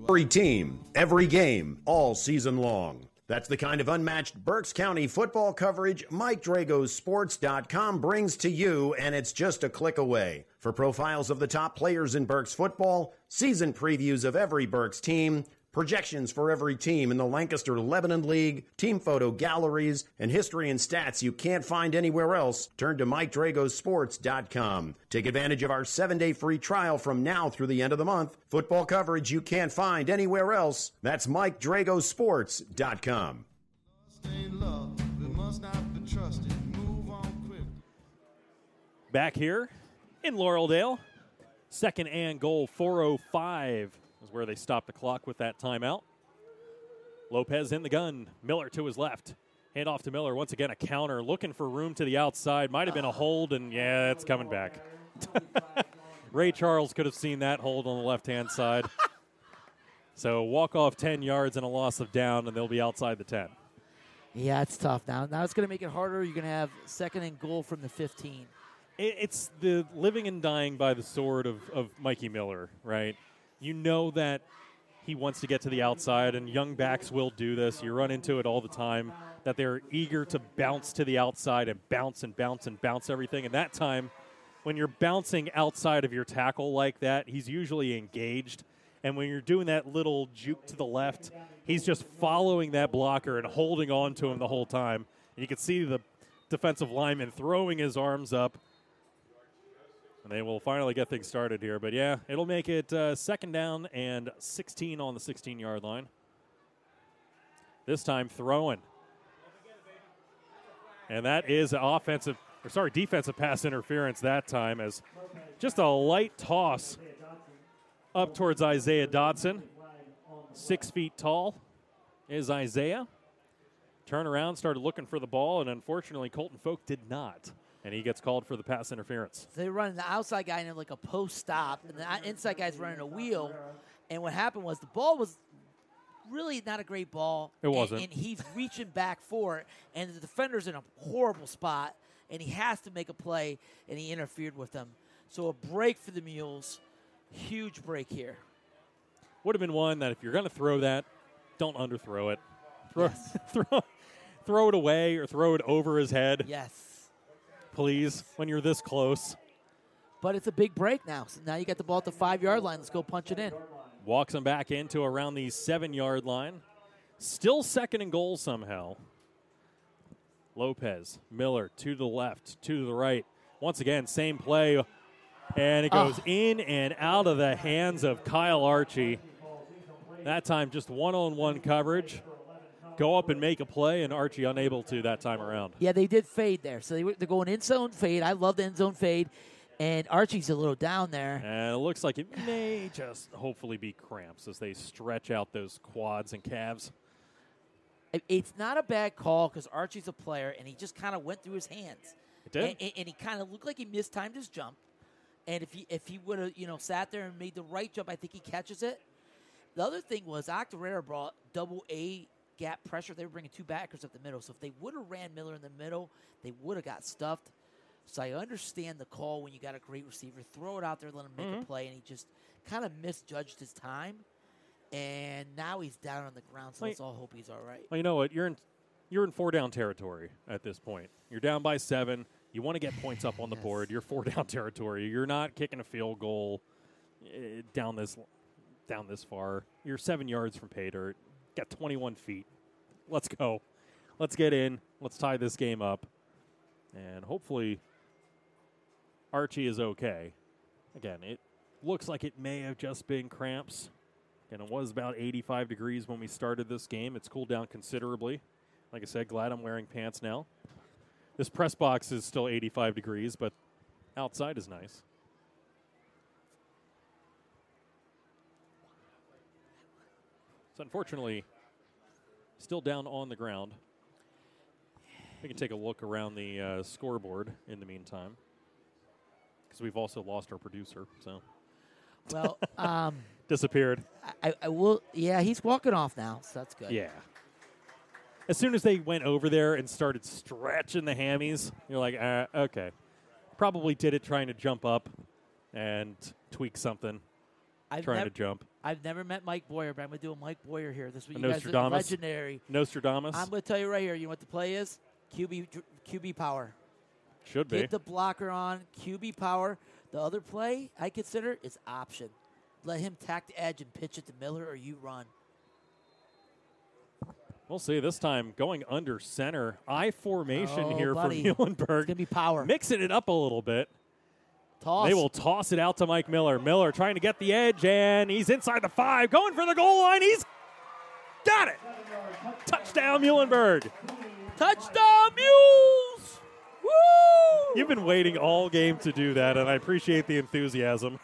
[SPEAKER 6] Every team, every game, all season long. That's the kind of unmatched Berks County football coverage Mike Drago's Sports.com brings to you, and it's just a click away. For profiles of the top players in Berks football, season previews of every Berks team, projections for every team in the Lancaster Lebanon League, team photo galleries, and history and stats you can't find anywhere else, turn to MikeDragosports.com. Take advantage of our seven day free trial from now through the end of the month. Football coverage you can't find anywhere else. That's MikeDragosports.com.
[SPEAKER 3] Back here in Laureldale. Second and goal, 405 is where they stop the clock with that timeout. Lopez in the gun. Miller to his left. Hand off to Miller. Once again, a counter. Looking for room to the outside. Might have been a hold, and yeah, it's coming back. Ray Charles could have seen that hold on the left hand side. so walk off 10 yards and a loss of down, and they'll be outside the 10.
[SPEAKER 4] Yeah, it's tough now. Now it's going to make it harder. You're going to have second and goal from the 15.
[SPEAKER 3] it, it's the living and dying by the sword of, of Mikey Miller, right? You know that he wants to get to the outside, and young backs will do this. You run into it all the time, that they're eager to bounce to the outside and bounce and bounce and bounce everything. And that time, when you're bouncing outside of your tackle like that, he's usually engaged. And when you're doing that little juke to the left, he's just following that blocker and holding on to him the whole time. And you can see the defensive lineman throwing his arms up. And they will finally get things started here. But yeah, it'll make it uh, second down and 16 on the 16 yard line. This time throwing. And that is offensive, or sorry, defensive pass interference that time as just a light toss up towards Isaiah Dodson. Six feet tall is Isaiah. Turn around, started looking for the ball, and unfortunately, Colton Vogt did not. And he gets called for the pass interference.
[SPEAKER 4] So they run the outside guy in like a post stop, and the inside guy's running a wheel. And what happened was the ball was really not a great ball.
[SPEAKER 3] It wasn't.
[SPEAKER 4] And, he's reaching back for it, and the defender's in a horrible spot, and he has to make a play, and he interfered with them. So a break for the Mules. Huge break here.
[SPEAKER 3] Would have been one that if you're going to throw that, don't underthrow it. Throw, throw, throw it away or throw it over his head,
[SPEAKER 4] Yes.
[SPEAKER 3] Please, when you're this close.
[SPEAKER 4] But it's a big break now. So now you got the ball at the five yard line. Let's go punch it in.
[SPEAKER 3] Walks him back into around the seven yard line. Still second and goal somehow. Lopez, Miller, two to the left, two to the right. Once again, same play. And it ah. goes
[SPEAKER 4] Oh.
[SPEAKER 3] in and out of the hands of Kyle Archie. That time, just one on one coverage. Go up and make a play, and Archie unable to that time around.
[SPEAKER 4] Yeah, they did fade there. So they were, they're going in zone fade. I love the end zone fade. And Archie's a little down there.
[SPEAKER 3] And it looks like it may just hopefully be cramps as they stretch out those quads and calves.
[SPEAKER 4] It's not a bad call because Archie's a player, and he just kind of went through his hands.
[SPEAKER 3] It did?
[SPEAKER 4] And, and- he kind of looked like he mistimed his jump. And if he if he would have you know sat there and made the right jump, I think he catches it. The other thing was Octorara brought double A gap pressure. They were bringing two backers up the middle. So if they would have ran Miller in the middle, they would have got stuffed. So I understand the call when you got a great receiver. Throw it out there, let him make
[SPEAKER 3] Mm-hmm.
[SPEAKER 4] a play, and he just kind of misjudged his time. And now he's down on the ground, so
[SPEAKER 3] Wait.
[SPEAKER 4] let's all hope he's all right.
[SPEAKER 3] Well, you know what? You're in you're in four down territory at this point. You're down by seven. You want to get points up on the
[SPEAKER 4] Yes.
[SPEAKER 3] board. You're four down territory. You're not kicking a field goal eh, down this down this far. You're seven yards from pay dirt. Got 21 feet. Let's go. Let's get in. Let's tie this game up, and hopefully Archie is okay. Again, it looks like it may have just been cramps. And it was about 85 degrees when we started this game. It's cooled down considerably. Like I said, glad I'm wearing pants now. This press box is still 85 degrees, but outside is nice. Unfortunately, still down on the ground. We can take a look around the uh, scoreboard in the meantime, because we've also lost our producer. So
[SPEAKER 4] Well, um,
[SPEAKER 3] disappeared.
[SPEAKER 4] I, I will. Yeah, he's walking off now, so that's good.
[SPEAKER 3] Yeah. As soon as they went over there and started stretching the hammies, you're like, uh, okay. Probably did it trying to jump up and tweak something,
[SPEAKER 4] I've
[SPEAKER 3] trying
[SPEAKER 4] nev-
[SPEAKER 3] to jump.
[SPEAKER 4] I've never met Mike Boyer, but I'm gonna do a Mike Boyer here. This
[SPEAKER 3] A
[SPEAKER 4] you guys are legendary.
[SPEAKER 3] Nostradamus
[SPEAKER 4] I'm gonna tell you right here. You know what the play is? QB QB power.
[SPEAKER 3] should be.
[SPEAKER 4] Get the blocker on QB power. The other play I consider is option. Let him tack the edge and pitch it to Miller, or you run.
[SPEAKER 3] We'll see this time going under center. I formation
[SPEAKER 4] Oh,
[SPEAKER 3] here
[SPEAKER 4] buddy.
[SPEAKER 3] for
[SPEAKER 4] It's
[SPEAKER 3] Muhlenberg.
[SPEAKER 4] gonna be power.
[SPEAKER 3] Mixing it up a little bit.
[SPEAKER 4] Toss.
[SPEAKER 3] They will toss it out to Mike Miller. Miller trying to get the edge, and he's inside the five, going for the goal line. He's got it. Touchdown, Muhlenberg.
[SPEAKER 4] Touchdown, Mules! Woo!
[SPEAKER 3] You've been waiting all game to do that, and I appreciate the enthusiasm.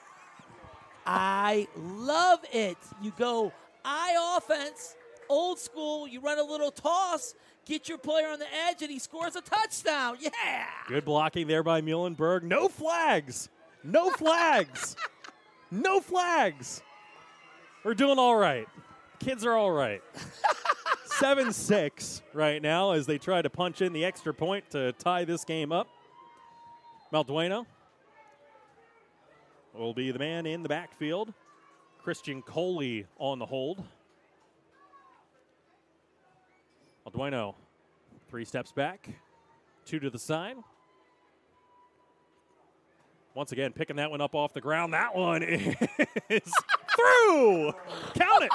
[SPEAKER 4] I love it. You go I offense, old school. You run a little toss, get your player on the edge, and he scores a touchdown. Yeah.
[SPEAKER 3] Good blocking there by Muhlenberg. No flags. No flags. no flags. We're doing all right. Kids are all right. 7 6 right now as they try to punch in the extra point to tie this game up. Maldueno will be the man in the backfield. Christian Coley on the hold. Maldueno, three steps back, two to the side. Once again, picking that one up off the ground. That one is through. Count it.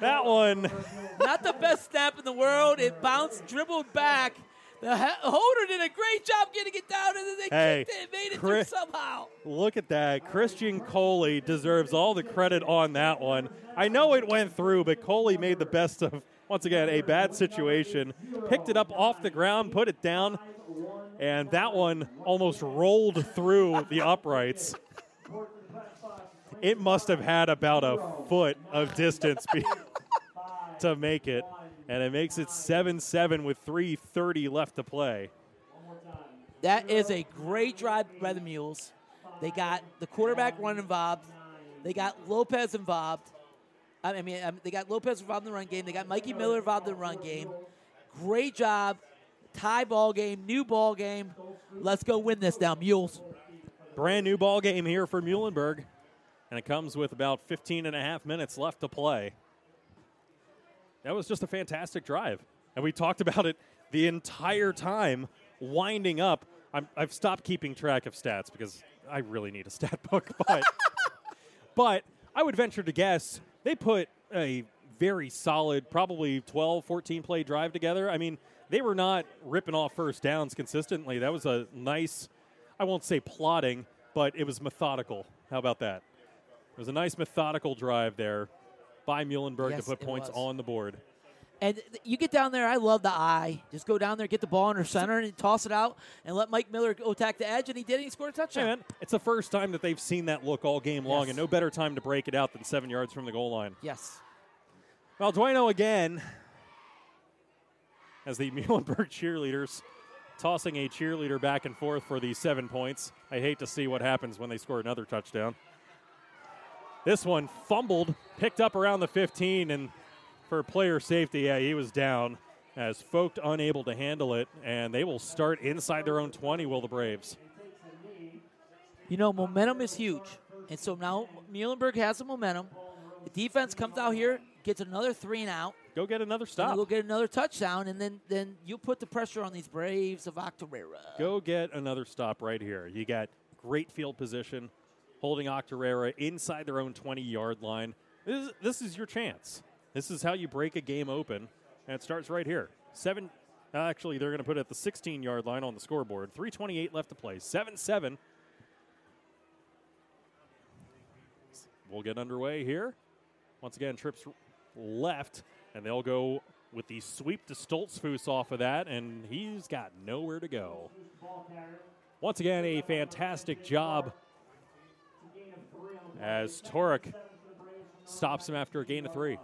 [SPEAKER 3] That one.
[SPEAKER 4] Not the best snap in the world. It bounced, dribbled back. The holder did a great job getting it down, and then they
[SPEAKER 3] Hey,
[SPEAKER 4] kicked it, made it
[SPEAKER 3] Chris-
[SPEAKER 4] through somehow.
[SPEAKER 3] Look at that. Christian Coley deserves all the credit on that one. I know it went through, but Coley made the best of, once again, a bad situation. Picked it up off the ground, put it down, and that one almost rolled through the uprights. It must have had about a foot of distance to make it, and it makes it 7 7 with 3.30 left to play.
[SPEAKER 4] That is a great drive by the Mules. They got the quarterback run involved. They got Lopez involved. I mean, um, they got Lopez involved in the run game. They got Mikey Miller involved in the run game. Great job. Tie ball game, new ball game. Let's go win this now, Mules.
[SPEAKER 3] Brand new ball game here for Muhlenberg, and it comes with about 15 and a half minutes left to play. That was just a fantastic drive, and we talked about it the entire time, winding up. I'm, I've stopped keeping track of stats because I really need a stat book, but but I would venture to guess they put a very solid, probably 12, 14 play drive together. I mean, they were not ripping off first downs consistently. That was a nice, I won't say plotting, but it was methodical. How about that? It was a nice methodical drive there by Muhlenberg
[SPEAKER 4] Yes,
[SPEAKER 3] to put points
[SPEAKER 4] was.
[SPEAKER 3] on the board.
[SPEAKER 4] And you get down there, I love the eye. Just go down there, get the ball in her center, and toss it out, and let Mike Miller go attack the edge, and he did, and he scored a
[SPEAKER 3] Hey,
[SPEAKER 4] touchdown.
[SPEAKER 3] man, it's the first time that they've seen that look all game long,
[SPEAKER 4] Yes.
[SPEAKER 3] and no better time to break it out than seven yards from the goal line.
[SPEAKER 4] Yes.
[SPEAKER 3] Well, Dueno again, as the Muhlenberg cheerleaders tossing a cheerleader back and forth for the seven points. I hate to see what happens when they score another touchdown. This one fumbled, picked up around the 15, and for player safety, yeah, he was down as Vogt unable to handle it, and they will start inside their own 20, will the Braves.
[SPEAKER 4] You know, momentum is huge. And so now Muhlenberg has the momentum. The defense comes out here, gets another three and out.
[SPEAKER 3] Go get another stop.
[SPEAKER 4] they'll get another touchdown, and then, then you put the pressure on these Braves of Octorara.
[SPEAKER 3] Go get another stop right here. You got great field position, holding Octorara inside their own 20 yard line. This is, this is your chance. This is how you break a game open, and it starts right here. Seven. Actually, they're going to put it at the 16 yard line on the scoreboard. 3:28 left to play. Seven seven. We'll get underway here. Once again, trips left, and they'll go with the sweep to Stoltzfus off of that, and he's got nowhere to go. Once again, a fantastic job as Torek stops him after a gain of three.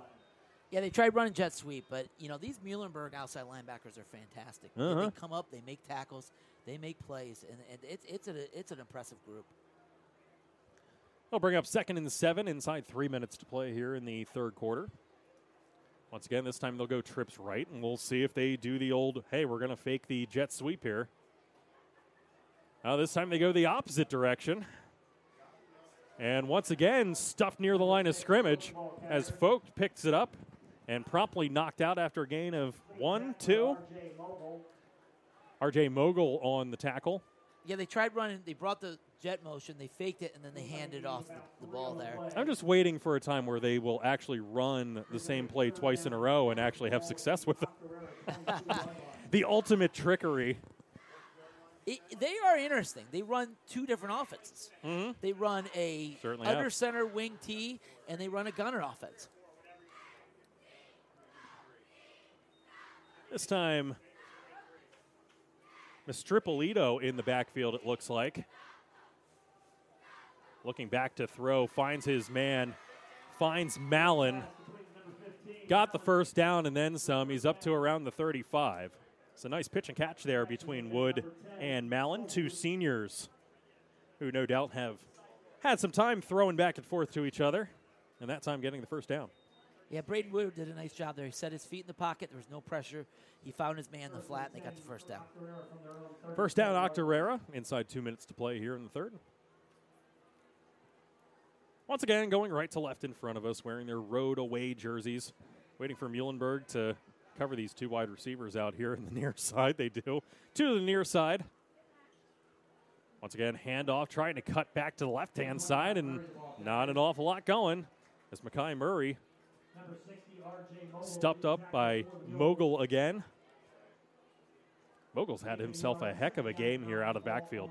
[SPEAKER 4] Yeah, they tried running jet sweep, but you know these Muhlenberg outside linebackers are fantastic. They-
[SPEAKER 3] Uh-huh.
[SPEAKER 4] They come up, they make tackles, they make plays, and, and it's it's an it's an impressive group.
[SPEAKER 3] They'll bring up second and seven inside three minutes to play here in the third quarter. Once again, this time they'll go trips right, and we'll see if they do the old, hey, we're going to fake the jet sweep here. Now, this time they go the opposite direction. And once again, stuffed near the line of scrimmage as Vogt picks it up and promptly knocked out after a gain of one, two. RJ Mogul on the tackle.
[SPEAKER 4] Yeah, they tried running. They brought the jet motion, they faked it, and then they handed off the, the ball there.
[SPEAKER 3] I'm just waiting for a time where they will actually run the same play twice in a row and actually have success with it. the ultimate trickery.
[SPEAKER 4] It, they are interesting. They run two different offenses. Mm-hmm. They run a
[SPEAKER 3] Certainly
[SPEAKER 4] under
[SPEAKER 3] have.
[SPEAKER 4] center wing T, and they run a gunner offense.
[SPEAKER 3] This time, Mistripolito in the backfield, it looks like. Looking back to throw, finds his man, finds Malin. Got the first down and then some. He's up to around the 35. It's a nice pitch and catch there between Wood and Malin, two seniors who no doubt have had some time throwing back and forth to each other, and that time getting the first down.
[SPEAKER 4] Yeah, Braden Wood did a nice job there. He set his feet in the pocket. There was no pressure. He found his man in the flat, and they got the first down.
[SPEAKER 3] First down, Octorara. Inside two minutes to play here in the third. Once again, going right to left in front of us, wearing their road away jerseys, waiting for Muhlenberg to cover these two wide receivers out here in the near side. They do. To the near side. Once again, handoff, trying to cut back to the left hand side, and not an awful lot going as Mackay Murray stuffed up by Mogul again. Mogul's had himself a heck of a game here out of backfield.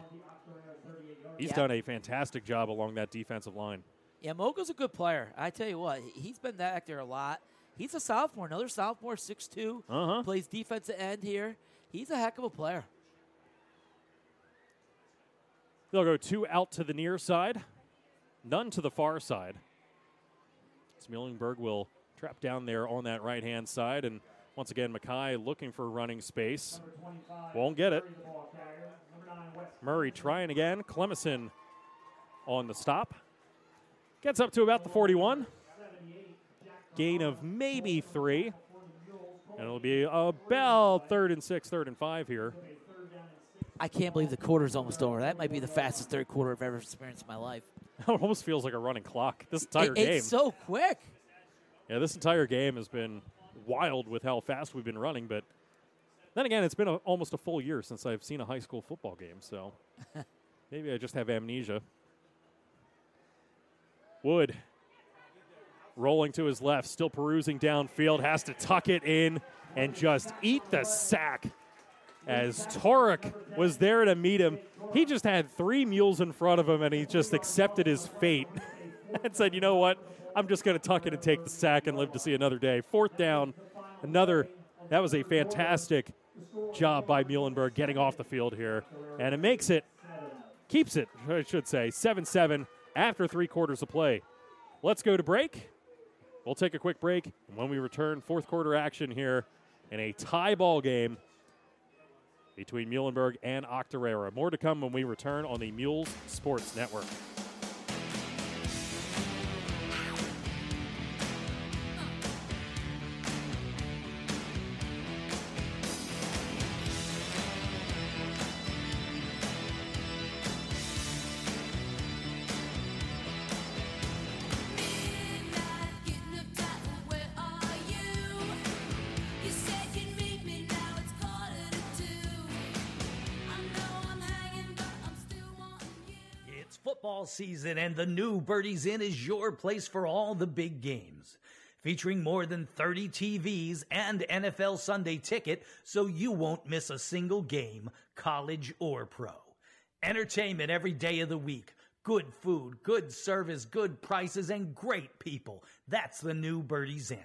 [SPEAKER 3] He's
[SPEAKER 4] Yeah.
[SPEAKER 3] done a fantastic job along that defensive line.
[SPEAKER 4] Yeah, Mogul's a good player. I tell you what, he- he's been back there a lot. He's a sophomore, another sophomore, 6'2",
[SPEAKER 3] Uh-huh.
[SPEAKER 4] plays defensive end here. He's a heck of a player.
[SPEAKER 3] They'll go two out to the near side, none to the far side. Muhlenberg will trap down there on that right hand side, and once again, Mackay looking for running space. Won't get it. Murray trying again. Clemison on the stop. Gets up to about the 41. Gain of maybe three. And it'll be about third and six, third and five here.
[SPEAKER 4] I can't believe the quarter's almost over. That might be the fastest third quarter I've ever experienced in my life.
[SPEAKER 3] it almost feels like a running clock. This entire
[SPEAKER 4] It-
[SPEAKER 3] game.
[SPEAKER 4] It's so quick.
[SPEAKER 3] Yeah, this entire game has been wild with how fast we've been running, but then again, it's been a, almost a full year since I've seen a high school football game, so maybe I just have amnesia. Wood rolling to his left, still perusing downfield, has to tuck it in and just eat the sack. As Torek was there to meet him, he just had three mules in front of him and he just accepted his fate and said, you know what? I'm just going to tuck it and take the sack and live to see another day. Fourth down, another. That was a fantastic job by Muhlenberg getting off the field here. And it makes it, keeps it, I should say, 7 7 after three quarters of play. Let's go to break. We'll take a quick break. And when we return, fourth quarter action here in a tie ball game between Muhlenberg and Octorara. More to come when we return on the Mules Sports Network.
[SPEAKER 2] Football season, and the new Birdies Inn is your place for all the big games. Featuring more than 30 TVs and NFL Sunday ticket, so you won't miss a single game, college or pro. Entertainment every day of the week. Good food, good service, good prices, and great people. That's the new Birdies Inn.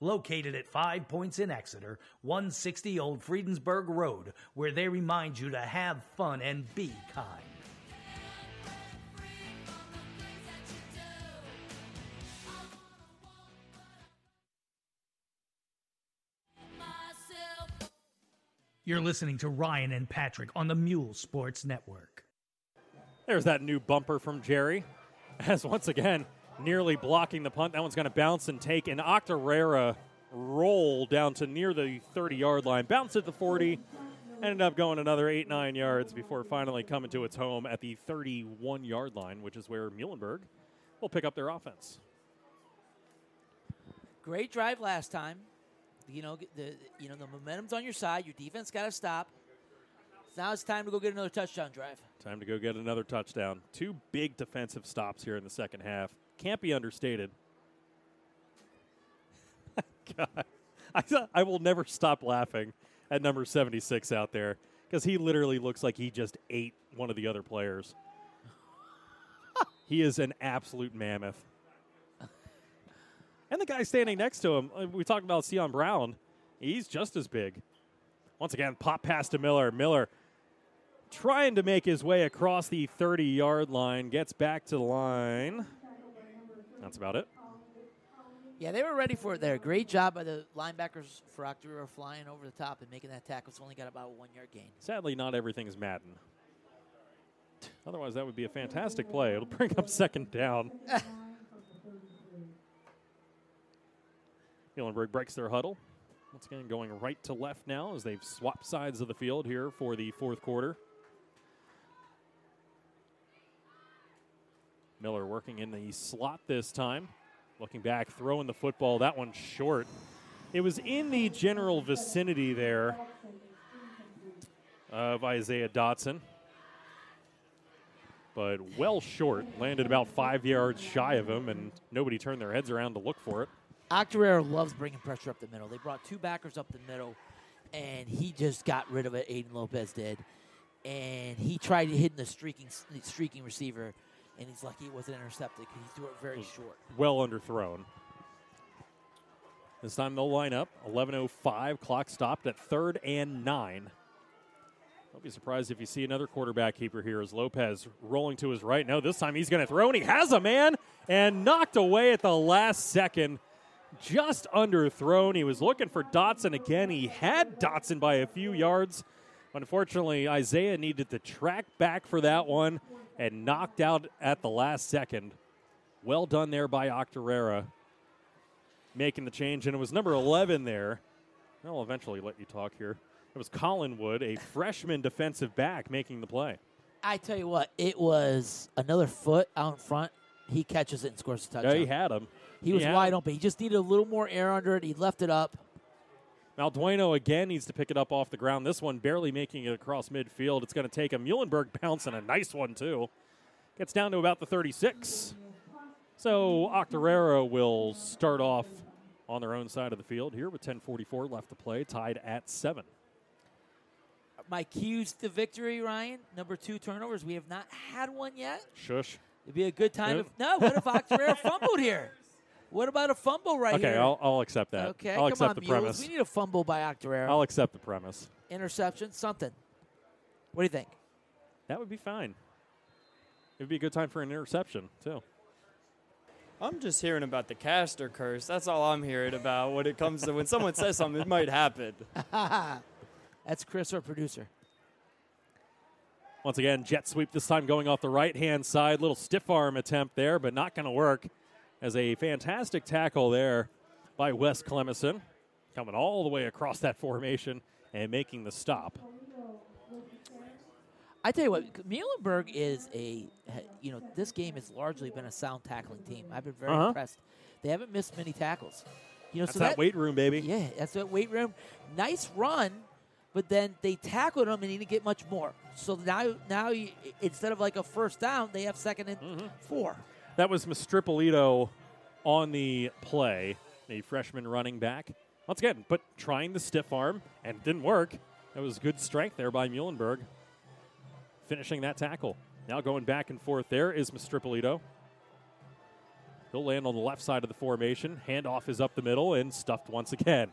[SPEAKER 2] located at Five Points in Exeter, 160 Old Friedensburg Road, where they remind you to have fun and be kind. You're listening to Ryan and Patrick on the Mule Sports Network.
[SPEAKER 3] There's that new bumper from Jerry, as once again, nearly blocking the punt. That one's going to bounce and take an Octorara roll down to near the 30 yard line, bounce at the 40, ended up going another 8 9 yards before finally coming to its home at the 31 yard line, which is where Muhlenberg will pick up their offense.
[SPEAKER 4] Great drive last time. You know the you know the momentum's on your side. Your defense got to stop. Now it's time to go get another touchdown drive.
[SPEAKER 3] Time to go get another touchdown. Two big defensive stops here in the second half. Can't be understated. God, I, I will never stop laughing at number 76 out there because he literally looks like he just ate one of the other players. he is an absolute mammoth. And the guy standing next to him, uh, we talked about Sion Brown. He's just as big. Once again, pop pass to Miller. Miller trying to make his way across the 30 yard line, gets back to the line. That's about it.
[SPEAKER 4] Yeah, they were ready for it there. Great job by the linebackers for Octorara flying over the top and making that tackle. It's only got about a one yard gain.
[SPEAKER 3] Sadly, not everything is Madden. Otherwise, that would be a fantastic play. It'll bring up second down. Muhlenberg breaks their huddle. Once again, going right to left now as they've swapped sides of the field here for the fourth quarter. Miller working in the slot this time. Looking back, throwing the football. That one short. It was in the general vicinity there of Isaiah Dotson, but well short. Landed about five yards shy of him, and nobody turned their heads around to look for it.
[SPEAKER 4] Octorara loves bringing pressure up the middle. They brought two backers up the middle, and he just got rid of it. Aiden Lopez did, and he tried hitting the streaking streaking receiver, and he's lucky it wasn't intercepted because he threw it very short.
[SPEAKER 3] well underthrown. This time they'll line up. 11.05, clock stopped at third and nine. Don't be surprised if you see another quarterback keeper here as Lopez rolling to his right. No, this time he's going to throw, and he has a man and knocked away at the last second. Just underthrown. He was looking for Dotson again. He had Dotson by a few yards. Unfortunately, Isaiah needed to track back for that one and knocked out at the last second. Well done there by Octorara making the change, and it was number 11 there. I'll eventually let you talk here. It was Colin Wood, a freshman defensive back, making the play.
[SPEAKER 4] I tell you what, it was another foot out in front. He catches it and scores a touchdown.
[SPEAKER 3] Yeah, he had him.
[SPEAKER 4] He was
[SPEAKER 3] had
[SPEAKER 4] wide open. He just needed a little more air under it. He left it up.
[SPEAKER 3] Maldueno again needs to pick it up off the ground. This one barely making it across midfield. It's going to take a Muhlenberg bounce and a nice one, too. Gets down to about the 36. So Octorara will start off on their own side of the field here with 10:44 left to play, tied at seven.
[SPEAKER 4] My cues to victory, Ryan. Number two turnovers. We have not had one yet.
[SPEAKER 3] Shush.
[SPEAKER 4] It'd be a good time
[SPEAKER 3] Yep.
[SPEAKER 4] if no. What if Octorara fumbled here? What about a fumble right
[SPEAKER 3] okay,
[SPEAKER 4] here?
[SPEAKER 3] Okay, I'll, I'll accept that.
[SPEAKER 4] okay,
[SPEAKER 3] I'll
[SPEAKER 4] come
[SPEAKER 3] accept
[SPEAKER 4] on,
[SPEAKER 3] the
[SPEAKER 4] Mules.
[SPEAKER 3] premise.
[SPEAKER 4] We need a fumble by Octorara.
[SPEAKER 3] I'll accept the premise.
[SPEAKER 4] Interception, something. What do you think?
[SPEAKER 3] That would be fine. It would be a good time for an interception too.
[SPEAKER 9] I'm just hearing about the caster curse. That's all I'm hearing about when it comes to when someone says something, it might happen.
[SPEAKER 4] That's Chris, our producer.
[SPEAKER 3] Once again, jet sweep this time going off the right hand side. Little stiff arm attempt there, but not going to work. As a fantastic tackle there by Wes Clemison, coming all the way across that formation and making the stop.
[SPEAKER 4] I tell you what, Muhlenberg is a, you know, this game has largely been a sound tackling team. I've been very
[SPEAKER 3] Uh-huh.
[SPEAKER 4] impressed. They haven't missed many tackles. You know,
[SPEAKER 3] That's
[SPEAKER 4] so
[SPEAKER 3] that weight room, baby.
[SPEAKER 4] Yeah, that's that weight room. Nice run, but then they tackled him and he didn't get much more. So now, now you, instead of like a first down, they have second and
[SPEAKER 3] Mm-hmm.
[SPEAKER 4] four.
[SPEAKER 3] That was Mistripolito on the play, the freshman running back. Once again, but trying the stiff arm and it didn't work. That was good strength there by Muhlenberg, finishing that tackle. Now going back and forth there is Mistripolito. He'll land on the left side of the formation. Handoff is up the middle and stuffed once again.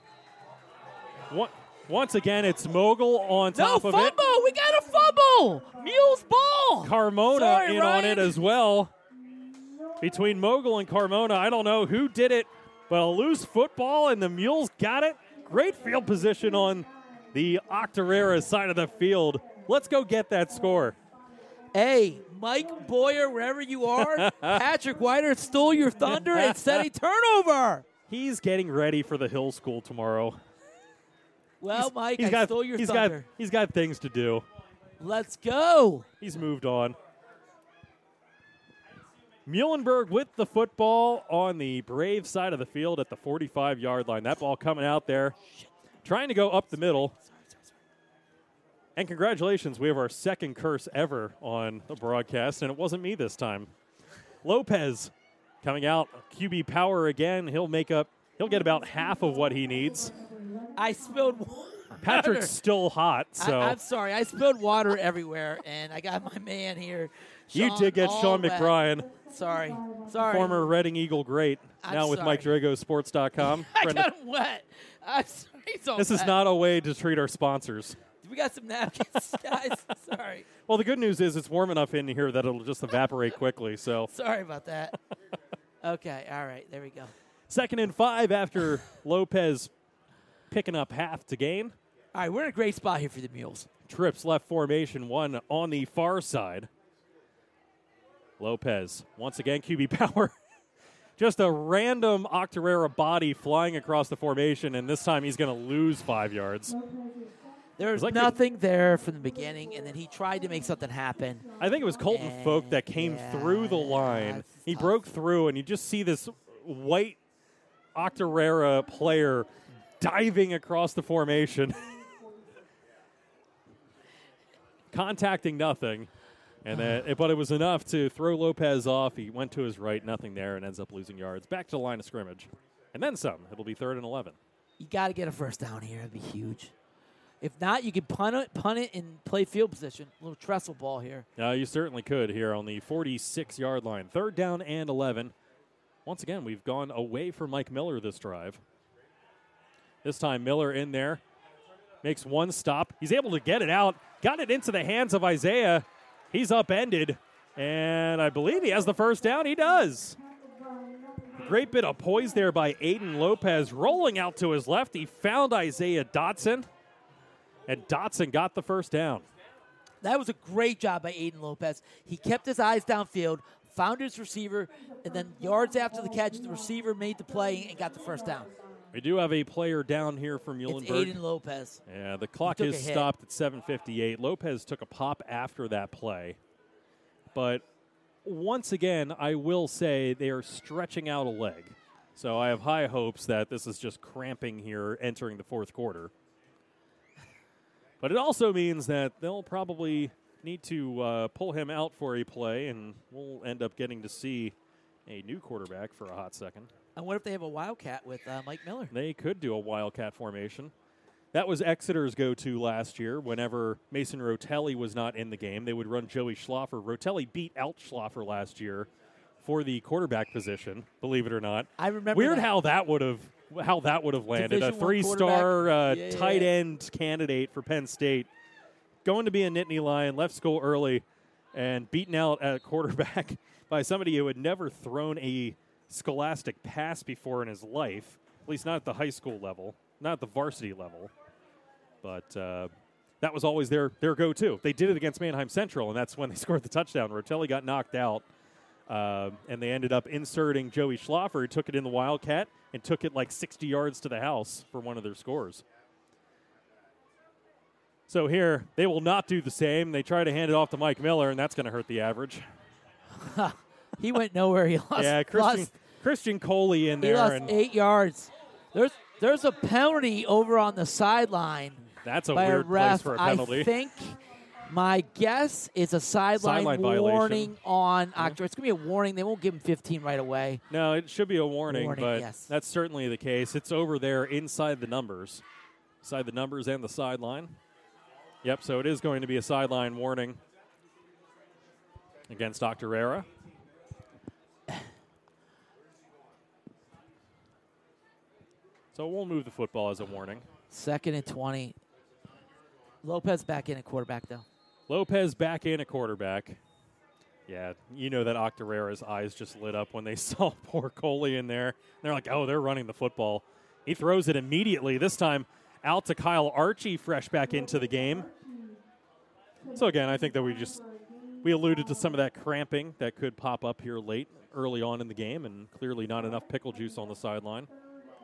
[SPEAKER 3] One- Once again, it's Mogul on
[SPEAKER 4] No
[SPEAKER 3] top
[SPEAKER 4] fumble.
[SPEAKER 3] of it. No fumble!
[SPEAKER 4] We got a fumble. Mules ball.
[SPEAKER 3] Carmona
[SPEAKER 4] Sorry,
[SPEAKER 3] in on it as well. Between Mogul and Carmona, I don't know who did it, but a loose football and the Mules got it. Great field position on the Octorara side of the field. Let's go get that score.
[SPEAKER 4] Hey, Mike Boyer, wherever you are, Patrick Whiter stole your thunder and set a turnover.
[SPEAKER 3] He's getting ready for the Hill School tomorrow.
[SPEAKER 4] Well, Mike,
[SPEAKER 3] He's
[SPEAKER 4] I
[SPEAKER 3] got
[SPEAKER 4] stole your
[SPEAKER 3] he's
[SPEAKER 4] thunder.
[SPEAKER 3] got he's got things to do.
[SPEAKER 4] Let's go.
[SPEAKER 3] He's moved on. Muhlenberg with the football on the Brave side of the field at the 45 yard line. That ball coming out there, trying to go up the middle. And congratulations, we have our second curse ever on the broadcast, and it wasn't me this time. Lopez coming out, QB power again. He'll make up, he'll get about half of what he needs.
[SPEAKER 4] I spilled water.
[SPEAKER 3] Patrick's still hot, so.
[SPEAKER 4] I, am sorry. I spilled water everywhere, and I got my man here.
[SPEAKER 3] You
[SPEAKER 4] Sean,
[SPEAKER 3] did get Sean
[SPEAKER 4] wet. Sorry. Sorry.
[SPEAKER 3] former Reading Eagle great,
[SPEAKER 4] I'm
[SPEAKER 3] now with
[SPEAKER 4] sorry.
[SPEAKER 3] MikeDragosports.com.
[SPEAKER 4] I
[SPEAKER 3] Friend of-
[SPEAKER 4] got him wet. I'm sorry. All
[SPEAKER 3] this is not a way to treat our sponsors.
[SPEAKER 4] We got some napkins, guys. sorry.
[SPEAKER 3] Well, the good news is it's warm enough in here that it'll just evaporate quickly. So,
[SPEAKER 4] Sorry about that. okay. All right. There we go.
[SPEAKER 3] second and five after Lopez picking up half to gain.
[SPEAKER 4] All right. We're in a great spot here for the Mules.
[SPEAKER 3] Trips left formation, one on the far side. Lopez, once again, QB power. Just a random Octorara body flying across the formation, and this time he's going to lose five yards.
[SPEAKER 4] There was
[SPEAKER 3] like
[SPEAKER 4] nothing there from the beginning, and then he tried to make something happen.
[SPEAKER 3] I think it was Colton Vogt that came through the line. He broke through, and you just see this white Octorara player diving across the formation, contacting nothing. And then, but it was enough to throw Lopez off. He went to his right, nothing there, and ends up losing yards. Back to the line of scrimmage, and then some. It'll be third and eleven.
[SPEAKER 4] You got to get a first down here. It'd be huge. If not, you could punt it, punt it, and play field position. A little trestle ball here.
[SPEAKER 3] Uh, you certainly could here on the 46 yard line. Third down and 11. Once again, we've gone away from Mike Miller this drive. This time, Miller in there makes one stop. He's able to get it out, got it into the hands of Isaiah. He's upended, and I believe he has the first down. He does. Great bit of poise there by Aiden Lopez, rolling out to his left. He found Isaiah Dotson, and Dotson got the first down.
[SPEAKER 4] That was a great job by Aiden Lopez. He kept his eyes downfield, found his receiver, and then yards after the catch, the receiver made the play and got the first down.
[SPEAKER 3] We do have a player down here from
[SPEAKER 4] It's Aiden Lopez.
[SPEAKER 3] Yeah, the clock is stopped at 7:58. Lopez took a pop after that play, but once again, I will say they are stretching out a leg. So I have high hopes that this is just cramping here entering the fourth quarter. But it also means that they'll probably need to uh, pull him out for a play, and we'll end up getting to see a new quarterback for a hot second.
[SPEAKER 4] And what if they have a wildcat with uh, Mike Miller?
[SPEAKER 3] They could do a wildcat formation. That was Exeter's go-to last year. Whenever Mason Rotelli was not in the game, they would run Joey Schlaffer. Rotelli beat out Schlaffer last year for the quarterback position. Believe it or not,
[SPEAKER 4] I remember
[SPEAKER 3] Weird
[SPEAKER 4] that.
[SPEAKER 3] how that would have how that would have landed.
[SPEAKER 4] Division
[SPEAKER 3] a three-star uh.
[SPEAKER 4] Yeah,
[SPEAKER 3] tight
[SPEAKER 4] yeah.
[SPEAKER 3] end candidate for Penn State, going to be a Nittany Lion, left school early, and beaten out at quarterback by somebody who had never thrown a scholastic pass before in his life, at least not at the high school level, not at the varsity level. But uh, that was always their, their go to. They did it against Manheim Central, and that's when they scored the touchdown. Rotelli got knocked out, uh, and they ended up inserting Joey Schlaffer, who took it in the Wildcat and took it like 60 yards to the house for one of their scores. So here, they will not do the same. They try to hand it off to Mike Miller, and that's going to hurt the average.
[SPEAKER 4] He went nowhere. He lost.
[SPEAKER 3] yeah, Christian,
[SPEAKER 4] lost-
[SPEAKER 3] Christian Coley in there.
[SPEAKER 4] he lost
[SPEAKER 3] and
[SPEAKER 4] eight yards. There's there's a penalty over on the sideline.
[SPEAKER 3] That's a weird
[SPEAKER 4] a ref.
[SPEAKER 3] place for a penalty.
[SPEAKER 4] I think my guess is a sideline,
[SPEAKER 3] Sideline
[SPEAKER 4] warning
[SPEAKER 3] violation.
[SPEAKER 4] on Octor. It's gonna be a warning. They won't give him 15 right away.
[SPEAKER 3] No, it should be a warning,
[SPEAKER 4] Warning,
[SPEAKER 3] but
[SPEAKER 4] yes.
[SPEAKER 3] that's certainly the case. It's over there inside the numbers, inside the numbers and the sideline. Yep, so it is going to be a sideline warning against Octorara. So we'll move the football as a warning.
[SPEAKER 4] Second and 20. Lopez back in at quarterback, though.
[SPEAKER 3] Lopez back in at quarterback. Yeah, you know that Octorara's eyes just lit up when they saw poor Coley in there. They're like, oh, they're running the football. He throws it immediately. This time out to Kyle Archie, fresh back into the game. So again, I think that we just we alluded to some of that cramping that could pop up here late, early on in the game, and clearly not enough pickle juice on the sideline.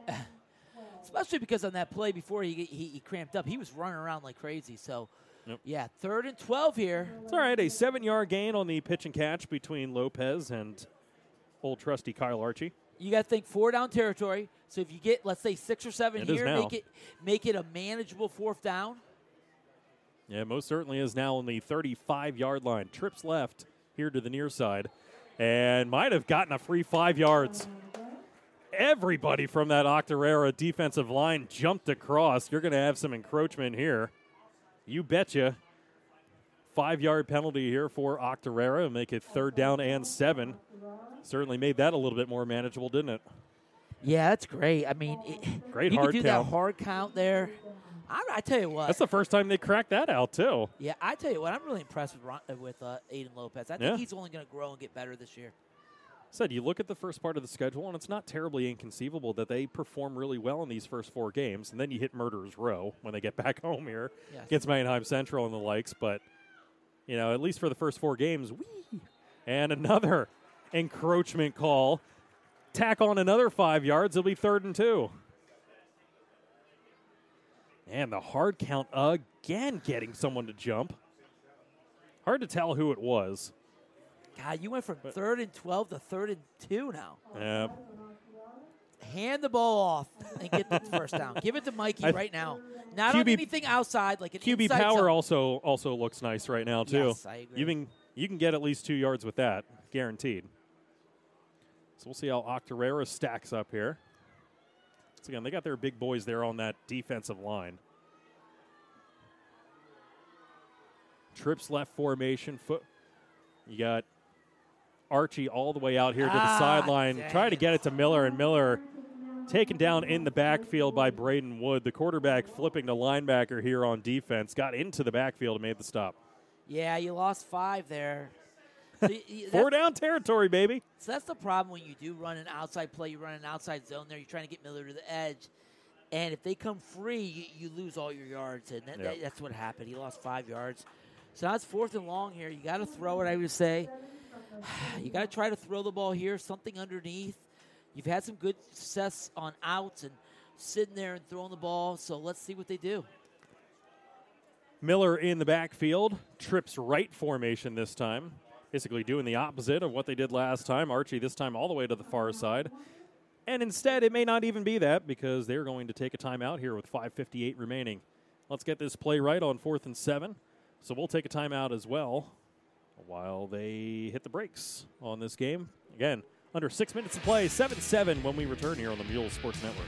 [SPEAKER 4] Especially because on that play before he, he, he cramped up, he was running around like crazy. So,
[SPEAKER 3] Yep.
[SPEAKER 4] yeah, third and 12 here.
[SPEAKER 3] It's all right. A seven-yard gain on the pitch and catch between Lopez and old trusty Kyle Archie.
[SPEAKER 4] You got to think four down territory. So if you get, let's say, six or seven
[SPEAKER 3] It is
[SPEAKER 4] here, make it make it a manageable fourth down.
[SPEAKER 3] Yeah, most certainly is now on the 35 yard line. Trips left here to the near side and might have gotten a free five yards. Everybody from that Octorara defensive line jumped across. You're going to have some encroachment here. You betcha. Five yard penalty here for Octorara and make it third down and seven. Certainly made that a little bit more manageable, didn't it?
[SPEAKER 4] Yeah, that's great. I mean, it,
[SPEAKER 3] Great
[SPEAKER 4] you
[SPEAKER 3] hard
[SPEAKER 4] do
[SPEAKER 3] count.
[SPEAKER 4] that hard count there. I, I tell you what.
[SPEAKER 3] That's the first time they cracked that out, too.
[SPEAKER 4] yeah, I tell you what. I'm really impressed with Ron, uh, with uh, Aiden Lopez. I think
[SPEAKER 3] Yeah.
[SPEAKER 4] he's only going to grow and get better this year.
[SPEAKER 3] Said you look at the first part of the schedule and it's not terribly inconceivable that they perform really well in these first four games. And then you hit murderers row when they get back home here
[SPEAKER 4] Yes.
[SPEAKER 3] against Manheim Central and the likes. But you know at least for the first four games wee. And another encroachment call. Tack on another five yards. It'll be third and two. And the hard count again getting someone to jump. Hard to tell who it was
[SPEAKER 4] God, you went from third and 12 to third and two now.
[SPEAKER 3] yeah
[SPEAKER 4] Hand the ball off and get the first down. Give it to Mikey
[SPEAKER 3] I-
[SPEAKER 4] right now. Not on
[SPEAKER 3] QB
[SPEAKER 4] anything outside, like an
[SPEAKER 3] QB power
[SPEAKER 4] zone.
[SPEAKER 3] also also looks nice right now too.
[SPEAKER 4] Yes, I agree.
[SPEAKER 3] You can you can get at least two yards with that, guaranteed. So we'll see how Octorara stacks up here. So again, they got their big boys there on that defensive line. Trips left formation. Foot. You got Archie all the way out here to the
[SPEAKER 4] Ah,
[SPEAKER 3] sideline. trying to get it to Miller, and Miller taken down in the backfield by Braden Wood. The quarterback flipping the linebacker here on defense. Got into the backfield and made the stop.
[SPEAKER 4] Yeah, you lost five there. So,
[SPEAKER 3] Four down territory, baby.
[SPEAKER 4] So that's the problem when you do run an outside play. You run an outside zone there. You're trying to get Miller to the edge, and if they come free, you, you lose all your yards, and that,
[SPEAKER 3] Yeah.
[SPEAKER 4] that- that's what happened. He lost five yards. So now it's fourth and long here. You got to throw it. I would say you got to try to throw the ball here. Something underneath. You've had some good success on outs and sitting there and throwing the ball. So let's see what they do.
[SPEAKER 3] Miller in the backfield. Trips right formation this time. Basically doing the opposite of what they did last time. Archie this time all the way to the far side. And instead, it may not even be that because they're going to take a timeout here with 5.58 remaining. Let's get this play right on fourth and seven. So we'll take a timeout as well while they hit the brakes on this game. Again, under six minutes to play, 7 7 when we return here on the Mule Sports Network.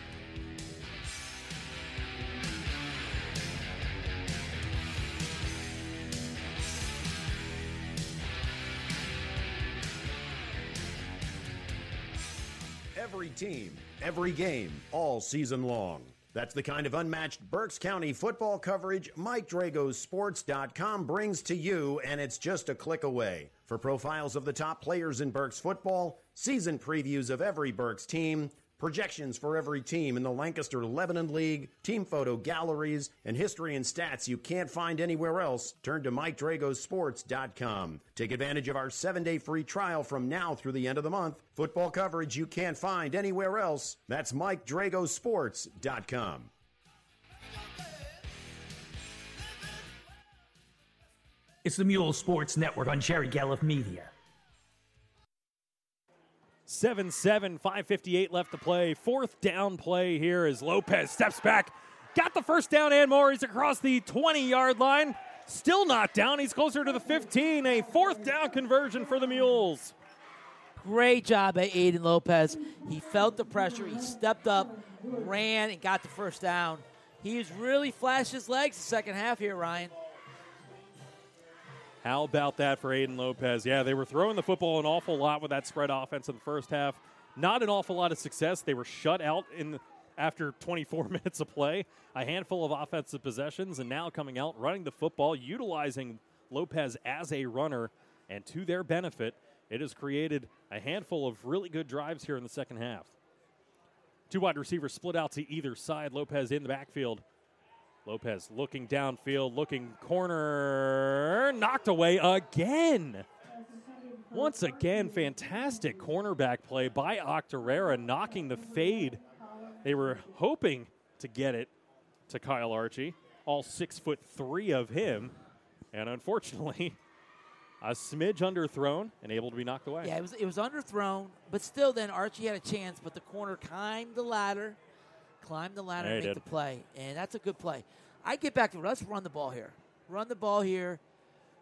[SPEAKER 6] Every team, every game, all season long. That's the kind of unmatched Berks County football coverage Mike Drago's Sports.com brings to you, and it's just a click away. For profiles of the top players in Berks football, season previews of every Berks team, projections for every team in the Lancaster Lebanon League, team photo galleries, and history and stats you can't find anywhere else, turn to MikeDragosports.com. Take advantage of our seven day free trial from now through the end of the month. Football coverage you can't find anywhere else. That's MikeDragosports.com.
[SPEAKER 2] It's the Mule Sports Network on Jerry Gallup Media.
[SPEAKER 3] 7 7, 558 left to play. Fourth down play here as Lopez steps back. Got the first down and more. He's across the 20 yard line. Still not down. He's closer to the 15. A fourth down conversion for the Mules.
[SPEAKER 4] Great job by Aiden Lopez. He felt the pressure. He stepped up, ran, and got the first down. He's really flashed his legs the second half here, Ryan.
[SPEAKER 3] How about that for Aiden Lopez? Yeah, they were throwing the football an awful lot with that spread offense in the first half. Not an awful lot of success. They were shut out in after 24 minutes of play. A handful of offensive possessions, and now coming out, running the football, utilizing Lopez as a runner, and to their benefit, it has created a handful of really good drives here in the second half. Two wide receivers split out to either side. Lopez in the backfield. Lopez looking downfield, looking corner, knocked away again. Once again, fantastic cornerback play by Octorara, knocking the fade. They were hoping to get it to Kyle Archie, all six foot three of him, and unfortunately, a smidge underthrown and able to be knocked away.
[SPEAKER 4] Yeah, it was it was underthrown, but still, then Archie had a chance. But the corner climbed the ladder, climbed the ladder, and make
[SPEAKER 3] did.
[SPEAKER 4] the play, and that's a good play. I get back to let's run the ball here. Run the ball here.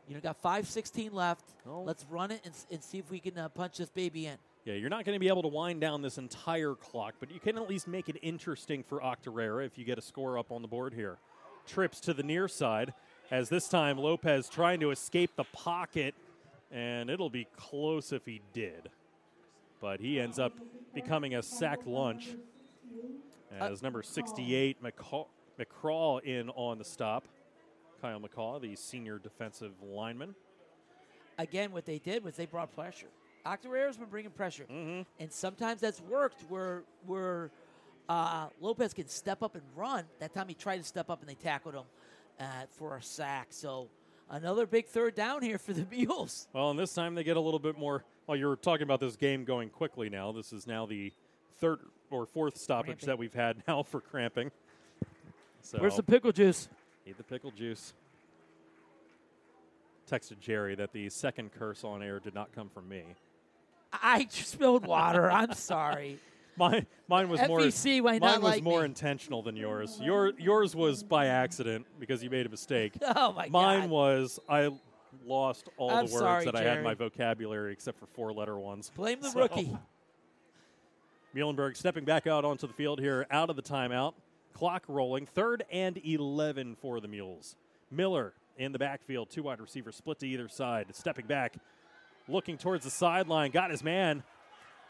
[SPEAKER 4] You know, got five sixteen left.
[SPEAKER 3] Oh.
[SPEAKER 4] Let's run it and, and see if we can uh, punch this baby in.
[SPEAKER 3] Yeah, you're not going to be able to wind down this entire clock, but you can at least make it interesting for Octorera if you get a score up on the board here. Trips to the near side, as this time Lopez trying to escape the pocket, and it'll be close if he did. But he ends up becoming a sack lunch as number 68, McCaw- McCraw, in on the stop. Kyle McCaw, the senior defensive lineman.
[SPEAKER 4] Again, what they did was they brought pressure. Octorera's been bringing pressure,
[SPEAKER 3] Mm-hmm.
[SPEAKER 4] and sometimes that's worked where where uh, Lopez can step up and run. That time he tried to step up and they tackled him uh, for a sack. So another big third down here for the Mules.
[SPEAKER 3] Well, and this time they get a little bit more. Well, you're talking about this game going quickly now. This is now the third or fourth stoppage
[SPEAKER 4] Cramping.
[SPEAKER 3] that we've had now for cramping. So
[SPEAKER 4] Where's the pickle juice?
[SPEAKER 3] Need the pickle juice. Texted Jerry that the second curse on air did not come from me.
[SPEAKER 4] I spilled water. I'm sorry.
[SPEAKER 3] Mine, mine was more.
[SPEAKER 4] FEC might
[SPEAKER 3] mine
[SPEAKER 4] not
[SPEAKER 3] was
[SPEAKER 4] like
[SPEAKER 3] more
[SPEAKER 4] me.
[SPEAKER 3] intentional than yours. Your yours was by accident because you made a mistake.
[SPEAKER 4] Oh my god.
[SPEAKER 3] Mine
[SPEAKER 4] God.
[SPEAKER 3] was I lost all
[SPEAKER 4] I'm
[SPEAKER 3] the words
[SPEAKER 4] sorry,
[SPEAKER 3] that I had in my vocabulary except for four letter ones.
[SPEAKER 4] Blame the
[SPEAKER 3] So-
[SPEAKER 4] rookie.
[SPEAKER 3] Muhlenberg stepping back out onto the field here, out of the timeout. Clock rolling. Third and 11 for the Mules. Miller in the backfield. Two wide receivers split to either side. Stepping back, looking towards the sideline. Got his man.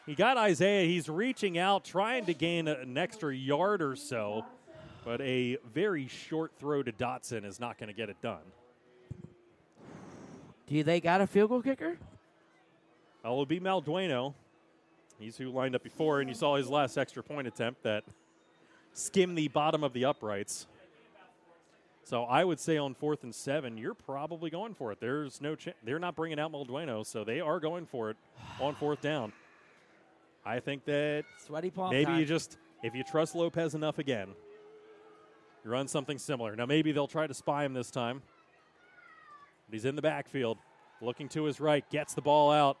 [SPEAKER 3] He got Isaiah. He's reaching out, trying to gain an extra yard or so. But a very short throw to Dotson is not going to get it done.
[SPEAKER 4] Do they got a field goal kicker?
[SPEAKER 3] Well, it'll be Maldueno. He's who lined up before, and you saw his last extra point attempt that skimmed the bottom of the uprights. So I would say on fourth and seven, you're probably going for it. There's no ch- they're not bringing out Maldueno, so they are going for it on fourth down. I think that
[SPEAKER 4] Sweaty palm
[SPEAKER 3] maybe
[SPEAKER 4] time.
[SPEAKER 3] you just if you trust Lopez enough again, you run something similar. Now maybe they'll try to spy him this time. But he's in the backfield, looking to his right, gets the ball out,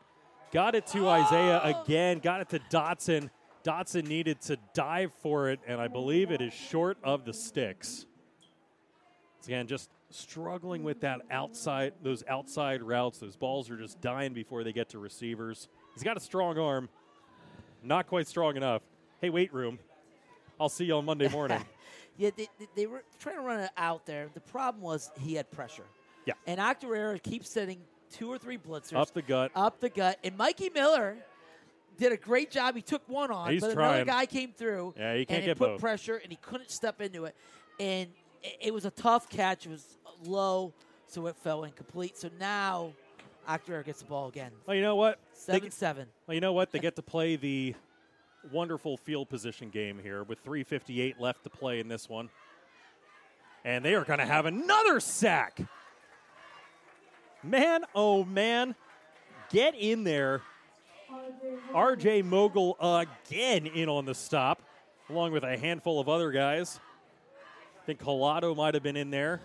[SPEAKER 3] got it to Isaiah again, got it to Dotson. Dotson needed to dive for it, and I believe it is short of the sticks. Once again, just struggling with that outside, those outside routes. Those balls are just dying before they get to receivers. He's got a strong arm, not quite strong enough. Hey, weight room. I'll see you on Monday morning.
[SPEAKER 4] Yeah, they, they, they were trying to run it out there. The problem was he had pressure.
[SPEAKER 3] Yeah.
[SPEAKER 4] And Octorera keeps setting two or three blitzers
[SPEAKER 3] Up the gut.
[SPEAKER 4] up the gut. And Mikey Miller did a great job. He took one on,
[SPEAKER 3] He's
[SPEAKER 4] but
[SPEAKER 3] trying.
[SPEAKER 4] another guy came through.
[SPEAKER 3] Yeah, you can't
[SPEAKER 4] and
[SPEAKER 3] get
[SPEAKER 4] it put
[SPEAKER 3] both.
[SPEAKER 4] pressure, and he couldn't step into it. And it, it was a tough catch. It was low, so it fell incomplete. So now Octorera gets the ball again.
[SPEAKER 3] Well, you know what? They
[SPEAKER 4] Seven
[SPEAKER 3] get-
[SPEAKER 4] seven.
[SPEAKER 3] Well, you know what? They get to play the wonderful field position game here with 3:58 left to play in this one, and they are going to have another sack. Man, oh man, get in there! R.J. Mogul again in on the stop, along with a handful of other guys. I think Collado might have been in there,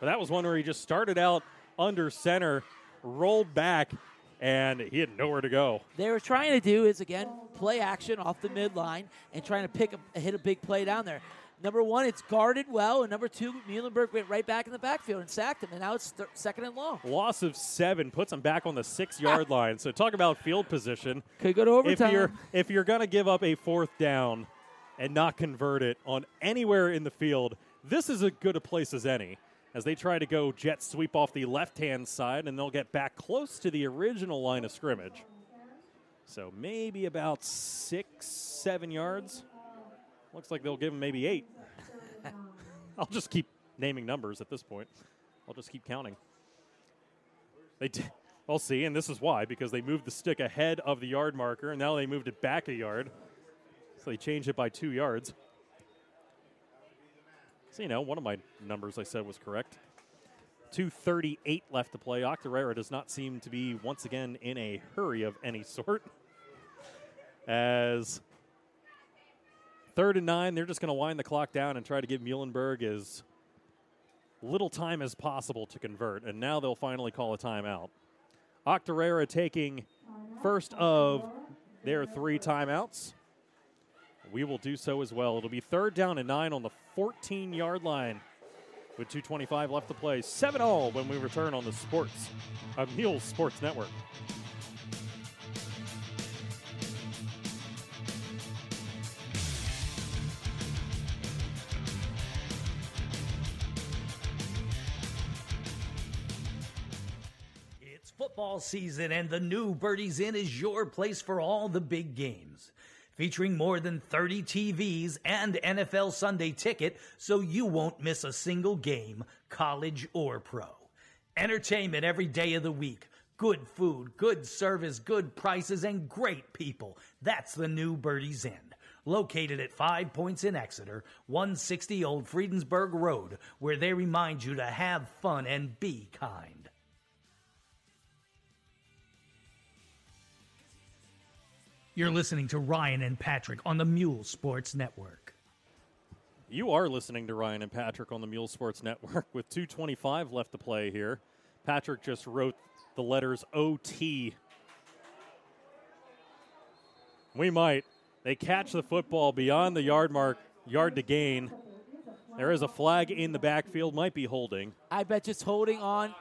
[SPEAKER 3] but that was one where he just started out under center, rolled back, and he had nowhere to go.
[SPEAKER 4] They were trying to do is again play action off the midline and trying to pick a, hit a big play down there. Number one, it's guarded well, and number two, Muhlenberg went right back in the backfield and sacked him, and now it's thir- second and long.
[SPEAKER 3] Loss of seven puts him back on the six yard line. So talk about field position.
[SPEAKER 4] Could go to overtime.
[SPEAKER 3] If you're if you're gonna give up a fourth down and not convert it on anywhere in the field, this is as good a place as any. As they try to go jet sweep off the left hand side, and they'll get back close to the original line of scrimmage. So maybe about six, seven yards. Looks like they'll give him maybe eight. I'll just keep naming numbers at this point. I'll just keep counting. They I'll see, and this is why because they moved the stick ahead of the yard marker, and now they moved it back a yard. So they changed it by two yards. So you know, one of my numbers I said was correct. 238 left to play. Octorara does not seem to be once again in a hurry of any sort. As third and nine, they're just going to wind the clock down and try to give Muhlenberg as little time as possible to convert. And now they'll finally call a timeout. Octorara taking first of their three timeouts. We will do so as well. It'll be third down and nine on the 14 yard line with 2.25 left to play. 7 0 when we return on the Sports, uh, Mules Sports Network.
[SPEAKER 2] Football season, and the new Birdies Inn is your place for all the big games. Featuring more than 30 TVs and NFL Sunday ticket, so you won't miss a single game, college or pro. Entertainment every day of the week. Good food, good service, good prices, and great people. That's the new Birdies Inn. Located at Five Points in Exeter, 160 Old Friedensburg Road, where they remind you to have fun and be kind. You're listening to Ryan and Patrick on the Mule Sports Network.
[SPEAKER 3] You are listening to Ryan and Patrick on the Mule Sports Network with 2.25 left to play here. Patrick just wrote the letters OT. We might. They catch the football beyond the yard mark, yard to gain. There is a flag in the backfield, might be holding.
[SPEAKER 4] I bet just holding on.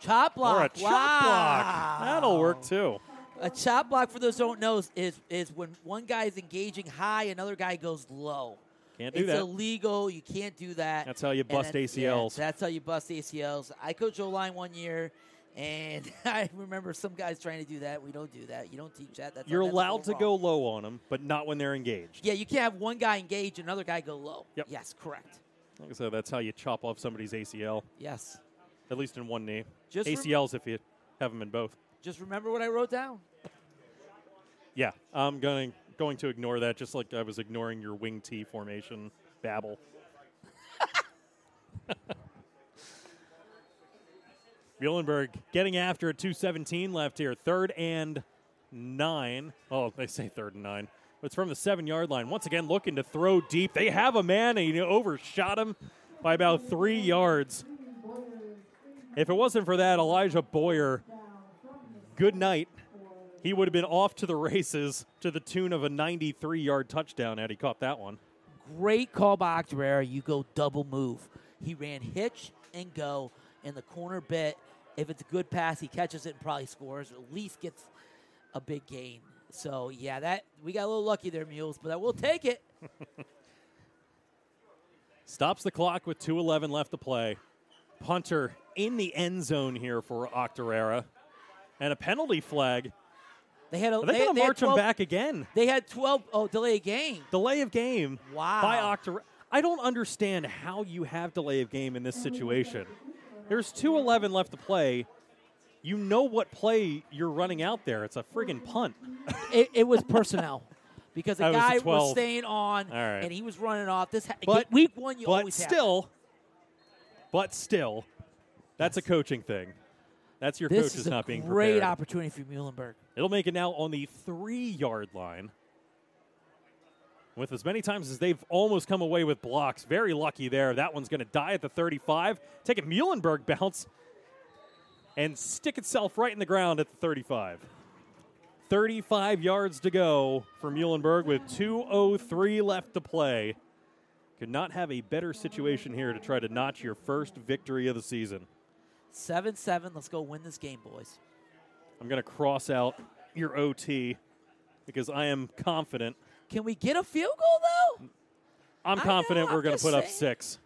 [SPEAKER 4] Chop block.
[SPEAKER 3] Or a chop
[SPEAKER 4] wow.
[SPEAKER 3] block. That'll work too.
[SPEAKER 4] A chop block, for those who don't know, is- is, when one guy is engaging high, another guy goes low.
[SPEAKER 3] Can't do
[SPEAKER 4] it's
[SPEAKER 3] that.
[SPEAKER 4] illegal. You can't do that.
[SPEAKER 3] That's how you bust
[SPEAKER 4] that's- yeah,
[SPEAKER 3] ACLs.
[SPEAKER 4] that's how you bust ACLs. I coached O line one year, and I remember some guys trying to do that. We don't do that. You don't teach that. That's
[SPEAKER 3] You're allowed to
[SPEAKER 4] wrong.
[SPEAKER 3] go low on them, but not when they're engaged.
[SPEAKER 4] Yeah, you can't have one guy engage and another guy go low.
[SPEAKER 3] Yep.
[SPEAKER 4] Yes, correct.
[SPEAKER 3] Like I said, that's how you chop off somebody's ACL,
[SPEAKER 4] Yes.
[SPEAKER 3] at least in one knee.
[SPEAKER 4] Just rem-
[SPEAKER 3] ACLs if you have them in both.
[SPEAKER 4] Just remember what I wrote down.
[SPEAKER 3] Yeah, I'm going going to ignore that, just like I was ignoring your wing T formation babble. Muhlenberg getting after it. 217 left here. Third and nine. Oh, they say third and nine. But it's from the seven yard line. Once again, looking to throw deep. They have a man, and he overshot him by about three yards. If it wasn't for that, Elijah Boyer, good night. He would have been off to the races to the tune of a 93 yard touchdown had he caught that one.
[SPEAKER 4] Great call by Octorara. You go double move. He ran hitch and go in the corner bit. If it's a good pass, he catches it and probably scores, or at least gets a big gain. So yeah, that we got a little lucky there, Mules, but I will take it.
[SPEAKER 3] Stops the clock with 2.11 left to play. Punter in the end zone here for Octorara. And a penalty flag.
[SPEAKER 4] They had a
[SPEAKER 3] Are they,
[SPEAKER 4] they,
[SPEAKER 3] going to march him
[SPEAKER 4] 12
[SPEAKER 3] back again?
[SPEAKER 4] They had twelve. Oh, delay of game.
[SPEAKER 3] Delay of game
[SPEAKER 4] Wow.
[SPEAKER 3] by Octorara. I don't understand how you have delay of game in this situation. There's 2.11 left to play. You know what play you're running out there. It's a friggin' punt.
[SPEAKER 4] It, it was personnel because the
[SPEAKER 3] That was
[SPEAKER 4] guy was, staying on
[SPEAKER 3] right.
[SPEAKER 4] and he was running off. This ha-
[SPEAKER 3] But-
[SPEAKER 4] week one, you
[SPEAKER 3] but
[SPEAKER 4] always have
[SPEAKER 3] still, but still, that's a coaching thing. That's your.
[SPEAKER 4] This
[SPEAKER 3] coaches
[SPEAKER 4] is a
[SPEAKER 3] not being
[SPEAKER 4] great opportunity for Muhlenberg.
[SPEAKER 3] It'll make it now on the three yard line. With as many times as they've almost come away with blocks. Very lucky there. That one's going to die at the 35. Take a Muhlenberg bounce and stick itself right in the ground at the 35. 35 yards to go for Muhlenberg with 2.03 left to play. Could not have a better situation here to try to notch your first victory of the season.
[SPEAKER 4] Seven seven. Let's go win this game, boys.
[SPEAKER 3] I'm going to cross out your OT because I am confident.
[SPEAKER 4] Can we get a field goal though?
[SPEAKER 3] I'm
[SPEAKER 4] I
[SPEAKER 3] confident
[SPEAKER 4] know,
[SPEAKER 3] we're going to put up six.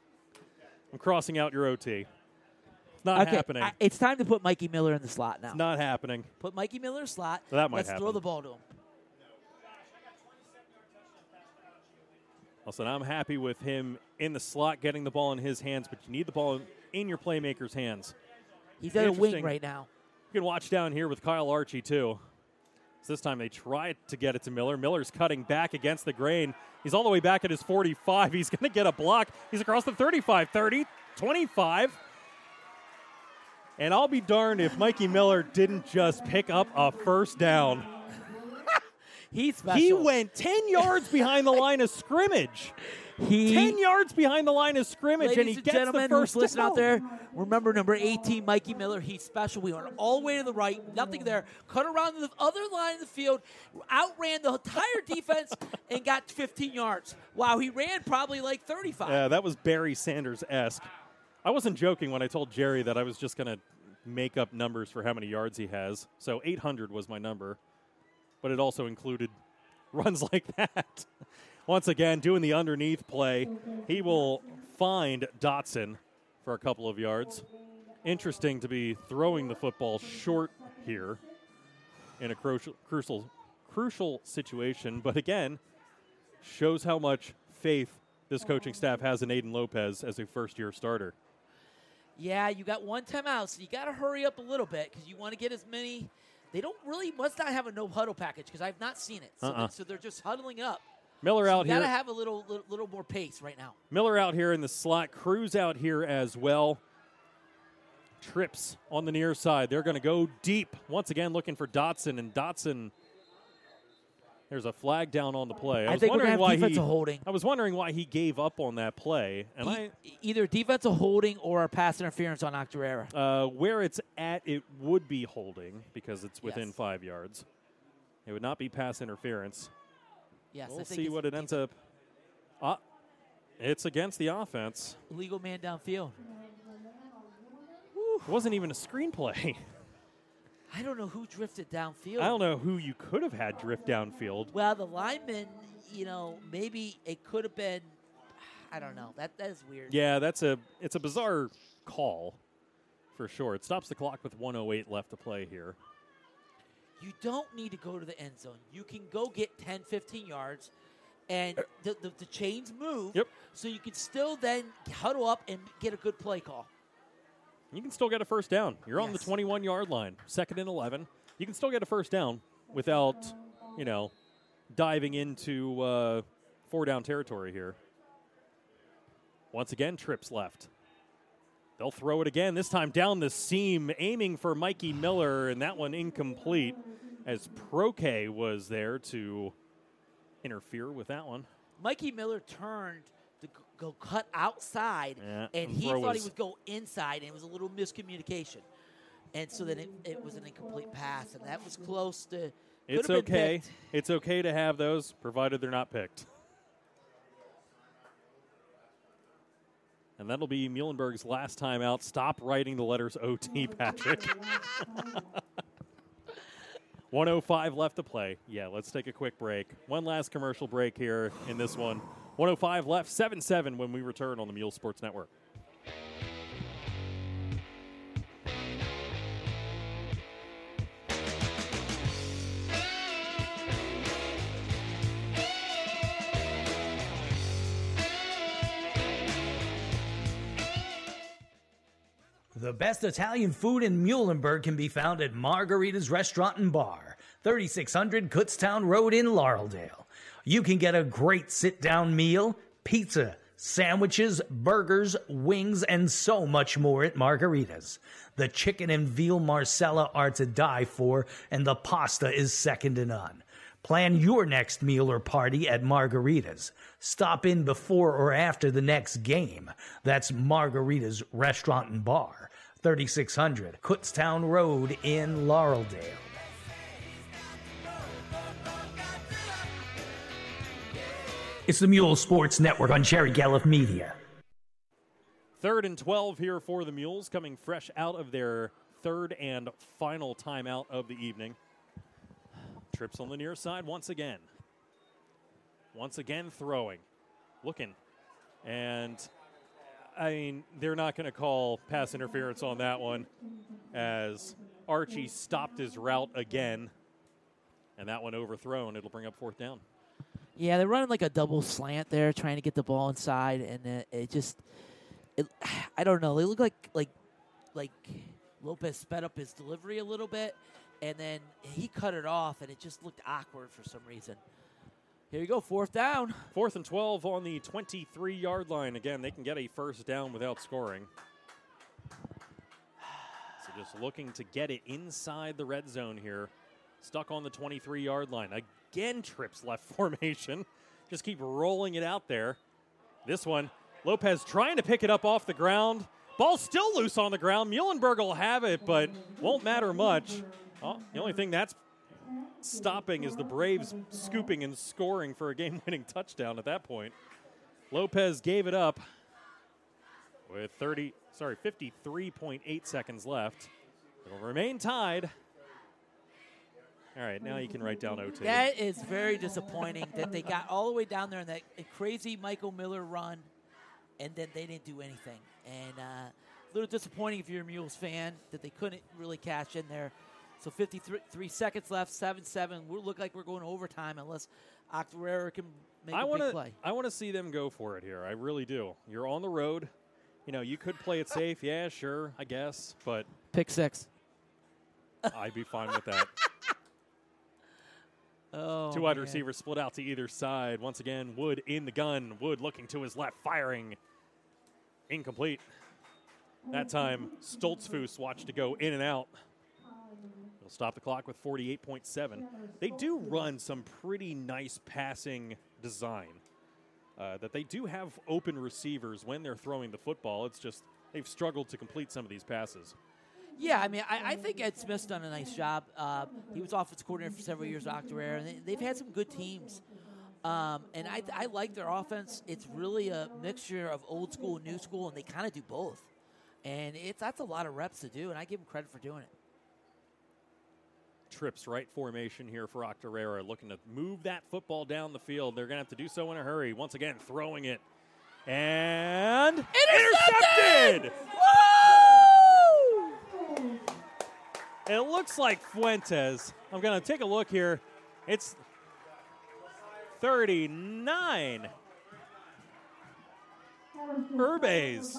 [SPEAKER 3] I'm crossing out your OT. It's not
[SPEAKER 4] okay,
[SPEAKER 3] happening.
[SPEAKER 4] I- it's time to put Mikey Miller in the slot now.
[SPEAKER 3] it's not happening.
[SPEAKER 4] Put Mikey Miller in the slot.
[SPEAKER 3] So that might
[SPEAKER 4] Let's throw the ball to him.
[SPEAKER 3] Listen, I'm happy with him in the slot getting the ball in his hands, but you need the ball in your playmaker's hands.
[SPEAKER 4] He's at a wing right now.
[SPEAKER 3] You can watch down here with Kyle Archie, too. So this time they tried to get it to Miller. Miller's cutting back against the grain. He's all the way back at his 45. He's going to get a block. He's across the 35, 30, 25. And I'll be darned if Mikey Miller didn't just pick up a first down.
[SPEAKER 4] He's special.
[SPEAKER 3] He went 10 yards behind the line of scrimmage.
[SPEAKER 4] He,
[SPEAKER 3] 10 yards behind the line of scrimmage,
[SPEAKER 4] Ladies
[SPEAKER 3] and he
[SPEAKER 4] and
[SPEAKER 3] gets
[SPEAKER 4] gentlemen
[SPEAKER 3] the first
[SPEAKER 4] who's listening
[SPEAKER 3] down.
[SPEAKER 4] out there, remember number 18, Mikey Miller. He's special. We went all the way to the right, nothing there. Cut around the other line of the field, outran the entire defense, and got 15 yards. Wow, he ran probably like 35.
[SPEAKER 3] Yeah, that was Barry Sanders esque. I wasn't joking when I told Jerry that I was just going to make up numbers for how many yards he has. So 800 was my number, but it also included runs like that. Once again, doing the underneath play, he will find Dotson for a couple of yards. Interesting to be throwing the football short here in a crucial, crucial, crucial situation, but again, shows how much faith this coaching staff has in Aiden Lopez as a first year starter.
[SPEAKER 4] Yeah, you got one timeout, so you got to hurry up a little bit because you want to get as many. They don't really must not have a no huddle package because I've not seen it. So,
[SPEAKER 3] Uh-uh.
[SPEAKER 4] so they're just huddling up.
[SPEAKER 3] Miller out
[SPEAKER 4] you got to
[SPEAKER 3] here.
[SPEAKER 4] have a little, little little more pace right now.
[SPEAKER 3] Miller out here in the slot. Cruz out here as well. Trips on the near side. They're going to go deep. Once again, looking for Dotson. And Dotson, there's a flag down on the play. I,
[SPEAKER 4] I
[SPEAKER 3] was wondering
[SPEAKER 4] have
[SPEAKER 3] why he,
[SPEAKER 4] defensive holding.
[SPEAKER 3] I was wondering why he gave up on that play. And I,
[SPEAKER 4] either defensive holding or a pass interference on Octorera.
[SPEAKER 3] uh, where it's at, it would be holding because it's within
[SPEAKER 4] Yes.
[SPEAKER 3] five yards. It would not be pass interference.
[SPEAKER 4] Yes,
[SPEAKER 3] we'll
[SPEAKER 4] think
[SPEAKER 3] see what it ends up. Ah, it's against the offense.
[SPEAKER 4] Legal man downfield.
[SPEAKER 3] It wasn't even a screenplay.
[SPEAKER 4] I don't know who drifted downfield.
[SPEAKER 3] I don't know who you could have had drift downfield.
[SPEAKER 4] Well, the lineman, you know, maybe it could have been. I don't know. That that is weird.
[SPEAKER 3] Yeah, that's a it's a bizarre call for sure. It stops the clock with 108 left to play here.
[SPEAKER 4] You don't need to go to the end zone. You can go get 10, 15 yards, and the, the, the chains move.
[SPEAKER 3] Yep.
[SPEAKER 4] So you can still then huddle up and get a good play call.
[SPEAKER 3] You can still get a first down. You're on the 21 yard line, second and 11. You can still get a first down without, you know, diving into uh, four down territory here. Once again, trips left. They'll throw it again, this time down the seam, aiming for Mikey Miller, and that one incomplete as Proke was there to interfere with that one.
[SPEAKER 4] Mikey Miller turned to go cut outside,
[SPEAKER 3] Yeah,
[SPEAKER 4] and he thought he would go inside, and it was a little miscommunication. And so then it, it was an incomplete pass, and that was close to.
[SPEAKER 3] It's okay.
[SPEAKER 4] picked.
[SPEAKER 3] It's okay to have those, provided they're not picked. And that'll be Muhlenberg's last time out. Stop writing the letters OT, oh, Patrick. 105 left to play. Yeah, let's take a quick break. One last commercial break here in this one. 105 left, 7 7 when we return on the Mule Sports Network.
[SPEAKER 2] The best Italian food in Muhlenberg can be found at Margarita's Restaurant and Bar, 3600 Kutztown Road in Laureldale. You can get a great sit down meal, pizza, sandwiches, burgers, wings, and so much more at Margarita's. The chicken and veal Marsala are to die for, and the pasta is second to none. Plan your next meal or party at Margarita's. Stop in before or after the next game. That's Margarita's Restaurant and Bar, 3600 Kutztown Road in Laureldale. It's the Mule Sports Network on Jerry Gallup Media.
[SPEAKER 3] Third and 12 here for the Mules, coming fresh out of their third and final timeout of the evening. Trips on the near side once again. Once again, throwing, looking. And, I mean, they're not going to call pass interference on that one as Archie stopped his route again. And that one overthrown. It'll bring up fourth down.
[SPEAKER 4] Yeah, they're running like a double slant there, trying to get the ball inside, and it, it just, it, I don't know. They look like like like Lopez sped up his delivery a little bit, and then he cut it off, and it just looked awkward for some reason. Here you go, fourth down.
[SPEAKER 3] Fourth and 12 on the 23 yard line. Again, they can get a first down without scoring. So just looking to get it inside the red zone here. Stuck on the 23 yard line. Again, trips left formation. Just keep rolling it out there. This one, Lopez trying to pick it up off the ground. Ball still loose on the ground. Muhlenberg will have it, but won't matter much. Oh, the only thing that's stopping is the Braves scooping and scoring for a game winning touchdown at that point. Lopez gave it up with 30, sorry, 53.8 seconds left. It'll remain tied. All right, now you can write down OT.
[SPEAKER 4] That is very disappointing that they got all the way down there in that crazy Michael Miller run, and then they didn't do anything. And uh, a little disappointing if you're a Mules fan that they couldn't really cash in there. So 53 seconds left, 7 7. We look like we're going overtime unless Octorara can make
[SPEAKER 3] I
[SPEAKER 4] a
[SPEAKER 3] want
[SPEAKER 4] big play.
[SPEAKER 3] I want to see them go for it here. I really do. You're on the road. You know, you could play it safe. Yeah, sure, I guess, but
[SPEAKER 4] Pick six.
[SPEAKER 3] I'd be fine with that.
[SPEAKER 4] Oh,
[SPEAKER 3] Two wide
[SPEAKER 4] man.
[SPEAKER 3] receivers split out to either side. Once again, Wood in the gun. Wood looking to his left, firing. Incomplete. That time, Stoltzfus watched to go in and out. He'll stop the clock with 48.7. They do run some pretty nice passing design. Uh, that they do have open receivers when they're throwing the football. It's just they've struggled to complete some of these passes.
[SPEAKER 4] Yeah, I mean, I, I think Ed Smith's done a nice job. Uh, he was offensive coordinator for several years at Octorara, and they, they've had some good teams. Um, and I, I like their offense. It's really a mixture of old school and new school, and they kind of do both. And it's that's a lot of reps to do, and I give them credit for doing it.
[SPEAKER 3] Trips right formation here for Octorara, looking to move that football down the field. They're going to have to do so in a hurry. Once again, throwing it. And intercepted! It looks like Fuentes. I'm going to take a look here. It's 39. Urbes.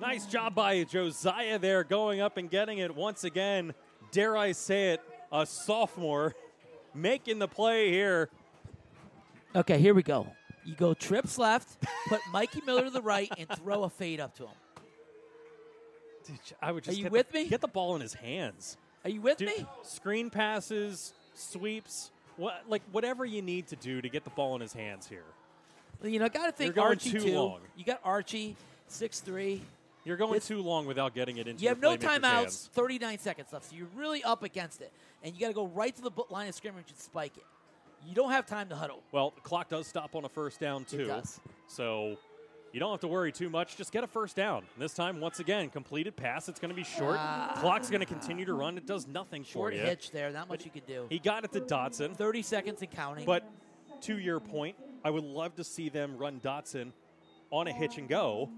[SPEAKER 3] Nice job by Josiah there going up and getting it once again. Dare I say it, a sophomore making the play here.
[SPEAKER 4] Okay, here we go. You go trips left, put Mikey Miller to the right, and throw a fade up to him.
[SPEAKER 3] Dude, I would
[SPEAKER 4] Are
[SPEAKER 3] just
[SPEAKER 4] you with
[SPEAKER 3] the,
[SPEAKER 4] me?
[SPEAKER 3] Get the ball in his hands.
[SPEAKER 4] Are you with
[SPEAKER 3] Do-
[SPEAKER 4] me?
[SPEAKER 3] Screen passes, sweeps, what like whatever you need to do to get the ball in his hands here.
[SPEAKER 4] You know, I got to think Archie
[SPEAKER 3] too
[SPEAKER 4] too.
[SPEAKER 3] long.
[SPEAKER 4] You got Archie, six three.
[SPEAKER 3] You're going
[SPEAKER 4] It's-
[SPEAKER 3] too long without getting it into
[SPEAKER 4] You have no timeouts.
[SPEAKER 3] hands.
[SPEAKER 4] 39 seconds left, so you're really up against it, and you got to go right to the line of scrimmage and spike it. You don't have time to huddle.
[SPEAKER 3] Well, the clock does stop on a first down too.
[SPEAKER 4] does.
[SPEAKER 3] So you don't have to worry too much. Just get a first down. This time, once again, completed pass. It's going to be short. Ah. Clock's going to continue to run. It does nothing.
[SPEAKER 4] Short
[SPEAKER 3] for you.
[SPEAKER 4] hitch there, not much you can do.
[SPEAKER 3] He got it to Dotson.
[SPEAKER 4] 30 seconds and counting.
[SPEAKER 3] But to your point, I would love to see them run Dotson on a hitch and go.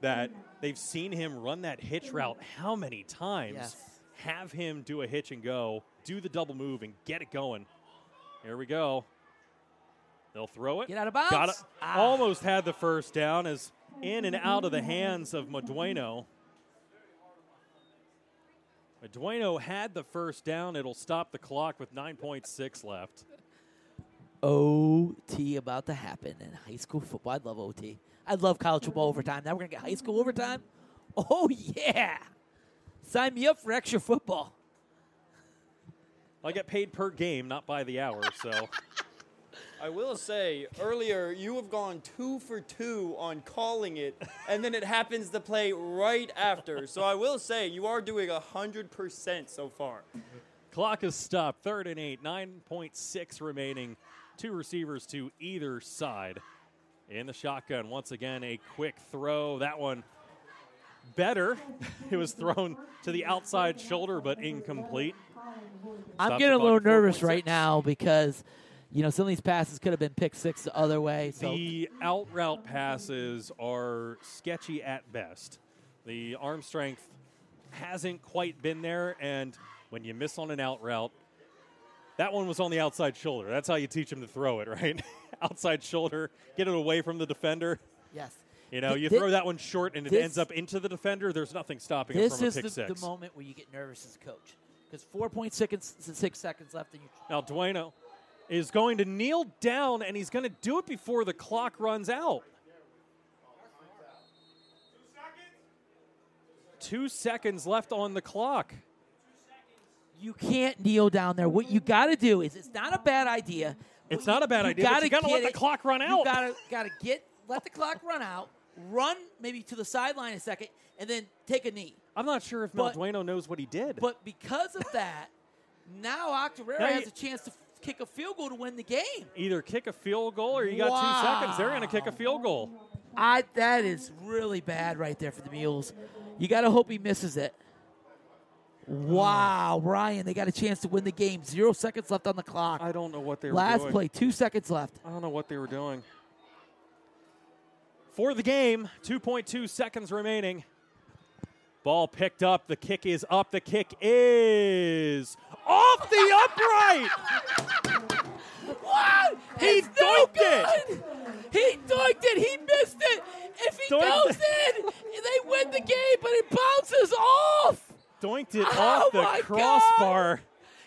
[SPEAKER 3] That they've seen him run that hitch route how many times?
[SPEAKER 4] Yes.
[SPEAKER 3] Have him do a hitch and go, do the double move, and get it going. Here we go. They'll throw it.
[SPEAKER 4] Get out of bounds.
[SPEAKER 3] Got it.
[SPEAKER 4] Ah.
[SPEAKER 3] Almost had the first down as in and out of the hands of Madueno. Madueno had the first down. It'll stop the clock with 9.6 left.
[SPEAKER 4] OT about to happen in high school football. I love OT. I love college football overtime. Now we're going to get high school overtime? Oh, yeah. Sign me up for extra football.
[SPEAKER 3] I get paid per game, not by the hour. So
[SPEAKER 9] I will say earlier you have gone two for two on calling it, and then it happens to play right after. So I will say you are doing hundred percent so far.
[SPEAKER 3] clock is stopped. Third and eight. 9.6 remaining. Two receivers to either side. In the shotgun, once again, a quick throw. That one better. it was thrown to the outside shoulder, but incomplete.
[SPEAKER 4] I'm
[SPEAKER 3] Stops
[SPEAKER 4] getting a little nervous
[SPEAKER 3] 4.6.
[SPEAKER 4] right now because, you know, some of these passes could have been pick six the other way. So
[SPEAKER 3] The out route passes are sketchy at best. The arm strength hasn't quite been there, and when you miss on an out route, That one was on the outside shoulder. That's how you teach him to throw it, right? outside shoulder, get it away from the defender.
[SPEAKER 4] Yes.
[SPEAKER 3] You know, you
[SPEAKER 4] thi-
[SPEAKER 3] throw that one short and it
[SPEAKER 4] this-
[SPEAKER 3] ends up into the defender. There's nothing stopping
[SPEAKER 4] This
[SPEAKER 3] from a
[SPEAKER 4] is
[SPEAKER 3] pick
[SPEAKER 4] the,
[SPEAKER 3] six.
[SPEAKER 4] the moment where you get nervous as a coach because 4.6 six seconds left, and you
[SPEAKER 3] Now, Dueno is going to kneel down and he's going to do it before the clock runs out. Two seconds left on the clock.
[SPEAKER 4] You can't kneel down there. What you got to do is it's not a bad idea.
[SPEAKER 3] It's not a bad idea,
[SPEAKER 4] gotta
[SPEAKER 3] you gotta let
[SPEAKER 4] get
[SPEAKER 3] the
[SPEAKER 4] it-
[SPEAKER 3] clock run out.
[SPEAKER 4] You gotta gotta get let the clock run out. Run maybe to the sideline a second, and then take a knee.
[SPEAKER 3] I'm not sure if
[SPEAKER 4] But-
[SPEAKER 3] Maldueno knows what he did.
[SPEAKER 4] But because of that, now Octorara
[SPEAKER 3] Now
[SPEAKER 4] has a chance to f- kick a field goal to win the game.
[SPEAKER 3] Either kick a field goal or you got two seconds. They're going to kick a field goal.
[SPEAKER 4] I that is really bad right there for the Mules. You got to hope he misses it. Wow, Ryan, they got a chance to win the game. Zero seconds left on the clock.
[SPEAKER 3] I don't know what they were doing.
[SPEAKER 4] Last
[SPEAKER 3] doing.
[SPEAKER 4] play, two seconds left.
[SPEAKER 3] I don't know what they were doing. For the game, 2.2 seconds remaining. Ball picked up. The kick is up. The kick is off the upright.
[SPEAKER 4] What?
[SPEAKER 3] He
[SPEAKER 4] It's no
[SPEAKER 3] dunked it.
[SPEAKER 4] He dunked it. He missed it. If he
[SPEAKER 3] Dunked
[SPEAKER 4] goes in, they win the game, but it bounces off.
[SPEAKER 3] Doinked it
[SPEAKER 4] Oh
[SPEAKER 3] off the crossbar.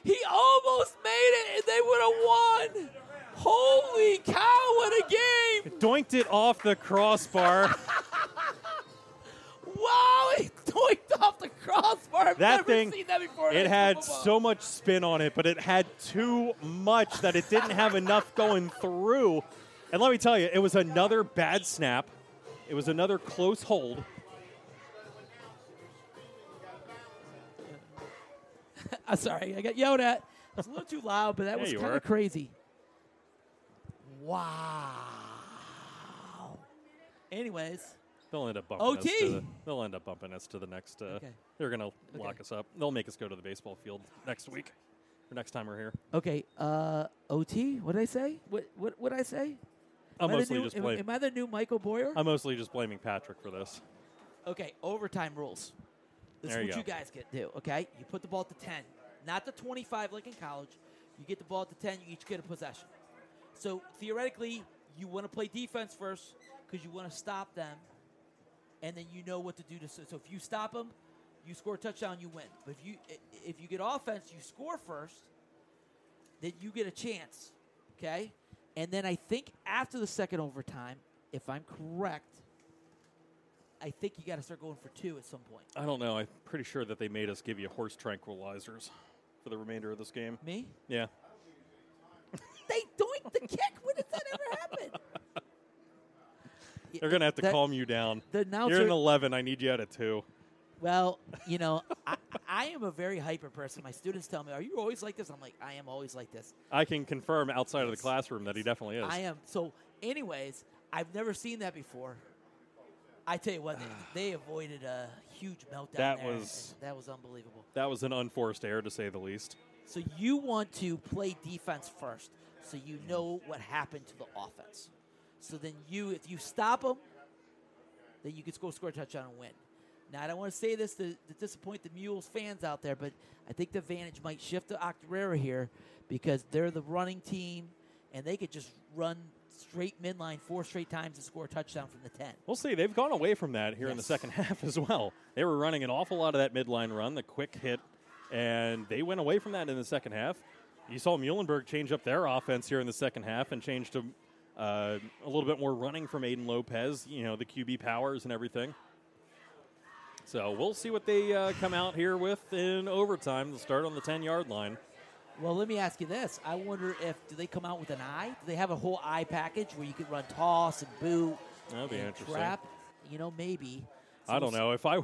[SPEAKER 4] He almost made it, and they would have won. Holy cow, what a game!
[SPEAKER 3] Doinked it off the crossbar.
[SPEAKER 4] Wow, he doinked off the crossbar. I've
[SPEAKER 3] that
[SPEAKER 4] never
[SPEAKER 3] thing,
[SPEAKER 4] seen that before.
[SPEAKER 3] It had so much spin on it, but it had too much that it didn't have enough going through. And let me tell you, it was another bad snap. It was another close hold.
[SPEAKER 4] I'm sorry, I got yelled at. It's a little too loud, but that
[SPEAKER 3] Yeah,
[SPEAKER 4] was kind of crazy. Wow. Anyways,
[SPEAKER 3] They'll end up bumping us.
[SPEAKER 4] OT.
[SPEAKER 3] To the, they'll end up bumping us to the next. Uh,
[SPEAKER 4] Okay.
[SPEAKER 3] They're gonna lock us up. They'll make us go to the baseball field next week or next time we're here.
[SPEAKER 4] okay. Uh, OT. What did I say? What what what I say?
[SPEAKER 3] I'm
[SPEAKER 4] Am
[SPEAKER 3] mostly
[SPEAKER 4] new-
[SPEAKER 3] just
[SPEAKER 4] am, am I the new Michael Boyer?
[SPEAKER 3] I'm mostly just blaming Patrick for this.
[SPEAKER 4] Okay, overtime rules. This
[SPEAKER 3] There
[SPEAKER 4] is what you
[SPEAKER 3] go.
[SPEAKER 4] guys get to do, okay? You put the ball at the 10, not the 25 like in college. You get the ball at the 10, you each get a possession. So theoretically, you want to play defense first because you want to stop them, and then you know what to do to. So, so if you stop them, you score a touchdown, you win. But if you if you get offense, you score first, then you get a chance, okay? And then I think after the second overtime, if I'm correct, I think you got to start going for two at some point.
[SPEAKER 3] I don't know. I'm pretty sure that they made us give you horse tranquilizers for the remainder of this game.
[SPEAKER 4] Me?
[SPEAKER 3] Yeah.
[SPEAKER 4] They doinked the kick. When did that ever happen?
[SPEAKER 3] They're gonna have to
[SPEAKER 4] That-
[SPEAKER 3] calm you down.
[SPEAKER 4] the announcer-
[SPEAKER 3] You're an 11. I need you at a two.
[SPEAKER 4] Well, you know, I, I am a very hyper person. My students tell me, "Are you always like this?" I'm like, "I am always like this."
[SPEAKER 3] I can confirm outside of the classroom that he definitely is.
[SPEAKER 4] I am. So, anyways, I've never seen that before. I tell you what, they, they avoided a huge meltdown.
[SPEAKER 3] That
[SPEAKER 4] there.
[SPEAKER 3] was-
[SPEAKER 4] that was unbelievable.
[SPEAKER 3] That was an unforced error, to say the least.
[SPEAKER 4] So you want to play defense first, so you hmm. know what happened to the offense. So then you, if you stop them, then you can score score a touchdown and win. Now I don't want to say this to, to disappoint the Mules fans out there, but I think the advantage might shift to Octorara here because they're the running team and they could just run straight midline four straight times to score a touchdown from the ten.
[SPEAKER 3] We'll see. They've gone away from that here in the second half as well. They were running an awful lot of that midline run, the quick hit, and they went away from that in the second half. You saw Muhlenberg change up their offense here in the second half and change to uh, a little bit more running from Aiden Lopez, you know, the QB powers and everything. So we'll see what they uh, come out here with in overtime. They'll start on the 10 yard line.
[SPEAKER 4] Well, let me ask you this. I wonder if do they come out with an eye? Do they have a whole eye package where you could run toss and boot
[SPEAKER 3] That'd be
[SPEAKER 4] and
[SPEAKER 3] interesting.
[SPEAKER 4] trap? You know, maybe. So
[SPEAKER 3] I don't know. If I,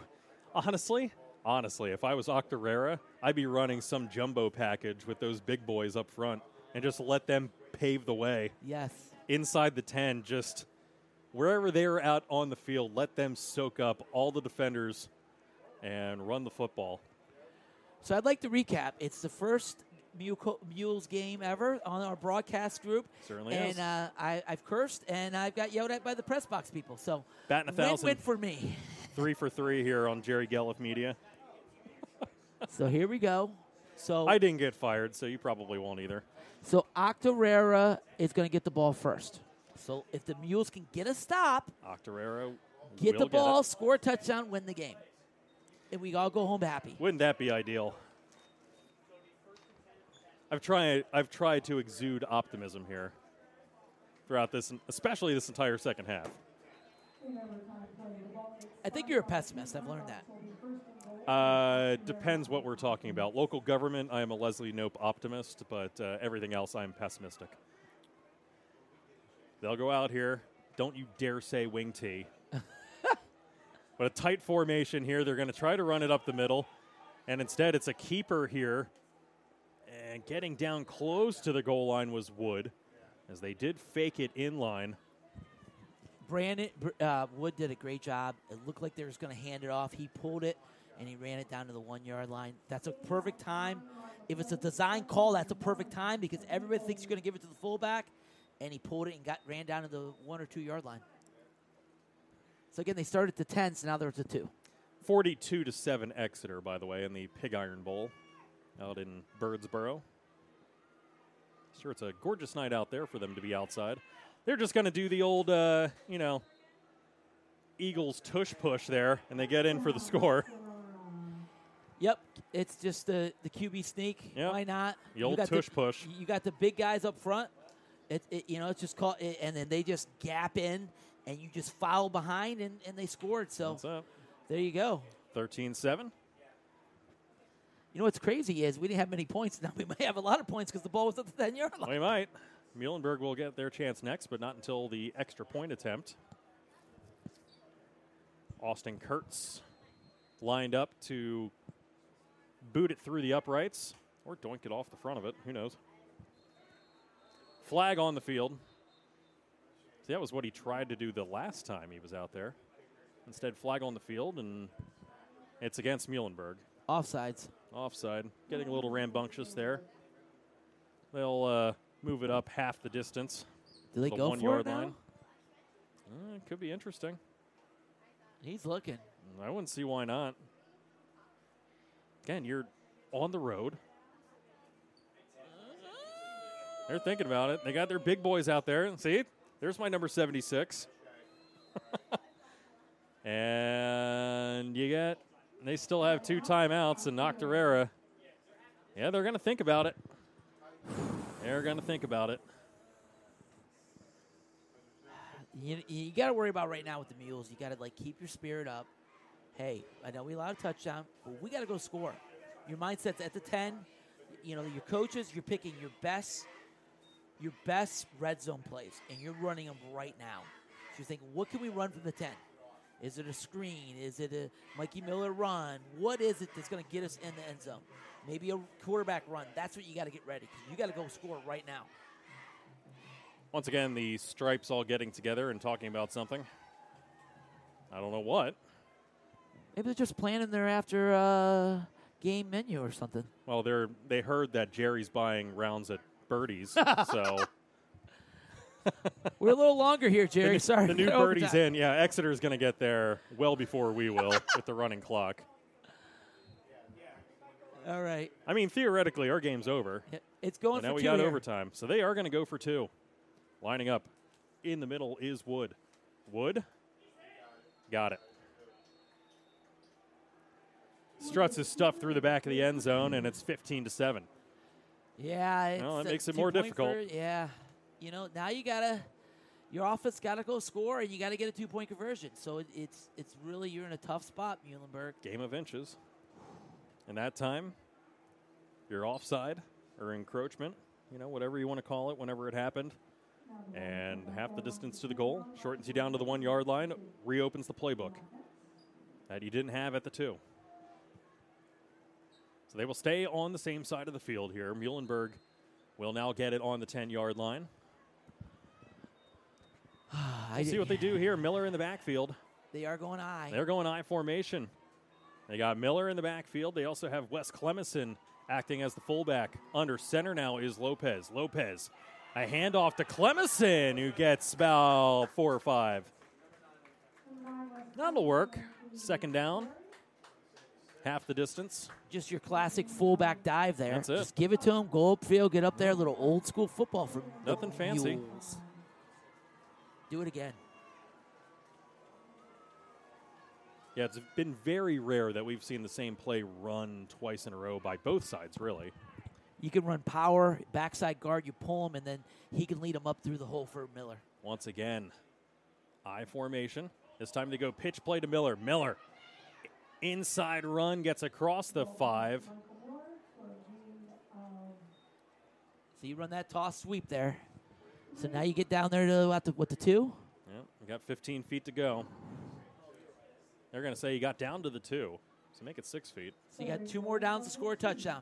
[SPEAKER 3] honestly, honestly, if I was Octorara, I'd be running some jumbo package with those big boys up front and just let them pave the way.
[SPEAKER 4] Yes.
[SPEAKER 3] Inside the 10, just wherever they're out on the field, let them soak up all the defenders and run the football.
[SPEAKER 4] So I'd like to recap. It's the first Mule Mules game ever on our broadcast group.
[SPEAKER 3] Certainly
[SPEAKER 4] and
[SPEAKER 3] is.
[SPEAKER 4] uh, I, I've cursed and I've got yelled at by the press box people. So
[SPEAKER 3] Batting a thousand.
[SPEAKER 4] win-win for me.
[SPEAKER 3] Three for three here on Jerry Gelliff Media.
[SPEAKER 4] so here we go. So
[SPEAKER 3] I didn't get fired, so you probably won't either.
[SPEAKER 4] So Octorara is going to get the ball first. So if the Mules can get a stop,
[SPEAKER 3] Octorara
[SPEAKER 4] get the ball,
[SPEAKER 3] it.
[SPEAKER 4] score a touchdown, win the game, and we all go home happy.
[SPEAKER 3] Wouldn't that be ideal? I've tried. I've tried to exude optimism here throughout this, especially this entire second half.
[SPEAKER 4] I think you're a pessimist. I've learned that.
[SPEAKER 3] Uh, depends what we're talking about. Local government, I am a Leslie Knope optimist, but uh, everything else, I'm pessimistic. They'll go out here. Don't you dare say wing T. but a tight formation here. They're going to try to run it up the middle, and instead, it's a keeper here. And getting down close to the goal line was Wood, as they did fake it in line.
[SPEAKER 4] Brandon uh, Wood did a great job. It looked like they was going to hand it off. He pulled it and he ran it down to the one yard line. That's a perfect time. If it's a design call, that's a perfect time because everybody thinks you're going to give it to the fullback, and he pulled it and got ran down to the one or two yard line. So again, they started at the ten, so now they're at the two.
[SPEAKER 3] 42 to 7 Exeter, by the way, in the Pig Iron Bowl out in Birdsboro. Sure, it's a gorgeous night out there for them to be outside. They're just going to do the old, uh, you know, Eagles tush push there, and they get in for the score.
[SPEAKER 4] Yep, it's just the the QB sneak.
[SPEAKER 3] Yep.
[SPEAKER 4] Why not?
[SPEAKER 3] The old tush push.
[SPEAKER 4] You got the big guys up front. It, it you know it's just called, it, and then they just gap in, and you just follow behind, and, and they scored. So there you go.
[SPEAKER 3] 13 7.
[SPEAKER 4] You know what's crazy is we didn't have many points. Now we might have a lot of points because the ball was at the ten yard line.
[SPEAKER 3] We might. Muhlenberg will get their chance next, but not until the extra point attempt. Austin Kurtz lined up to boot it through the uprights or doink it off the front of it. Who knows? Flag on the field. See, that was what he tried to do the last time he was out there. Instead, flag on the field, and it's against Muhlenberg.
[SPEAKER 4] Offsides.
[SPEAKER 3] Offside. Getting a little rambunctious there. They'll uh, move it up half the distance.
[SPEAKER 4] Do they
[SPEAKER 3] the
[SPEAKER 4] go
[SPEAKER 3] one
[SPEAKER 4] for
[SPEAKER 3] yard
[SPEAKER 4] it now?
[SPEAKER 3] line. Uh, it could be interesting.
[SPEAKER 4] He's looking.
[SPEAKER 3] I wouldn't see why not. Again, you're on the road. They're thinking about it. They got their big boys out there. See, there's my number 76. and you get, they still have two timeouts and Nocturera. Yeah, they're going to think about it. They're going to think about it.
[SPEAKER 4] You, you got to worry about right now with the Mules. You got to like keep your spirit up. Hey, I know we allowed a touchdown, but we got to go score. Your mindset's at the ten. You know your coaches. You're picking your best, your best red zone plays, and you're running them right now. So you're thinking, what can we run from the ten? Is it a screen? Is it a Mikey Miller run? What is it that's going to get us in the end zone? Maybe a quarterback run. That's what you got to get ready you got to go score right now.
[SPEAKER 3] Once again, the stripes all getting together and talking about something. I don't know what.
[SPEAKER 4] Maybe they're just planning their after uh, game menu or something.
[SPEAKER 3] Well, they're they heard that Jerry's buying rounds at Birdie's, so
[SPEAKER 4] We're a little longer here, Jerry.
[SPEAKER 3] the,
[SPEAKER 4] Sorry.
[SPEAKER 3] the new Birdie's in. Yeah, Exeter's going to get there well before we will with the running clock.
[SPEAKER 4] All right.
[SPEAKER 3] I mean, theoretically, our game's over.
[SPEAKER 4] It's going
[SPEAKER 3] now
[SPEAKER 4] for
[SPEAKER 3] we got
[SPEAKER 4] here.
[SPEAKER 3] overtime, so they are going to go for two. Lining up in the middle is Wood. Wood, got it. Struts his stuff through the back of the end zone, and it's 15 to seven.
[SPEAKER 4] Yeah. It's
[SPEAKER 3] Well, that makes it more difficult.
[SPEAKER 4] conver- yeah. You know, now you gotta. Your offense got to go score, and you got to get a two-point conversion. So it, it's it's really you're in a tough spot, Muhlenberg.
[SPEAKER 3] Game of inches. And that time, you're offside or encroachment, you know, whatever you want to call it, whenever it happened. And half the distance to the goal shortens you down to the one yard line, reopens the playbook that you didn't have at the two. So they will stay on the same side of the field here. Muhlenberg will now get it on the 10 yard line.
[SPEAKER 4] Ah, I
[SPEAKER 3] We'll see what they do here. Miller in the backfield.
[SPEAKER 4] They are going high.
[SPEAKER 3] They're going I formation. They got Miller in the backfield. They also have Wes Clemison acting as the fullback. Under center now is Lopez. Lopez, a handoff to Clemison, who gets about four or five. That'll work. Second down. half the distance.
[SPEAKER 4] Just your classic fullback dive there.
[SPEAKER 3] That's it.
[SPEAKER 4] Just give it to him, go upfield, get up there, little old school football from
[SPEAKER 3] Nothing fancy.
[SPEAKER 4] Mules. Do it again.
[SPEAKER 3] Yeah, it's been very rare that we've seen the same play run twice in a row by both sides, really.
[SPEAKER 4] You can run power, backside guard, you pull him, and then he can lead him up through the hole for Miller.
[SPEAKER 3] Once again, I formation. It's time to go pitch play to Miller. Miller, inside run, gets across the five.
[SPEAKER 4] So you run that toss sweep there. So now you get down there to what the, what the two?
[SPEAKER 3] Yep, we got 15 feet to go. They're going to say you got down to the two, so make it six feet.
[SPEAKER 4] So you got two more downs to score a touchdown.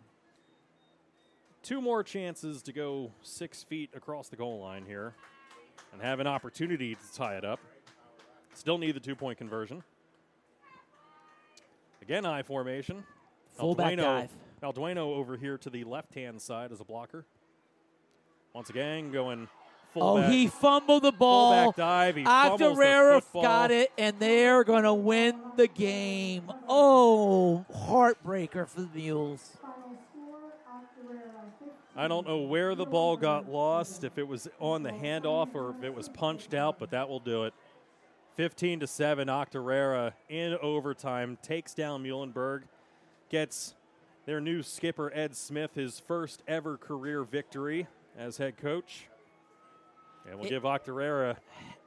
[SPEAKER 3] Two more chances to go six feet across the goal line here and have an opportunity to tie it up. Still need the two point conversion. Again, I formation.
[SPEAKER 4] Fullback
[SPEAKER 3] Aldueno,
[SPEAKER 4] dive.
[SPEAKER 3] Aldueno over here to the left hand side as a blocker. Once again, going
[SPEAKER 4] Oh, he fumbled the ball.
[SPEAKER 3] Fullback dive. He fumbles the
[SPEAKER 4] got it, and they're going to win the game. Oh, heartbreaker for the Mules.
[SPEAKER 3] I don't know where the ball got lost, if it was on the handoff or if it was punched out, but that will do it. 15 to 7, Octorara in overtime takes down Muhlenberg, gets their new skipper Ed Smith his first ever career victory as head coach. And we'll
[SPEAKER 4] It-
[SPEAKER 3] give Octorara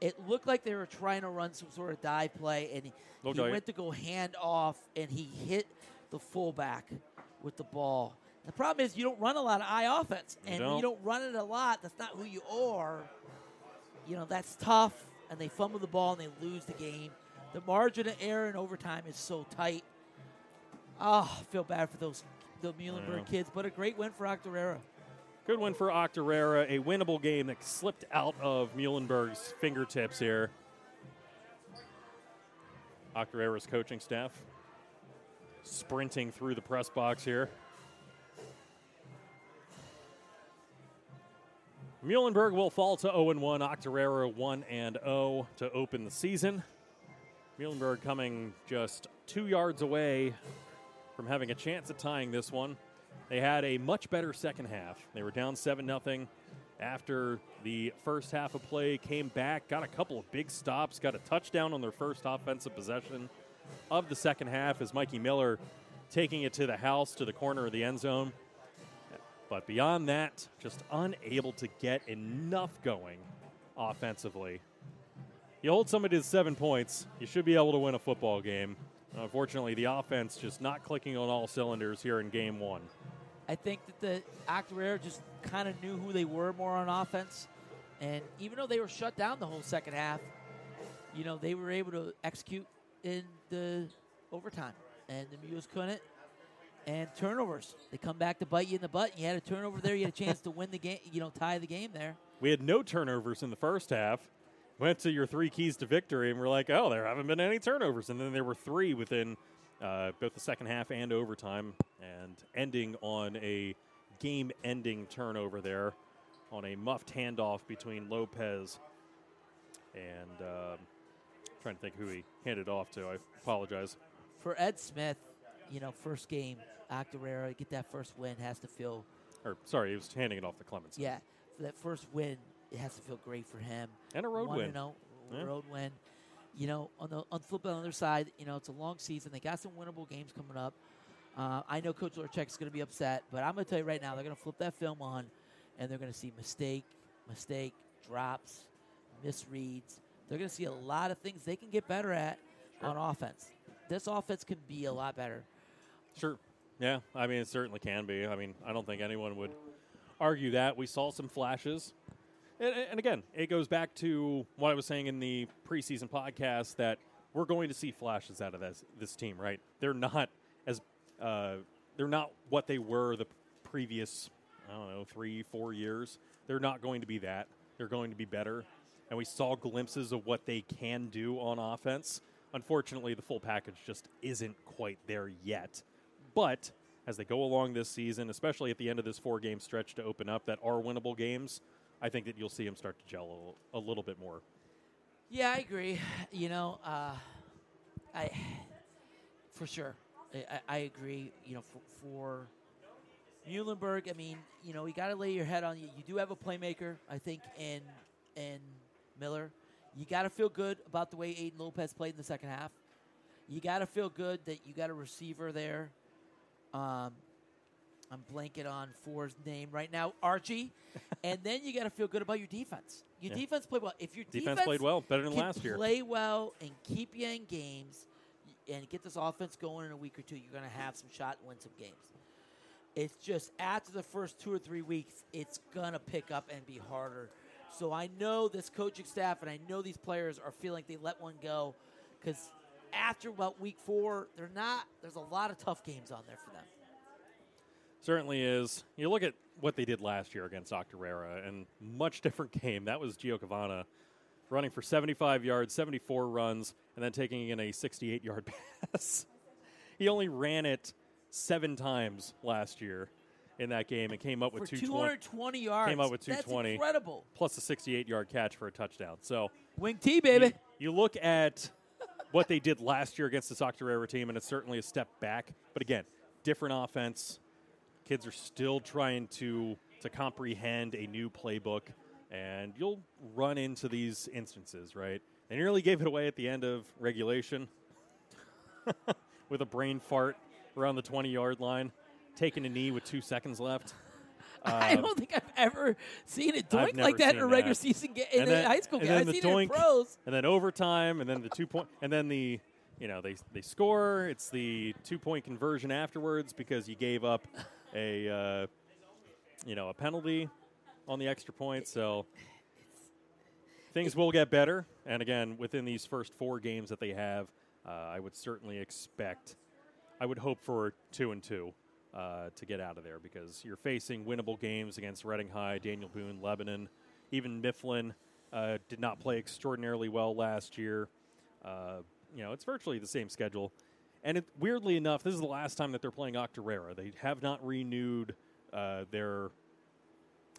[SPEAKER 4] It looked like they were trying to run some sort of dive play, and he, he went to go hand off, and he hit the fullback with the ball. The problem is you don't run a lot of I offense,
[SPEAKER 3] You
[SPEAKER 4] and
[SPEAKER 3] don't.
[SPEAKER 4] when you don't run it a lot, that's not who you are. You know that's tough, and they fumble the ball and they lose the game. The margin of error in overtime is so tight. Oh, I feel bad for those the Muhlenberg kids, but a great win for Octorara.
[SPEAKER 3] Good win for Octorara, a winnable game that slipped out of Muhlenberg's fingertips here. Octorara's coaching staff sprinting through the press box here. Muhlenberg will fall to 0 1, Octorara 1 and 0 to open the season. Muhlenberg coming just two yards away from having a chance at tying this one. They had a much better second half. They were down 7 0 after the first half of play, came back, got a couple of big stops, got a touchdown on their first offensive possession of the second half as Mikey Miller taking it to the house to the corner of the end zone. But beyond that, just unable to get enough going offensively. You hold somebody to seven points, you should be able to win a football game. Unfortunately, the offense just not clicking on all cylinders here in game one.
[SPEAKER 4] I think that the Octorara just kind of knew who they were more on offense. And even though they were shut down the whole second half, you know, they were able to execute in the overtime. And the Mules couldn't. And turnovers. They come back to bite you in the butt. You had a turnover there. You had a chance to win the game, you know, tie the game there.
[SPEAKER 3] We had no turnovers in the first half. Went to your three keys to victory, and we're like, oh, there haven't been any turnovers. And then there were three within uh, both the second half and overtime, and ending on a game ending turnover there on a muffed handoff between Lopez and um trying to think who he handed off to. I apologize.
[SPEAKER 4] For Ed Smith, you know, first game, Octorara, get that first win has to feel
[SPEAKER 3] Or, sorry, he was handing it off to Clemens.
[SPEAKER 4] Yeah, for that first win, it has to feel great for him.
[SPEAKER 3] And a road
[SPEAKER 4] One
[SPEAKER 3] win.
[SPEAKER 4] and oh,
[SPEAKER 3] Yeah.
[SPEAKER 4] road win. You know, on the on the flip on the other side, you know, it's a long season. They got some winnable games coming up. Uh, I know Coach Lorchek is going to be upset, but I'm going to tell you right now, they're going to flip that film on, and they're going to see mistake, mistake, drops, misreads. They're going to see a lot of things they can get better at on offense. This offense can be a lot better.
[SPEAKER 3] Sure. Yeah, I mean, it certainly can be. I mean, I don't think anyone would argue that. We saw some flashes. And, and again, it goes back to what I was saying in the preseason podcast that we're going to see flashes out of this, this team, right? They're not as uh, they're not what they were the previous, I don't know, three, four years. They're not going to be that. They're going to be better. And we saw glimpses of what they can do on offense. Unfortunately, the full package just isn't quite there yet. But as they go along this season, especially at the end of this four game stretch to open up that are winnable games, I think that you'll see him start to gel a little, a little bit more.
[SPEAKER 4] Yeah, I agree. You know, uh, I for sure. I, I, agree. You know, for, for Muhlenberg, I mean, you know, you got to lay your head on you. You do have a playmaker, I think, in in Miller. You got to feel good about the way Aiden Lopez played in the second half. You got to feel good that you got a receiver there. Um, I'm blanking on Four's name right now, Archie. and then you got to feel good about your defense. Your
[SPEAKER 3] Yeah.
[SPEAKER 4] defense played well. If your
[SPEAKER 3] Defense
[SPEAKER 4] defense,
[SPEAKER 3] played well, better than last year.
[SPEAKER 4] Play well and keep you in games, and get this offense going in a week or two. You're going to have some shot and win some games. It's just after the first two or three weeks, it's going to pick up and be harder. So I know this coaching staff and I know these players are feeling they let one go because after about week four, they're not. There's a lot of tough games on there for them.
[SPEAKER 3] Certainly is. You look at what they did last year against Octorara, and much different game. That was Gio Cavana running for 75 yards, 74 runs, and then taking in a 68 yard pass. he only ran it seven times last year in that game and came up with
[SPEAKER 4] For
[SPEAKER 3] 220.
[SPEAKER 4] 220 yards.
[SPEAKER 3] Came up with
[SPEAKER 4] That's
[SPEAKER 3] 220.
[SPEAKER 4] incredible.
[SPEAKER 3] Plus a 68 yard catch for a touchdown. So
[SPEAKER 4] Wing T, baby.
[SPEAKER 3] you, you look at what they did last year against this Octorara team, and it's certainly a step back. But again, different offense. Kids are still trying to to comprehend a new playbook, and you'll run into these instances, right? They nearly gave it away at the end of regulation with a brain fart around the 20 yard line, taking a knee with two seconds left.
[SPEAKER 4] I
[SPEAKER 3] Um,
[SPEAKER 4] don't think I've ever seen it doink like that in a regular
[SPEAKER 3] that.
[SPEAKER 4] season game in
[SPEAKER 3] And
[SPEAKER 4] a
[SPEAKER 3] then-
[SPEAKER 4] high school game. I've
[SPEAKER 3] the
[SPEAKER 4] seen it in
[SPEAKER 3] doink,
[SPEAKER 4] pros.
[SPEAKER 3] and then overtime, and then the two point, and then the you know they they score. It's the two point conversion afterwards because you gave up a uh, you know a penalty on the extra point. So things will get better. And again, within these first four games that they have, uh, I would certainly expect, I would hope for two and two. Uh, to get out of there because you're facing winnable games against Reading High, Daniel Boone, Lebanon, even Mifflin uh, did not play extraordinarily well last year. Uh, you know, it's virtually the same schedule. And it, weirdly enough, this is the last time that they're playing Octorara. They have not renewed uh, their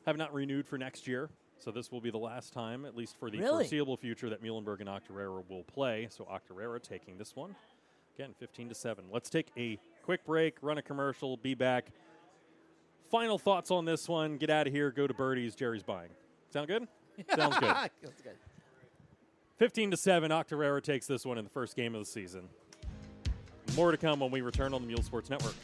[SPEAKER 3] have not renewed for next year. So this will be the last time, at least for the
[SPEAKER 4] Really?
[SPEAKER 3] foreseeable future, that Muhlenberg and Octorara will play. So Octorara taking this one again, fifteen to seven. Let's take a quick break, run a commercial, be back. Final thoughts on this one. Get out of here. Go to Birdie's. Jerry's buying. Sound good? Sounds good.
[SPEAKER 4] Good.
[SPEAKER 3] 15 to 7, Octorara takes this one in the first game of the season. More to come when we return on the Mule Sports Network.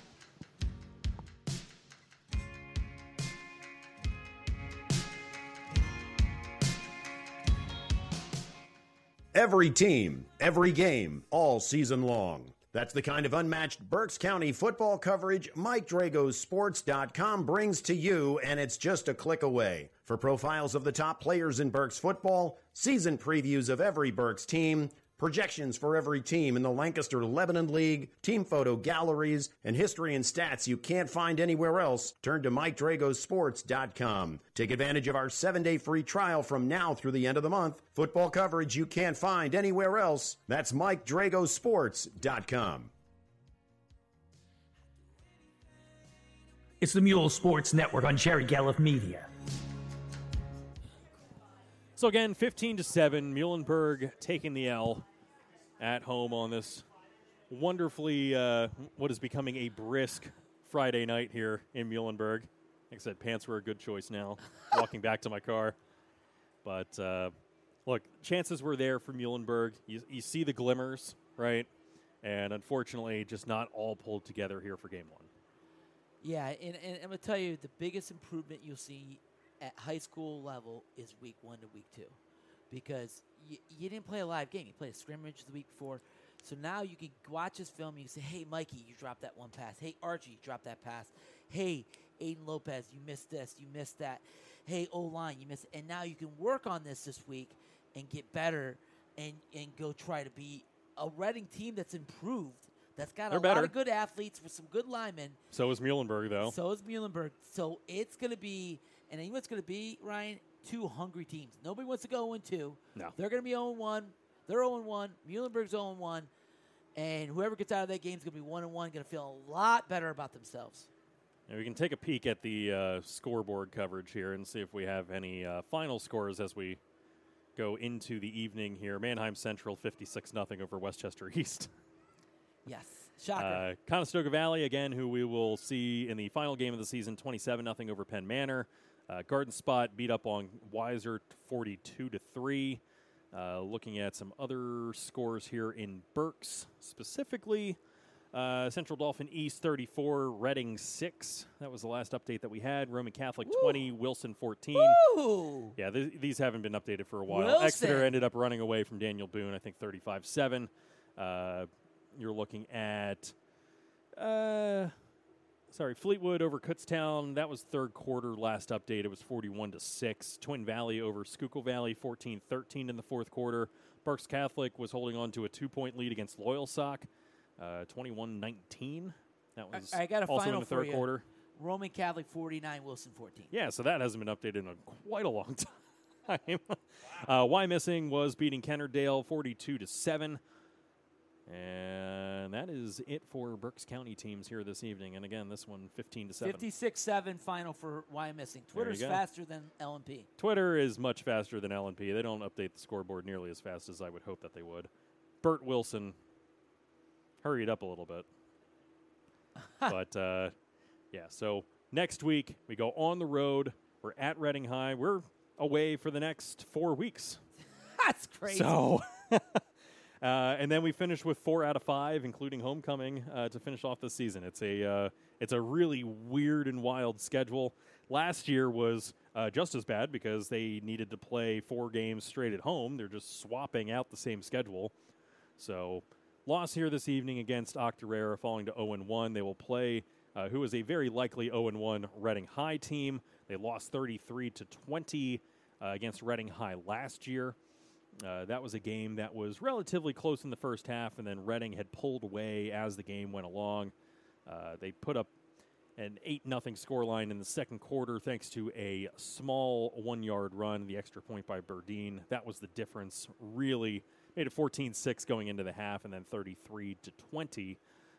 [SPEAKER 6] Every team, every game, all season long. That's the kind of unmatched Berks County football coverage Mike Drago's Sports.com brings to you, and it's just a click away. For profiles of the top players in Berks football, season previews of every Berks team, projections for every team in the Lancaster Lebanon League, team photo galleries, and history and stats you can't find anywhere else, turn to MikeDragosports.com. Take advantage of our seven day free trial from now through the end of the month. Football coverage you can't find anywhere else. That's MikeDragosports.com.
[SPEAKER 2] It's the Mule Sports Network on Jerry Gallup Media.
[SPEAKER 3] So again, 15 to 7, Muhlenberg taking the L at home on this wonderfully uh, what is becoming a brisk Friday night here in Muhlenberg. Like I said, pants were a good choice now, walking back to my car. But uh, look, chances were there for Muhlenberg. You, you see the glimmers, right? And unfortunately, just not all pulled together here for game one.
[SPEAKER 4] Yeah, and, and I'm gonna tell you the biggest improvement you'll see at high school level is week one to week two, because you, you didn't play a live game. You played a scrimmage the week before, so now you can watch this film. and You say, "Hey, Mikey, you dropped that one pass. Hey, Archie, you dropped that pass. Hey, Aiden Lopez, you missed this. You missed that. Hey, O line, you missed." And now you can work on this this week and get better, and and go try to be a Reading team that's improved. That's got
[SPEAKER 3] They're
[SPEAKER 4] a
[SPEAKER 3] better.
[SPEAKER 4] lot of good athletes with some good linemen.
[SPEAKER 3] So is Muhlenberg, though.
[SPEAKER 4] So is Muhlenberg. So it's going to be, and you know what's going to be, Ryan? Two hungry teams. Nobody wants to go 0 2.
[SPEAKER 3] No.
[SPEAKER 4] They're going to be 0 1. They're 0 1. Muhlenberg's 0 1. And whoever gets out of that game is going to be 1 1, going to feel a lot better about themselves.
[SPEAKER 3] And we can take a peek at the uh, scoreboard coverage here and see if we have any uh, final scores as we go into the evening here. Manheim Central 56 0 over West Chester East.
[SPEAKER 4] Yes. Shocker.
[SPEAKER 3] Uh, Conestoga Valley, again, who we will see in the final game of the season, 27 0 over Penn Manor. Uh, Garden Spot beat up on Wiser 42 to 3. Uh, looking at some other scores here in Berks, specifically uh, Central Dauphin East 34, Reading 6. That was the last update that we had. Roman Catholic 20, Wilson 14.
[SPEAKER 4] Woo!
[SPEAKER 3] Yeah, th- these haven't been updated for a while.
[SPEAKER 4] Wilson.
[SPEAKER 3] Exeter ended up running away from Daniel Boone, I think 35 7. Uh, you're looking at, uh, sorry, Fleetwood over Kutztown. That was third quarter last update. It was 41 to 6. Twin Valley over Schuylkill Valley, 14 13 in the fourth quarter. Berks Catholic was holding on to a two point lead against Loyalsock, 21 19. That was
[SPEAKER 4] I, I got a
[SPEAKER 3] also
[SPEAKER 4] final
[SPEAKER 3] in the third quarter.
[SPEAKER 4] Roman Catholic 49, Wilson 14.
[SPEAKER 3] Yeah, so that hasn't been updated in a, quite a long time. uh, Wyomissing was beating Kennard-Dale 42 to 7. And that is it for Berks County teams here this evening. And again, this one 15 to 7.
[SPEAKER 4] 56 7 final for
[SPEAKER 3] Wyomissing.
[SPEAKER 4] Twitter's faster than LNP.
[SPEAKER 3] Twitter is much faster than LNP. They don't update the scoreboard nearly as fast as I would hope that they would. Bert Wilson hurried up a little bit. but uh, yeah, so next week we go on the road. We're at Reading High. We're away for the next four weeks.
[SPEAKER 4] That's crazy.
[SPEAKER 3] So, uh, and then we finish with four out of five, including homecoming, uh, to finish off the season. It's a uh, it's a really weird and wild schedule. Last year was uh, just as bad because they needed to play four games straight at home. They're just swapping out the same schedule. So, loss here this evening against Octorara, falling to 0 1. They will play uh, who is a very likely 0 1 Reading High team. They lost 33 to 20 uh, against Reading High last year. Uh, that was a game that was relatively close in the first half, and then Reading had pulled away as the game went along. Uh, they put up an 8 0 scoreline in the second quarter thanks to a small one yard run, the extra point by Burdine. That was the difference, really. Made it 14 6 going into the half, and then 33 to 20.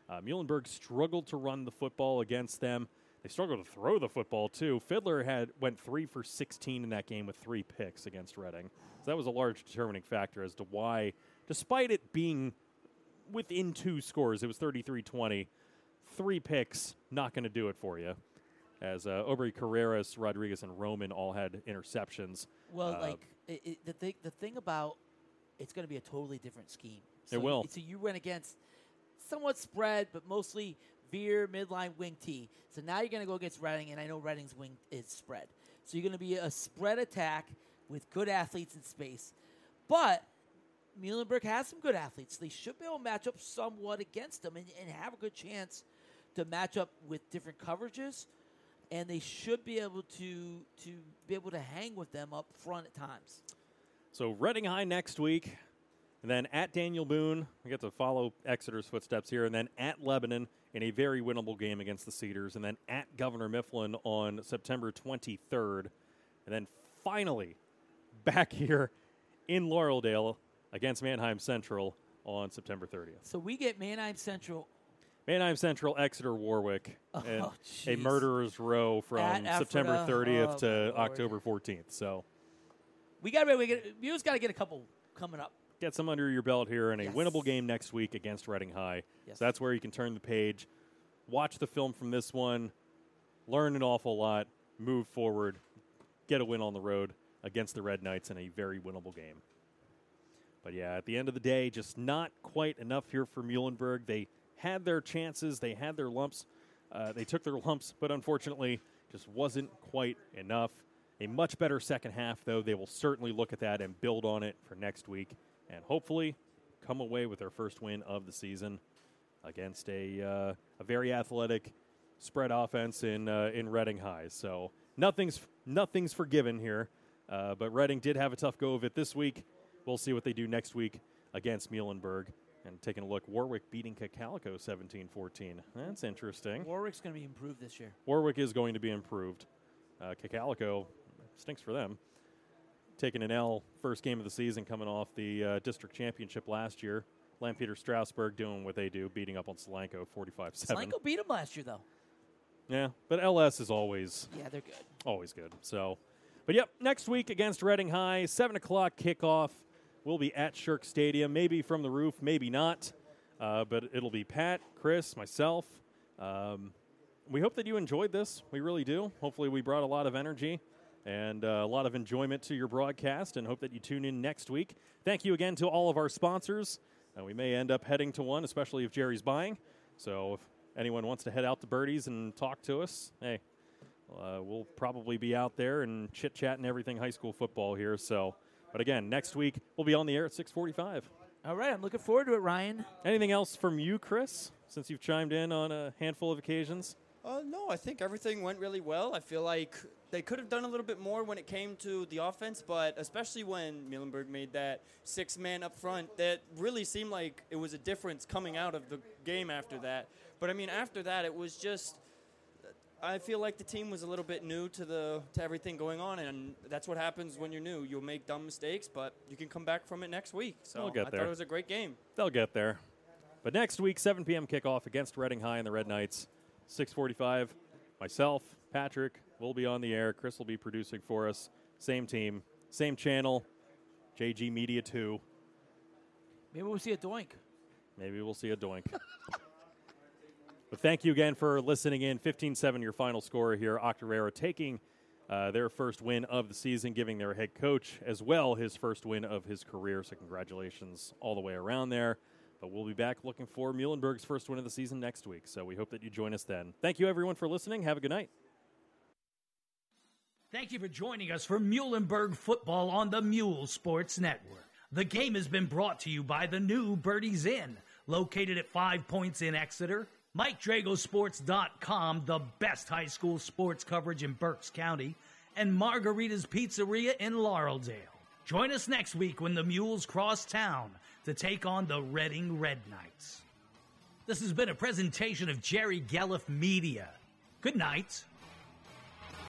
[SPEAKER 3] Uh, Muhlenberg struggled to run the football against them. They struggled to throw the football too. Fiddler had went three for 16 in that game with three picks against Reading. So that was a large determining factor as to why, despite it being within two scores, it was 33-20. Three picks, not going to do it for you. As uh, Aubrey Carreras, Rodriguez, and Roman all had interceptions.
[SPEAKER 4] Well,
[SPEAKER 3] Uh,
[SPEAKER 4] like it, it, the thing, the thing about it's going to be a totally different scheme.
[SPEAKER 3] It
[SPEAKER 4] So
[SPEAKER 3] will.
[SPEAKER 4] You, so you went against somewhat spread, but mostly veer, midline, wing T. So now you're going to go against Reading, and I know Reading's wing is spread. So you're going to be a spread attack with good athletes in space, but Muhlenberg has some good athletes. They should be able to match up somewhat against them and, and have a good chance to match up with different coverages and they should be able to to be able to hang with them up front at times.
[SPEAKER 3] So Reading High next week, and then at Daniel Boone, we get to follow Exeter's footsteps here, and then at Lebanon in a very winnable game against the Cedars, and then at Governor Mifflin on September 23rd, and then finally back here in Laureldale against Manheim Central on September 30th.
[SPEAKER 4] So we get Manheim Central
[SPEAKER 3] Manheim Central, Exeter, Warwick, oh, and
[SPEAKER 4] Oh,
[SPEAKER 3] a murderer's row from
[SPEAKER 4] At
[SPEAKER 3] September
[SPEAKER 4] Ephrata.
[SPEAKER 3] 30th
[SPEAKER 4] Oh,
[SPEAKER 3] to. October 14th. So
[SPEAKER 4] We got to we got you just got to get a couple coming up.
[SPEAKER 3] get some under your belt here in a
[SPEAKER 4] Yes.
[SPEAKER 3] winnable game next week against Reading High.
[SPEAKER 4] Yes.
[SPEAKER 3] So that's where you can turn the page, watch the film from this one, learn an awful lot, move forward, get a win on the road against the Red Knights in a very winnable game. But yeah, at the end of the day, just not quite enough here for Muhlenberg. They had their chances, they had their lumps, uh, they took their lumps, but unfortunately, just wasn't quite enough. A much better second half, though. They will certainly look at that and build on it for next week, and hopefully come away with their first win of the season against a uh, a very athletic spread offense in uh, in Reading High. So nothing's nothing's forgiven here, uh, but Reading did have a tough go of it this week. We'll see what they do next week against Muhlenberg. And taking a look, Warwick beating Cocalico 17-14. That's interesting.
[SPEAKER 4] Warwick's going to be improved this year.
[SPEAKER 3] Warwick is going to be improved. Uh, Cocalico stinks for them. Taking an L first game of the season, coming off the uh, district championship last year. Lampeter Strasburg doing what they do, beating up on Solanco 45 7.
[SPEAKER 4] Solanco beat them last year though.
[SPEAKER 3] Yeah, but LS is always
[SPEAKER 4] Yeah, they're good.
[SPEAKER 3] always good. So, but yep, next week against Reading High, seven o'clock kickoff. We'll be at Shirk Stadium, maybe from the roof, maybe not. Uh, but it'll be Pat, Chris, myself. Um, we hope that you enjoyed this. We really do. Hopefully, we brought a lot of energy and uh, a lot of enjoyment to your broadcast, and hope that you tune in next week. Thank you again to all of our sponsors. Uh, we may end up heading to one, especially if Jerry's buying. So if anyone wants to head out to Birdies and talk to us, hey, uh, we'll probably be out there and chit chatting everything high school football here. So, but again, next week we'll be on the air at 6:45.
[SPEAKER 4] All right, I'm looking forward to it, Ryan.
[SPEAKER 3] Anything else from you, Chris? Since you've chimed in on a handful of occasions.
[SPEAKER 9] Uh, no, I think everything went really well. I feel like they could have done a little bit more when it came to the offense, but especially when Muhlenberg made that six man up front, that really seemed like it was a difference coming out of the game after that. But I mean, after that, it was just. I feel like the team was a little bit new to the to everything going on, and that's what happens when you're new. You'll make dumb mistakes, but you can come back from it next week. So
[SPEAKER 3] They'll get
[SPEAKER 9] I
[SPEAKER 3] there.
[SPEAKER 9] thought it was a great game.
[SPEAKER 3] They'll get there. But next week, 7 p.m. kickoff against Reading High and the Red Knights. 6:45. Myself, Patrick, will be on the air. Chris will be producing for us. Same team, same channel. JG Media 2.
[SPEAKER 4] Maybe we'll see a doink.
[SPEAKER 3] Maybe we'll see a doink. thank you again for listening in. 15-7 your final score here. Octorara taking uh, their first win of the season, giving their head coach as well his first win of his career. So congratulations all the way around there. But we'll be back looking for Muhlenberg's first win of the season next week. So we hope that you join us then. Thank you everyone for listening. Have a good night.
[SPEAKER 2] Thank you for joining us for Muhlenberg football on the Mule Sports Network. The game has been brought to you by the new Birdies Inn, located at Five Points in Exeter. MikeDragosports.com, the best high school sports coverage in Berks County, and Margarita's Pizzeria in Laureldale. Join us next week when the Mules cross town to take on the Reading Red Knights. This has been a presentation of Jerry Gelliff Media. Good night.